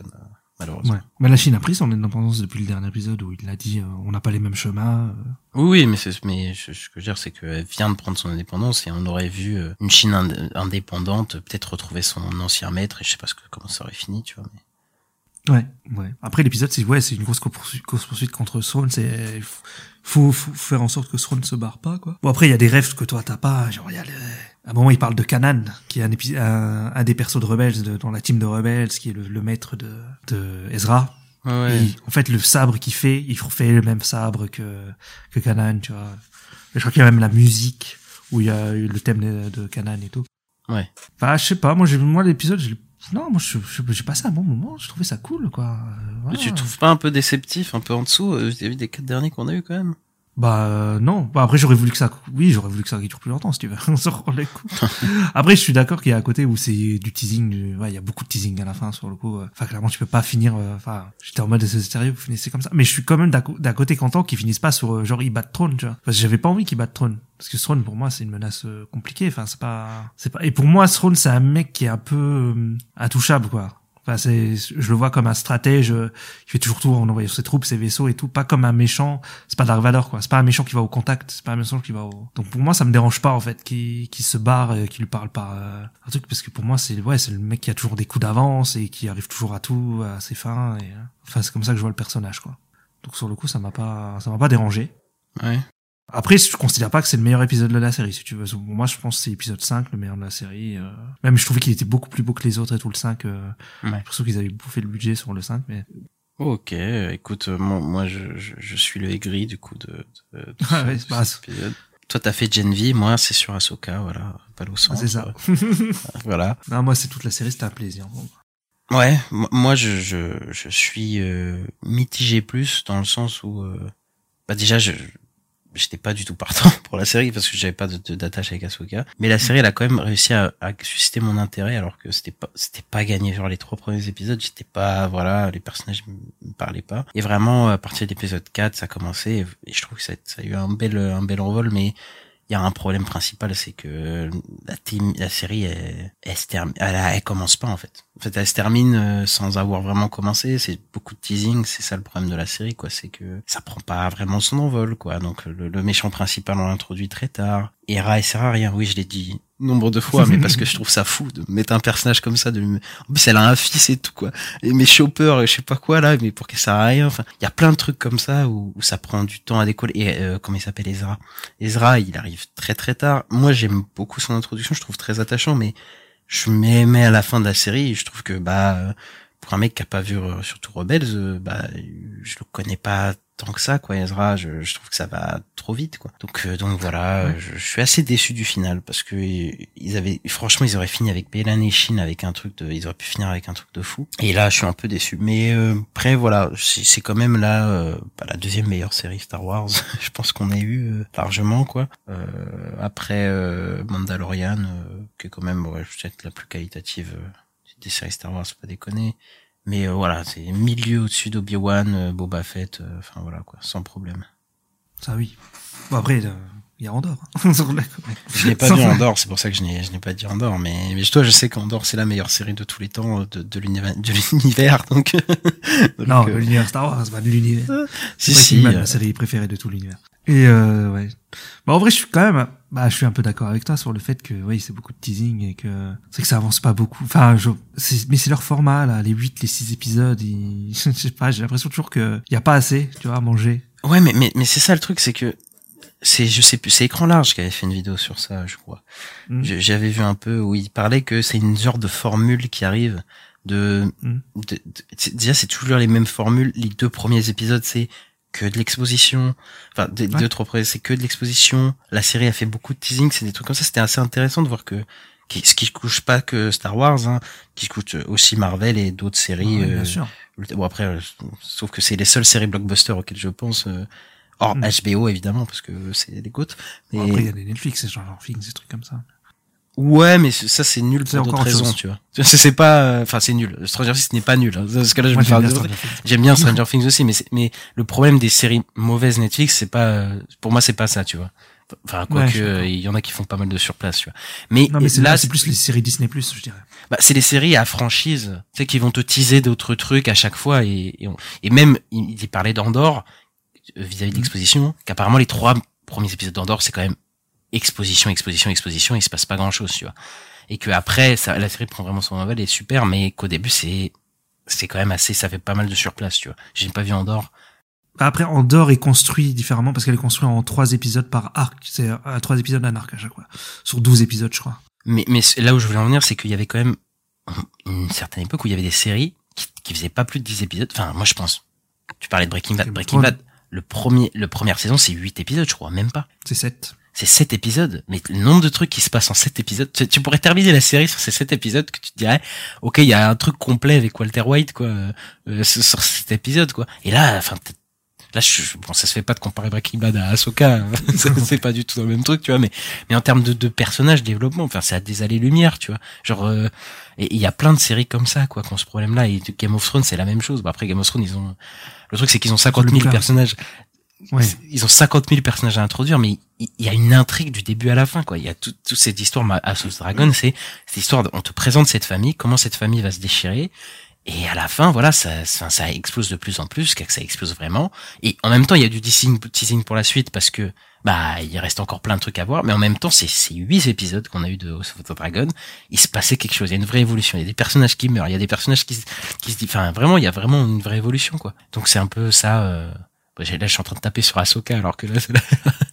malheureusement. Ouais. Mais la Chine a pris son indépendance depuis le dernier épisode où il a dit euh, on n'a pas les mêmes chemins. euh. Oui, mais, c'est- mais je- ce que je veux dire, c'est qu'elle vient de prendre son indépendance et on aurait vu euh, une Chine ind- indépendante peut-être retrouver son ancien maître et je sais pas ce que, comment ça aurait fini, tu vois. Mais... Ouais, ouais. Après l'épisode, c'est ouais, c'est une grosse course poursuite contre Throne. C'est faut, faut faire en sorte que Throne se barre pas, quoi. Bon après, il y a des rêves que toi t'as pas. Genre il y a le À un moment, il parle de Kanan, qui est un, un, un des persos de Rebels, de- dans la team de Rebels, qui est le, le maître de, de Ezra. Ouais, en fait, le sabre qu'il fait, il refait le même sabre que, que Kanan, tu vois. Et je crois qu'il y a même la musique, où il y a eu le thème de, de Kanan et tout. Ouais. Enfin, je sais pas, moi, j'ai, moi, l'épisode, j'ai, non, moi, je- je- j'ai passé un bon moment, je trouvais ça cool, quoi. Euh, Mais. Tu trouves pas un peu déceptif, un peu en dessous, euh, vis-à-vis des quatre derniers qu'on a eu quand même? Bah euh, non. Bah après j'aurais voulu que ça. Oui, j'aurais voulu que ça dure plus longtemps si tu veux. On se rend les coups. après je suis d'accord qu'il y a à côté où c'est du teasing. du- Ouais, il y a beaucoup de teasing à la fin sur le coup. euh. Enfin clairement tu peux pas finir. euh, Enfin j'étais en mode c'est sérieux vous finissez comme ça. Mais je suis quand même d'un côté content qu'ils finissent pas sur euh, genre ils battent Throne tu vois. Parce que j'avais pas envie qu'ils battent Throne. Parce que Throne pour moi c'est une menace compliquée. Enfin c'est pas c'est pas. Et pour moi Throne c'est un mec qui est un peu euh, intouchable quoi. Enfin, c'est, je le vois comme un stratège, euh, il fait toujours tout en envoyant ses troupes, ses vaisseaux et tout, pas comme un méchant. C'est pas Dark quoi. C'est pas un méchant qui va au contact, c'est pas un méchant qui va au. Donc pour moi, ça me dérange pas en fait, qui qui se barre, qui lui parle par euh, un truc, parce que pour moi, c'est ouais, c'est le mec qui a toujours des coups d'avance et qui arrive toujours à tout, à ses fins. Et euh, enfin, c'est comme ça que je vois le personnage, quoi. Donc sur le coup, ça m'a pas, ça m'a pas dérangé. Ouais. Après, je considère pas que c'est le meilleur épisode de la série, si tu veux. Moi, je pense que c'est l'épisode 5, le meilleur de la série. euh. Même, je trouvais qu'il était beaucoup plus beau que les autres et tout, le 5. Euh... Ouais. J'ai l'impression qu'ils avaient bouffé le budget sur le 5, mais... Ok, écoute, euh, moi, moi je, je, je suis le aigri du coup de, de, de Ah ouais, cet épisode. Toi, t'as fait Gen V, moi, c'est sur Ahsoka, voilà, pas au Ah, c'est ça. voilà. non, moi, c'est toute la série, c'était un plaisir. Bon. Ouais, mo- moi je, je, je suis euh, mitigé plus dans le sens où euh, bah déjà je j'étais pas du tout partant pour la série parce que j'avais pas d'attache avec Asuka, mais la série elle a quand même réussi à, susciter mon intérêt alors que c'était pas c'était pas gagné genre les trois premiers épisodes, j'étais pas voilà, les personnages me parlaient pas. Et vraiment à partir de l'épisode 4, ça a commencé et, et je trouve que ça, ça a eu un bel un bel envol mais il y a un problème principal, c'est que la, team, la série, elle, elle, se termine, elle, commence pas en fait. En fait, elle se termine euh, sans avoir vraiment commencé. C'est beaucoup de teasing, c'est ça le problème de la série, quoi. C'est que ça prend pas vraiment son envol, quoi. Donc le, méchant principal on l'introduit très tard. Hera, elle sert à rien. Oui, je l'ai dit nombre de fois, mais parce que je trouve ça fou de mettre un personnage comme ça. De... lui- En plus, elle a un fils et tout, quoi. Et mes choppers, je sais pas quoi là, mais pour qu'elle sert à rien. Enfin, il y a plein de trucs comme ça où, où ça prend du temps à décoller. Et euh, comment il s'appelle Ezra? Ezra, il arrive très très tard. Moi, j'aime beaucoup son introduction, je trouve très attachant, mais je m'aimais à la fin de la série. et Je trouve que bah euh, pour un mec qui a pas vu euh, surtout Rebels, euh, bah je le connais pas tant que ça quoi. Ezra, je, je trouve que ça va trop vite quoi. Donc euh, donc voilà, Ouais. je, je suis assez déçu du final parce que euh, ils avaient franchement ils auraient fini avec Belan et Shin avec un truc de ils auraient pu finir avec un truc de fou. Et là, je suis un peu déçu. Mais euh, après voilà, c'est c'est quand même là euh, bah, la deuxième meilleure série Star Wars. je pense qu'on a eu euh, largement quoi. Euh, après euh, Mandalorian, euh, qui est quand même ouais, peut-être la plus qualitative des séries Star Wars, faut pas déconner. Mais euh, voilà, c'est milieu au-dessus d'Obi-Wan, euh, Boba Fett, euh, enfin voilà quoi, sans problème. Ça, oui. Bon, après, euh, il y a Andorre. hein, la- Je n'ai pas Sans- vu Andorre, c'est pour ça que je n'ai je n'ai pas dit Andorre, mais mais toi je sais qu'Andorre c'est la meilleure série de tous les temps euh, de de l'univers de l'univers donc, donc, Non, euh, l'univers Star Wars, c'est pas de l'univers. Si, Breaking si, Bad, euh. ma série préférée de tout l'univers. Et euh, ouais. Bah en vrai, je suis quand même, bah je suis un peu d'accord avec toi sur le fait que oui, c'est beaucoup de teasing et que c'est que ça avance pas beaucoup. Enfin, je, c'est- mais c'est leur format là, les 8, les 6 épisodes, ils, je sais pas, j'ai l'impression toujours que y a pas assez, tu vois, à manger. Ouais, mais, mais, mais c'est ça le truc, c'est que c'est, je sais plus, c'est Écran Large qui avait fait une vidéo sur ça, je crois. Mm. J'avais vu un peu où il parlait que c'est une genre de formule qui arrive de, Mm. de, de- déjà c'est toujours les mêmes formules. Les deux premiers épisodes, c'est que de l'exposition. Enfin, des Ouais. deux, trois premiers, c'est que de l'exposition. La série a fait beaucoup de teasing, c'est des trucs comme ça. C'était assez intéressant de voir que, qui- ce qui couche pas que Star Wars, hein, qui coûte aussi Marvel et d'autres séries. Bien euh, sûr. Bon après, euh, sauf que c'est les seules séries blockbusters auxquelles je pense. euh, Mm. HBO évidemment parce que c'est des côtes. Mais Bon, après, il y a des Netflix, c'est genre Things, des trucs comme ça. ouais, mais ça c'est nul pour d'autres autre raisons, tu vois. C'est pas, euh, enfin c'est nul. Stranger Things n'est pas nul. Hein. Parce que là je Moi, me j'aime bien Stranger Things. J'aime bien Stranger Things aussi, mais mais le problème des séries mauvaises Netflix, c'est pas, euh, pour moi c'est pas ça, tu vois. Enfin, Ouais, suis d'accord. euh, il y en a qui font pas mal de surplace, tu vois. Mais, Non, mais c'est là, c'est plus les séries Disney+, je dirais. bah, c'est les séries à franchise, tu sais, qui vont te teaser d'autres trucs à chaque fois et, et, on- et même, il, il parlait d'Andorre, vis-à-vis de l'exposition, qu'apparemment les trois premiers épisodes d'Andorre, c'est quand même exposition, exposition, exposition, il se passe pas grand chose, tu vois. Et que après, ça, la série prend vraiment son envol et est super, mais qu'au début, c'est, c'est quand même assez, ça fait pas mal de surplace, tu vois. J'ai pas vu Andorre. Bah, Après, Andorre est construit différemment parce qu'elle est construite en trois épisodes par arc. C'est euh, trois épisodes d'un arc à chaque fois. Sur 12 épisodes, je crois. Mais, mais là où je voulais en venir, c'est qu'il y avait quand même une certaine époque où il y avait des séries qui, qui faisaient pas plus de 10 épisodes. Enfin, moi, je pense. Tu parlais de Breaking Bad. Breaking. Bad, le premier, le première saison, c'est 8 épisodes, je crois, même pas. C'est 7. C'est 7 épisodes. Mais le nombre de trucs qui se passent en 7 épisodes, tu, tu pourrais terminer la série sur ces 7 épisodes que tu te dirais, ok, il y a un truc complet avec Walter White, quoi, euh, sur cet épisode, quoi. Et là, enfin, là, je, bon, ça se fait pas de comparer Breaking Bad à Ahsoka, hein. C'est pas du tout dans le même truc, tu vois, mais, mais en termes de, de personnages, développement, enfin, c'est à des allées-lumière, tu vois. Genre, euh, et il y a plein de séries comme ça, quoi, qui ont ce problème-là. Et Game of Thrones, c'est la même chose. Bah, après, Game of Thrones, ils ont, le truc, c'est qu'ils ont 50 000 Lucas. personnages. Ouais. Ils ont 50 000 personnages à introduire, mais il y a une intrigue du début à la fin, quoi. Il y a tout- toute cette histoire, of Dragon, c'est cette histoire, de- on te présente cette famille, comment cette famille va se déchirer, et à la fin, voilà, ça, ça, explose de plus en plus, que ça explose vraiment. Et en même temps, il y a du teasing, pour la suite, parce que, bah, il reste encore plein de trucs à voir, mais en même temps, c'est ces huit épisodes qu'on a eu de House of the Dragon, il se passait quelque chose, il y a une vraie évolution, il y a des personnages qui meurent, il y a des personnages qui, qui se disent, enfin, vraiment, il y a vraiment une vraie évolution, quoi. Donc c'est un peu ça, euh, bah, là, je suis en train de taper sur Ahsoka, alors que là, la-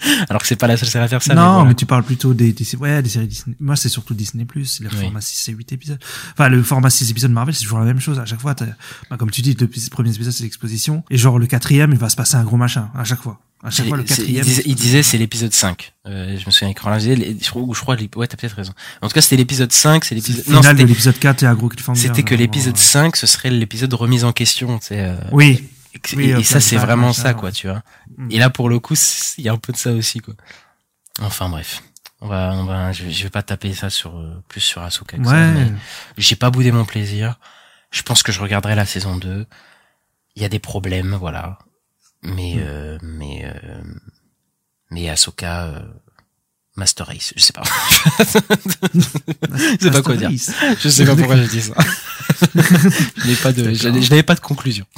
alors que c'est pas la seule série à faire ça. non, mais, voilà. tu parles plutôt des, des, ouais, des séries Disney. Moi, c'est surtout Disney+, Plus, le Oui. format 6 et 8 épisodes. Enfin, le format 6 épisodes Marvel, c'est toujours la même chose. À chaque fois, bah, comme tu dis, le premier épisode, c'est l'exposition. Et genre, le quatrième, il va se passer un gros machin. À chaque fois. À chaque fois, le quatrième. Il disait, il disait c'est l'épisode 5. Euh, je me souviens écran là, je, crois, je crois, ouais, t'as peut-être raison. En tout cas, c'était l'épisode 5, c'est l'épisode, non, c'était, l'épisode 4 et un gros cliffhanger. c'était que l'épisode 5, ce serait l'épisode remise en question, tu sais. euh, Oui. Et, que- Oui, et- et ça, c'est vraiment ça, ouais. quoi, tu vois. Mm. Et là, pour le coup, il y a un peu de ça aussi, quoi. Enfin, bref. On va, on va, je, je vais pas taper ça sur, euh, plus sur Asuka que Ouais. j'ai pas boudé mon plaisir. Je pense que je regarderai la saison 2. Il y a des problèmes, voilà. Mais, Mm. euh, mais, euh, mais Ahsoka, euh, Master Race, je sais pas. je sais pas quoi dire. Je sais pas pourquoi j'ai dit ça. je n'ai pas de, je n'avais pas de conclusion.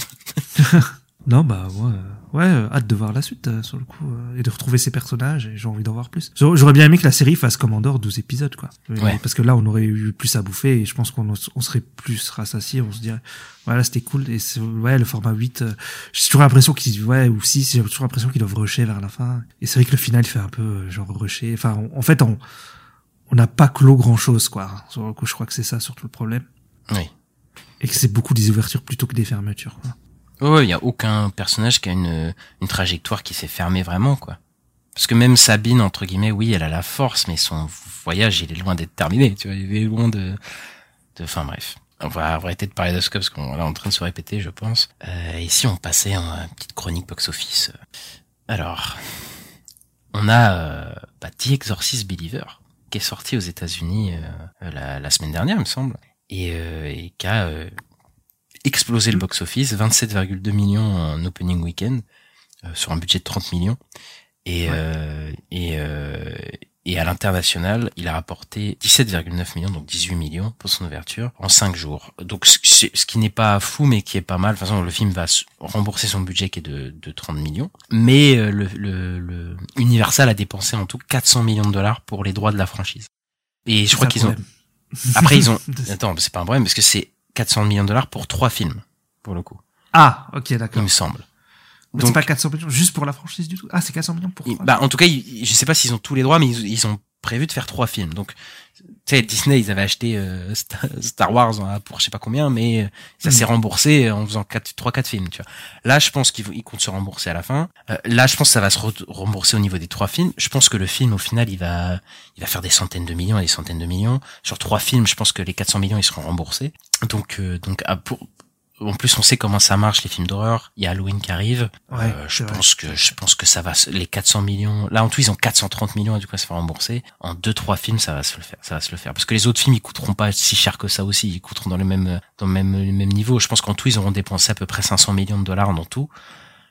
Non, bah, ouais, ouais, euh, hâte de voir la suite, euh, sur le coup, euh, et de retrouver ces personnages, et j'ai envie d'en voir plus. J'aurais bien aimé que la série fasse comme Andorre 12 épisodes, quoi. Ouais. Parce que là, on aurait eu plus à bouffer, et je pense qu'on on serait plus rassasié, on se dirait, voilà, c'était cool, et c'est- ouais, le format 8, euh, j'ai toujours l'impression qu'ils, ouais, ou 6, j'ai toujours l'impression qu'ils doivent rusher vers la fin. Et c'est vrai que le final fait un peu, euh, genre, rusher. Enfin, on- en fait, on, on n'a pas clos grand chose, quoi. Sur le coup, je crois que c'est ça, surtout le problème. Oui. Et que c'est beaucoup des ouvertures plutôt que des fermetures, quoi. Ouais, ouais, il y a aucun personnage qui a une, une trajectoire qui s'est fermée vraiment, quoi. Parce que même Sabine, entre guillemets, oui, elle a la force, mais son voyage, il est loin d'être terminé, tu vois, il est loin de, de, enfin, bref. On va arrêter de parler d'Asuka parce qu'on est en train de se répéter, je pense. Euh, et si on passait en une petite chronique box-office. Alors, on a, euh, bah, The Exorcist Believer, qui est sorti aux États-Unis euh, la, la semaine dernière, il me semble, et, euh, et qui a euh, explosé le box-office, 27,2 millions en opening weekend, euh, sur un budget de 30 millions. Et, euh, et, euh, et à l'international, il a rapporté 17,9 millions, donc 18 millions pour son ouverture en 5 jours. Donc ce, qui n'est pas fou, mais qui est pas mal. De toute façon, le film va rembourser son budget qui est de, de 30 millions. Mais euh, le, le, le Universal a dépensé en tout 400 millions de dollars pour les droits de la franchise. Et je crois qu'ils ont... Après, ils ont... Attends, c'est pas un problème, parce que c'est 400 millions de dollars pour trois films, pour le coup. Ah, ok, Il d'accord. me semble. Mais c'est pas 400 millions juste pour la franchise du tout? Ah, c'est 400 millions pour. Il- Bah, en tout cas, ils- je sais pas s'ils ont tous les droits, mais ils, ils ont prévu de faire trois films. Donc, tu sais, Disney, ils avaient acheté euh, Star, Wars hein, pour je sais pas combien, mais euh, ça s'est remboursé en faisant quatre, trois, quatre films. Tu vois. Là, je pense qu'ils comptent se rembourser à la fin. Euh, là, je pense que ça va se re- rembourser au niveau des trois films. Je pense que le film, au final, il va, il va faire des centaines de millions et des centaines de millions. Sur trois films, je pense que les 400 millions, ils seront remboursés. Donc, euh, donc, ah, pour, en plus, on sait comment ça marche les films d'horreur. Il y a Halloween qui arrive. Ouais, Euh, je vrai. pense que je pense que ça va se- les 400 millions. Là en tout ils ont 430 millions à du coup à se faire rembourser. En deux trois films ça va se le faire, ça va se le faire parce que les autres films ils coûteront pas si cher que ça aussi, ils coûteront dans le même dans le même le même niveau. Je pense qu'en tout ils auront dépensé à peu près 500 millions de dollars dans tout.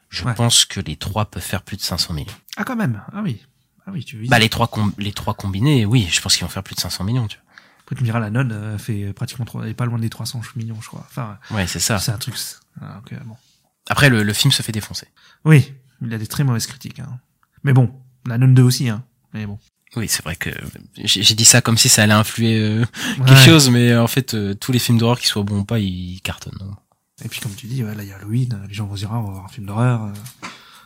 Je Ouais. pense que les trois peuvent faire plus de 500 millions. Ah, quand même. Ah oui. Ah oui, tu veux. Bah les trois com- les trois combinés, oui, je pense qu'ils vont faire plus de 500 millions, tu vois. Après, tu me diras, la nonne euh, fait pratiquement trois, elle est pas loin des 300 millions, je crois. Enfin, Ouais, c'est ça. c'est un truc. c'est- Ah, ok, bon. Après le, le film se fait défoncer. Oui, il a des très mauvaises critiques. Hein. Mais bon, la nonne 2 aussi, hein. Mais bon. Oui, c'est vrai que j'ai dit ça comme si ça allait influer euh, Ouais. quelque chose, mais euh, en fait, euh, tous les films d'horreur, qu'ils soient bons ou pas, ils cartonnent. hein. Et puis comme tu dis, ouais, là il y a Halloween, euh, les gens vont se dire, ah, on va voir un film d'horreur. euh,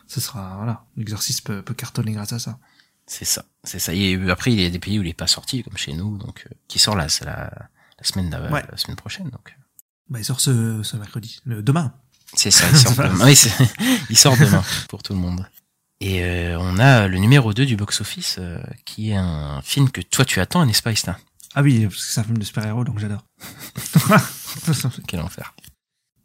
ce sera, voilà, l'exercice peut, peut cartonner grâce à ça. C'est ça, c'est ça. Et euh, après, il y a des pays où il est pas sorti, comme chez nous, donc euh, qui sort là, c'est la, la semaine Ouais. la semaine prochaine. Donc Bah, il sort ce, ce mercredi, le, demain. c'est ça, il sort demain. Oui, il sort demain pour tout le monde. Et euh, on a le numéro 2 du box-office, euh, qui est un film que toi tu attends, n'est-ce pas, Istin? Ah oui, parce que c'est un film de super-héros, donc j'adore. Quel enfer.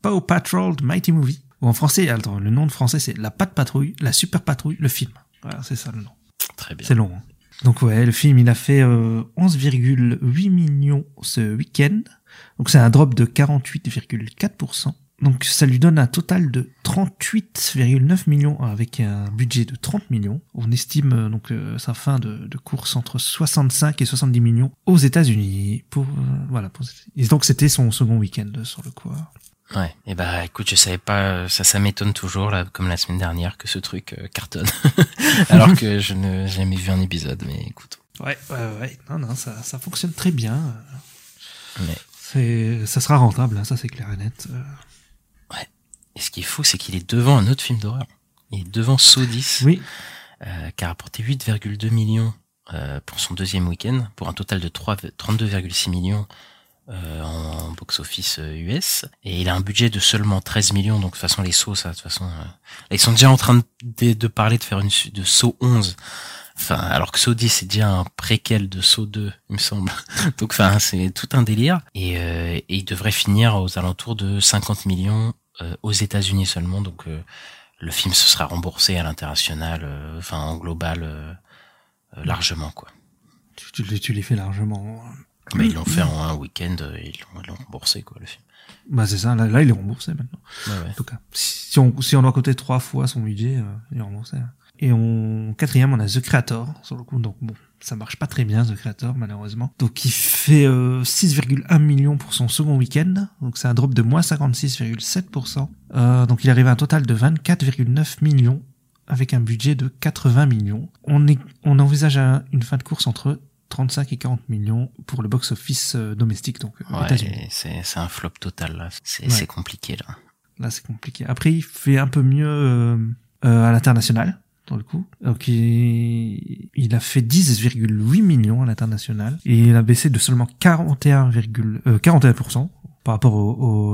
Paw Patrol The Mighty Movie. Ou en français, attends, le nom de français c'est La Patte Patrouille, La Super Patrouille, le film. Voilà, c'est ça le nom. Très bien. C'est long. hein. Donc ouais, le film il a fait euh, 11,8 millions ce week-end. Donc c'est un drop de 48,4%. Donc ça lui donne un total de 38,9 millions avec un budget de 30 millions. On estime euh, donc euh, sa fin de, course entre 65 et 70 millions aux États-Unis. Euh, donc c'était son second week-end euh, sur le coup. Ouais. Et bah écoute, je savais pas, ça, ça m'étonne toujours là, comme la semaine dernière, que ce truc euh, cartonne, alors que je n'ai jamais vu un épisode. Mais écoute. Ouais, ouais, ouais. Non, non, ça, ça fonctionne très bien. Mais C'est, ça sera rentable, hein, ça c'est clair et net. Euh, Et ce qui est fou, c'est qu'il est devant un autre film d'horreur. Il est devant Saw 10, Oui. euh, qui a rapporté 8,2 millions euh, pour son deuxième week-end, pour un total de 3 32,6 millions euh, en box-office euh, US. Et il a un budget de seulement 13 millions, donc de toute façon les Saw, ça, de toute façon... euh, ils sont déjà en train de, de parler de faire une de Saw 11. Enfin, alors que Saw 10 c'est déjà un préquel de Saw 2, il me semble. Donc, enfin, c'est tout un délire. Et, euh, et il devrait finir aux alentours de 50 millions euh, aux États-Unis seulement. Donc, euh, le film se sera remboursé à l'international, euh, enfin en global, euh, euh, largement quoi. tu, tu, tu les fais largement. Mais ils l'ont fait en un week-end, ils l'ont- remboursé quoi le film. Bah c'est ça, là, là il est remboursé maintenant. Ouais, ouais. En tout cas, si on, si on doit compter trois fois son budget, euh, il est remboursé. hein. Et en quatrième, on a The Creator, sur le coup, donc bon, ça marche pas très bien, The Creator, malheureusement. Donc il fait euh, 6,1 millions pour son second week-end, donc c'est un drop de moins 56,7%. Euh, donc il arrive à un total de 24,9 millions, avec un budget de 80 millions. On, est, on envisage un- une fin de course entre 35 et 40 millions pour le box-office euh, domestique, donc euh. Ouais, c'est un flop total là. C'est Ouais. compliqué là. Là, c'est compliqué. Après, il fait un peu mieux euh, euh, à l'international, dans le coup. Donc, il, il a fait 10,8 millions à l'international. Et il a baissé de seulement 41, euh, 41% par rapport au,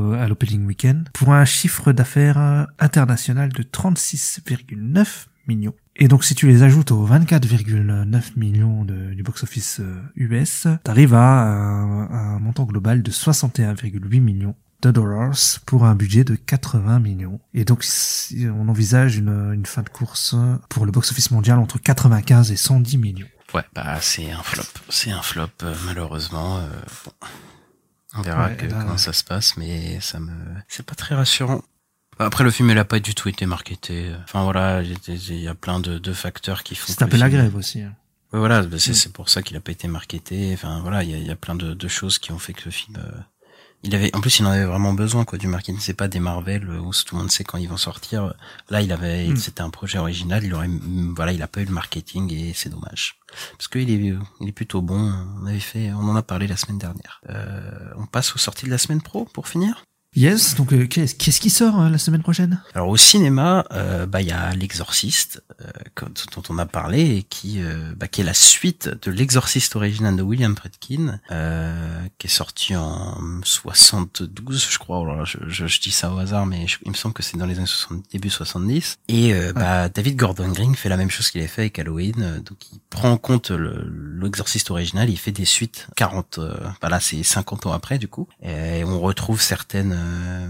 au- à l'opening weekend, pour un chiffre d'affaires international de 36,9 millions. Et donc, si tu les ajoutes aux 24,9 millions de- du box-office euh, US, t'arrives à un, un montant global de 61,8 millions de dollars pour un budget de 80 millions. Et donc, si on envisage une, une fin de course pour le box-office mondial entre 95 et 110 millions. Ouais, bah c'est un flop. C'est un flop euh, malheureusement. euh, bon. On verra Ouais, que- là, comment ouais. ça se passe, mais ça me, c'est pas très rassurant. Après, le film, il a pas du tout été marketé. Enfin voilà, il y a- plein de, de facteurs qui font. C'est un peu la grève aussi. hein. Ouais, voilà, bah, c'est Mm. c'est pour ça qu'il a pas été marketé. Enfin voilà, il y a, il y a plein de, de choses qui ont fait que le film. euh, il avait, en plus, il en avait vraiment besoin quoi du marketing. C'est pas des Marvel euh, où tout le monde sait quand ils vont sortir. Là, il avait, Mm. c'était un projet original. Il aurait, mm, voilà, il a pas eu le marketing et c'est dommage parce qu'il est, il est plutôt bon. On avait fait, on en a parlé la semaine dernière. Euh, on passe aux sorties de la semaine pro pour finir. Yes, donc euh, qu'est-ce qui sort euh, la semaine prochaine? Alors au cinéma, euh, bah il y a l'Exorciste euh, dont on a parlé et qui euh, bah, qui est la suite de l'Exorciste original de William Friedkin euh, qui est sorti en 72 je crois. Là, je, je, je dis ça au hasard mais je- il me semble que c'est dans les années 60, début 70 et euh, bah David Gordon Green fait la même chose qu'il a fait avec Halloween donc il prend en compte le- l'Exorciste original, il fait des suites 40 euh, bah là c'est 50 ans après du coup. Et on retrouve certaines euh,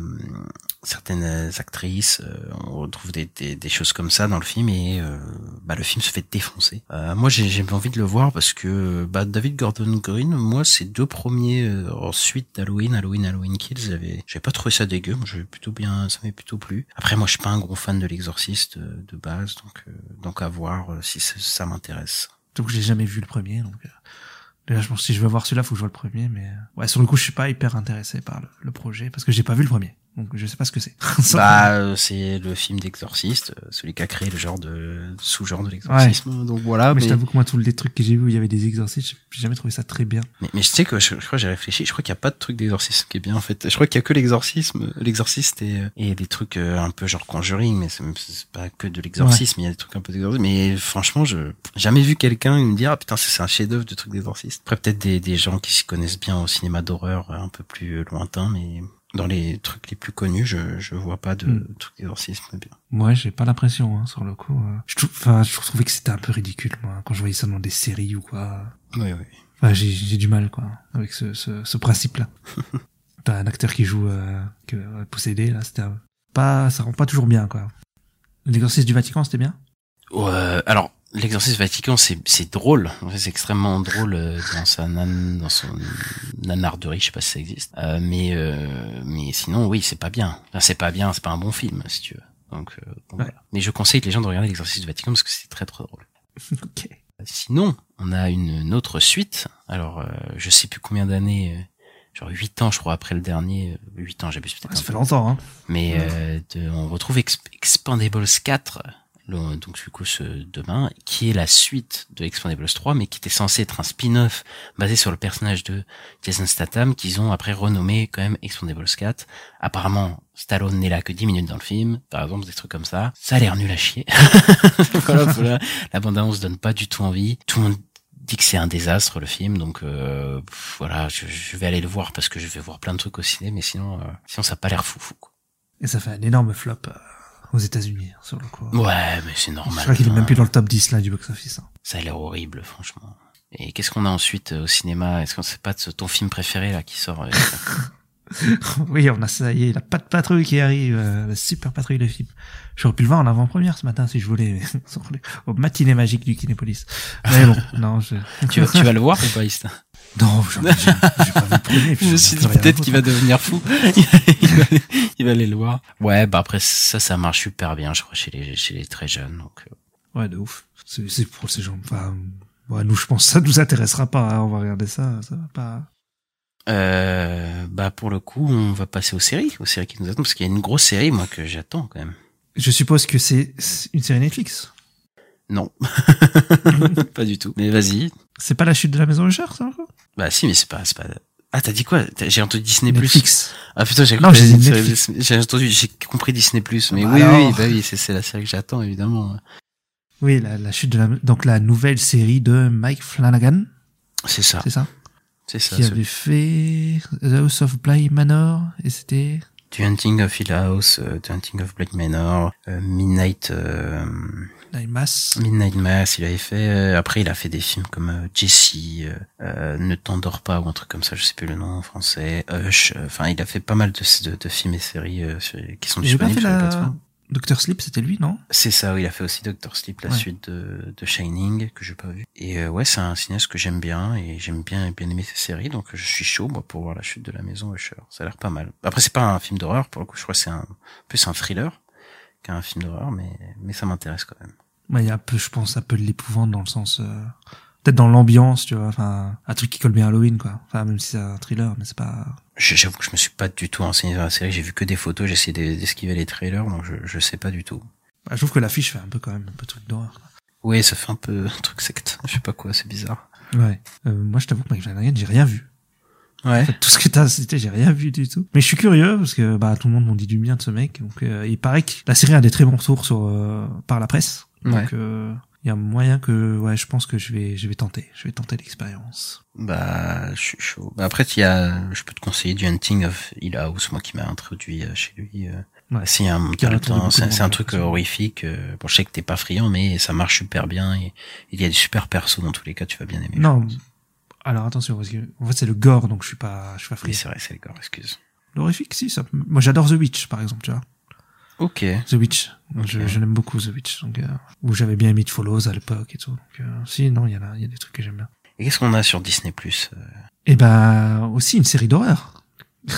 certaines actrices, euh, on retrouve des, des, des choses comme ça dans le film et euh, bah, le film se fait défoncer. Euh, moi j'ai j'ai envie de le voir parce que bah, David Gordon Green, moi ces deux premiers euh, ensuite d'Halloween, Halloween, Halloween Kills, j'avais j'avais pas trouvé ça dégueu, moi j'avais plutôt bien, ça m'avait plutôt plu. Après moi je suis pas un gros fan de l'Exorciste de base, donc donc à voir si ça, ça m'intéresse. Donc j'ai jamais vu le premier, donc déjà je pense que si je veux voir celui-là, faut que je vois le premier, mais ouais sur le coup je suis pas hyper intéressé par le, le projet parce que j'ai pas vu le premier. Donc je sais pas ce que c'est. Bah, euh, c'est le film d'exorciste, euh, celui qui a créé le genre de sous-genre de l'exorcisme. Donc voilà. mais, Mais, je t'avoue que moi, tous les trucs que j'ai vus où il y avait des exorcistes, j'ai jamais trouvé ça très bien. mais, mais je sais que je, je crois j'ai réfléchi. Je crois qu'il n'y a pas de truc d'exorcisme qui est bien en fait. Je crois qu'il y a que l'exorcisme, l'exorciste et, euh, et des trucs un peu genre conjuring, mais c'est pas que de l'exorcisme. Il y a des trucs un peu d'exorcisme. Mais franchement, je jamais vu quelqu'un me dire ah putain c'est un chef-d'œuvre de truc d'exorciste. Après peut-être des des gens qui s'y connaissent bien au cinéma d'horreur un peu plus lointain, mais dans les trucs les plus connus, je je vois pas de Hmm. trucs d'exorcisme bien. Moi, j'ai pas l'impression, hein, sur le coup. euh. Je trouve, enfin, je trouvais que c'était un peu ridicule, moi, quand je voyais ça dans des séries ou quoi. Oui oui. Enfin, j'ai, j'ai du mal, quoi, avec ce, ce, ce principe-là. T'as un acteur qui joue, euh, que, euh, possédé, là, c'était un- pas, ça rend pas toujours bien, quoi. L'exorcisme du Vatican, c'était bien? Ouais, alors l'exorcisme Vatican c'est drôle, c'est extrêmement drôle euh, dans sa nan, dans son nanarderie, je sais pas si ça existe. Euh, mais euh, mais sinon oui c'est pas bien. Enfin, c'est pas bien, c'est pas un bon film si tu veux. Donc, euh, voilà. Mais je conseille les gens de regarder l'exorcisme du Vatican parce que c'est très très drôle. ok. Sinon on a une, autre suite. Alors euh, je sais plus combien d'années. euh, Genre 8 ans, je crois, après le dernier. 8 ans, j'ai peut-être Ça un fait longtemps, hein. Mais euh, de- on retrouve Exp- Expendables 4, le- ce demain, qui est la suite de Expendables 3, mais qui était censé être un spin-off basé sur le personnage de Jason Statham, qu'ils ont après renommé quand même Expendables 4. Apparemment, Stallone n'est là que 10 minutes dans le film, par exemple, des trucs comme ça. Ça a l'air nul à chier. voilà, voilà. La bande-annonce donne pas du tout envie. Tout le monde dit que c'est un désastre le film, donc euh, voilà, je, je vais aller le voir parce que je vais voir plein de trucs au ciné, mais sinon, euh, sinon ça a pas l'air fou fou. Quoi. Et ça fait un énorme flop euh, aux États-Unis, hein, sur le coup. Ouais, mais c'est Je normal. crois qu'il est même plus dans le top 10 là du box-office. hein. Ça a l'air horrible, franchement. Et qu'est-ce qu'on a ensuite euh, au cinéma? Est-ce qu'on sait pas de ton film préféré là qui sort euh, oui, on a ça y est, la patte patrouille qui arrive, euh, la super patrouille de film. J'aurais pu le voir en avant-première ce matin si je voulais, au matinée magique du Kinépolis. Mais bon, non, je... tu, vas- tu vas le voir ou pas, Ista? Non, j'en ai, j'ai j'ai pas premier. puis Je me suis dit peut-être qu'il va devenir fou. il, va, il va aller le voir. Ouais, bah après ça, ça marche super bien, je crois, chez les chez les très jeunes. Donc euh, Ouais, de ouf. C'est c'est pour ces gens. Enfin, ouais, nous, je pense que ça nous intéressera pas. hein, on va regarder ça. Ça va pas. euh, bah pour le coup, on va passer aux séries, aux séries qui nous attendent, parce qu'il y a une grosse série moi que j'attends quand même. Je suppose que c'est c'est une série Netflix? Non, pas du tout. Mais vas-y. C'est pas la chute de la maison Usher, ça encore? Bah si, mais c'est pas, c'est pas. Ah, t'as dit quoi? J'ai entendu Disney Netflix. Ah putain, j'ai compris- j'ai entendu, j'ai compris Disney Plus. Mais Bah oui, alors. oui, bah oui, c'est la série que j'attends évidemment. Oui, la, la chute de la donc la nouvelle série de Mike Flanagan, C'est ça, c'est ça, c'est ça. qui avait fait The House of Bly Manor et c'était The Hunting of Hill House, euh, The Hunting of Black Manor, euh, Midnight, euh, Night Mass. Midnight Mass, il avait fait. euh, après, il a fait des films comme euh, Jessie, euh, euh, Ne t'endors pas ou un truc comme ça, je sais plus le nom en français. Hush. euh, Enfin, il a fait pas mal de, de, de films et séries euh, sur- qui sont disponibles sur la la plateforme. Doctor Sleep, c'était lui, non? C'est ça, oui, il a fait aussi Doctor Sleep, la Ouais. suite de, de Shining, que j'ai pas vu. Et euh, ouais, c'est un cinéaste que j'aime bien, et j'aime bien bien aimer ses séries, donc je suis chaud, moi, pour voir la chute de la maison Usher. Ça a l'air pas mal. Après, c'est pas un film d'horreur, pour le coup, je crois que c'est un, plus un thriller qu'un film d'horreur, mais, mais ça m'intéresse quand même. Ouais, il y a un peu, je pense, un peu de l'épouvante dans le sens, euh, peut-être dans l'ambiance, tu vois, enfin, un truc qui colle bien à Halloween, quoi. Enfin, même si c'est un thriller, mais c'est pas. J'avoue que je me suis pas du tout renseigné sur la série, j'ai vu que des photos, j'ai essayé d'e- d'esquiver les trailers, donc je, je sais pas du tout. Bah, je trouve que l'affiche fait un peu quand même un peu truc d'horreur. Oui, ça fait un peu un truc secte, je sais pas quoi, c'est bizarre. Ouais. Euh, moi, je t'avoue que Mike Flanagan, j'ai rien vu. Ouais. En fait, tout ce que t'as cité, j'ai rien vu du tout. Mais je suis curieux parce que bah tout le monde m'en dit du bien de ce mec. Donc euh, il paraît que la série a des très bons retours sur euh, par la presse. Ouais. Donc euh, il y a moyen que ouais, je pense que je vais je vais tenter, je vais tenter l'expérience. Bah, je suis chaud. Bah, après, il y a, je peux te conseiller du Hunting of Hill House, moi qui m'a introduit euh, chez lui. euh. Ouais. C'est un, c'est un truc euh, horrifique. euh, Bon, je sais que t'es pas friand, mais ça marche super bien et il y a des super persos dans tous les cas, tu vas bien aimer. Non. Alors attention parce que en fait c'est le gore donc je suis pas je suis pas Oui, friand. c'est vrai, c'est le corps, excuse. L'horrifique si ça. Moi j'adore The Witch par exemple, tu vois. Ok. The Witch. Je, Ok. je l'aime beaucoup The Witch donc euh, où j'avais bien aimé It Follows à l'époque et tout. Donc euh, si non, il y en a il y a des trucs que j'aime bien. Et qu'est-ce qu'on a sur Disney Plus euh, Et ben aussi une série d'horreur.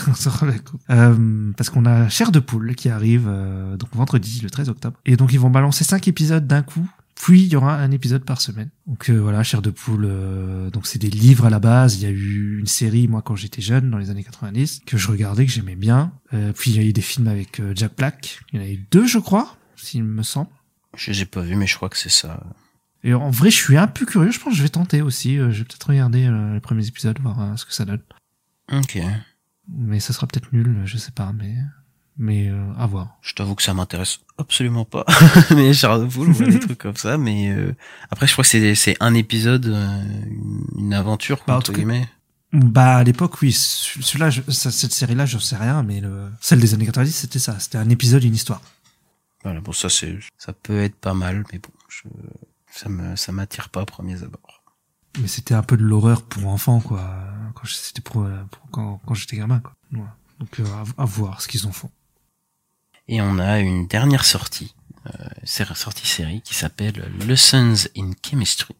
Euh, parce qu'on a Cher de poule qui arrive euh, donc vendredi le 13 octobre. Et donc ils vont balancer cinq épisodes d'un coup Puis il y aura un épisode par semaine. Donc euh, voilà, Cher de poule. euh, donc c'est des livres à la base. Il y a eu une série moi quand j'étais jeune dans les années 90 que je regardais que j'aimais bien. Euh, puis il y a eu des films avec euh, Jack Black. Il y en a eu deux je crois, s'il me semble. Je les ai pas vus, mais je crois que c'est ça. Et en vrai, je suis un peu curieux. Je pense que je vais tenter aussi. Euh, je vais peut-être regarder euh, les premiers épisodes, voir ce que ça donne. Ok. Mais ça sera peut-être nul, je sais pas. Mais mais euh, à voir. Je t'avoue que ça m'intéresse absolument pas. mais Charles Poule, des trucs comme ça. Mais euh, après, je crois que c'est c'est un épisode, euh, une aventure, quoi, Bah, en entre guillemets. Bah à l'époque, oui. ce- Celui-là, cette série-là, je sais rien. Mais le, celle des années 90, c'était ça. C'était un épisode, une histoire. Voilà, bon, ça c'est, ça peut être pas mal, mais bon, je, ça me, ça m'attire pas à premiers abords. Mais c'était un peu de l'horreur pour enfants, quoi. Quand c'était pour, pour quand, quand j'étais gamin, quoi. Voilà. Donc euh, à, à voir ce qu'ils en font. Et on a une dernière sortie, euh, sortie série qui s'appelle Lessons in Chemistry,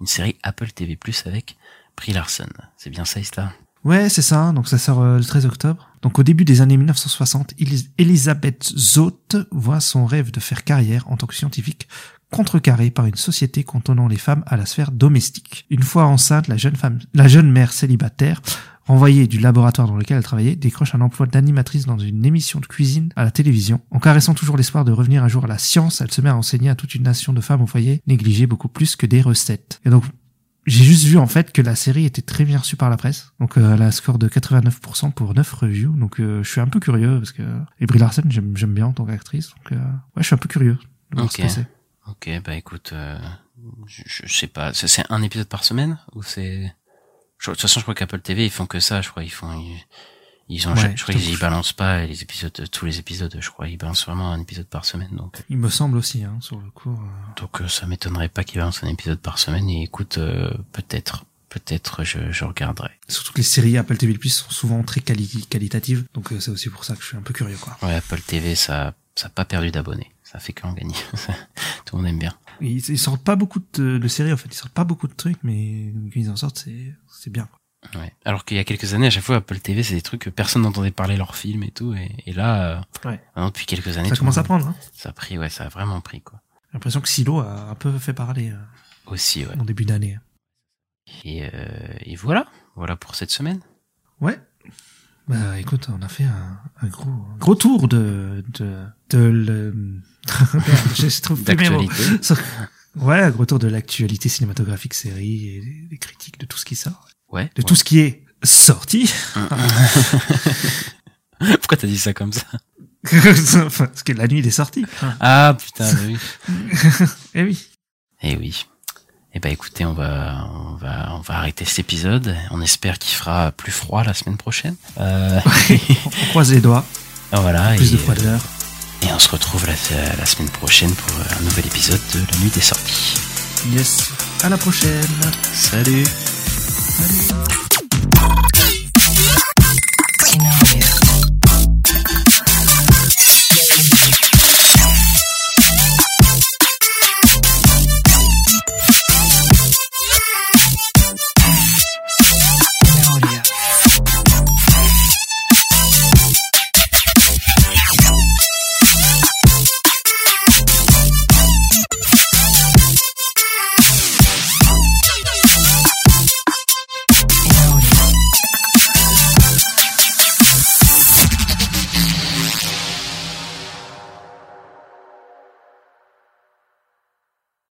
une série Apple TV+ avec Brie Larson. C'est bien ça, Ista Ouais, c'est ça. Donc ça sort euh, le 13 octobre. Donc au début des années 1960, Elis- Elisabeth Zott voit son rêve de faire carrière en tant que scientifique contrecarré par une société cantonnant les femmes à la sphère domestique. Une fois enceinte, la jeune femme, la jeune mère célibataire, renvoyée du laboratoire dans lequel elle travaillait, décroche un emploi d'animatrice dans une émission de cuisine à la télévision. En caressant toujours l'espoir de revenir un jour à la science, elle se met à enseigner à toute une nation de femmes au foyer, négligées beaucoup plus que des recettes. Et donc, j'ai juste vu en fait que la série était très bien reçue par la presse. Donc euh, elle a un score de 89% pour 9 reviews. Donc euh, je suis un peu curieux parce que et Brie Larson j'aime j'aime bien en tant qu'actrice. Donc euh, ouais, je suis un peu curieux de voir ce Ok. Ok, bah écoute, euh, je, je sais pas, c'est un épisode par semaine ou c'est je- De toute façon, je crois qu'Apple TV ils font que ça. Je crois ils font, ils, ils ont, Ouais, je crois je qu'ils te- y balancent pas les épisodes, tous les épisodes. Je crois ils balancent vraiment un épisode par semaine. Donc, Il me semble aussi hein, sur le coup. euh, donc euh, ça m'étonnerait pas qu'ils balancent un épisode par semaine. Et écoute, euh, peut-être, peut-être je, je regarderai. Surtout que les séries Apple TV Plus sont souvent très quali- qualitatives. Donc euh, c'est aussi pour ça que je suis un peu curieux quoi. Ouais, Apple TV, ça, ça a pas perdu d'abonnés. Ça fait qu'en gagner. Tout le monde aime bien. Ils, ils sortent pas beaucoup de, de séries en fait. Ils sortent pas beaucoup de trucs, mais ils en sortent c'est c'est bien. Ouais. Alors qu'il y a quelques années, à chaque fois, Apple TV, c'est des trucs que personne n'entendait parler leurs films et tout. Et, et là, euh, Ouais. depuis quelques années, Ça commence à prendre. Hein. Ça a pris, ouais, ça a vraiment pris, quoi. J'ai l'impression que Silo a un peu fait parler euh, Aussi, ouais. en début d'année. Et, euh, et voilà. Voilà pour cette semaine. Ouais. Bah écoute, on a fait un, un gros un gros tour de de de le je trouve. D'actualité. Ouais, un gros tour de l'actualité cinématographique, série et des critiques de tout ce qui sort, Ouais. de tout ce qui est sorti. Pourquoi t'as dit ça comme ça Parce que la nuit il est sorti. Ah, putain, bah oui. Eh oui. Eh oui. Eh ben écoutez, on va, on va, on va arrêter cet épisode. On espère qu'il fera plus froid la semaine prochaine. Euh, On croise les doigts. voilà. Plus et, de froideur. Et on se retrouve la, la semaine prochaine pour un nouvel épisode de La Nuit des Sorties. Yes. À la prochaine. Salut Thank you.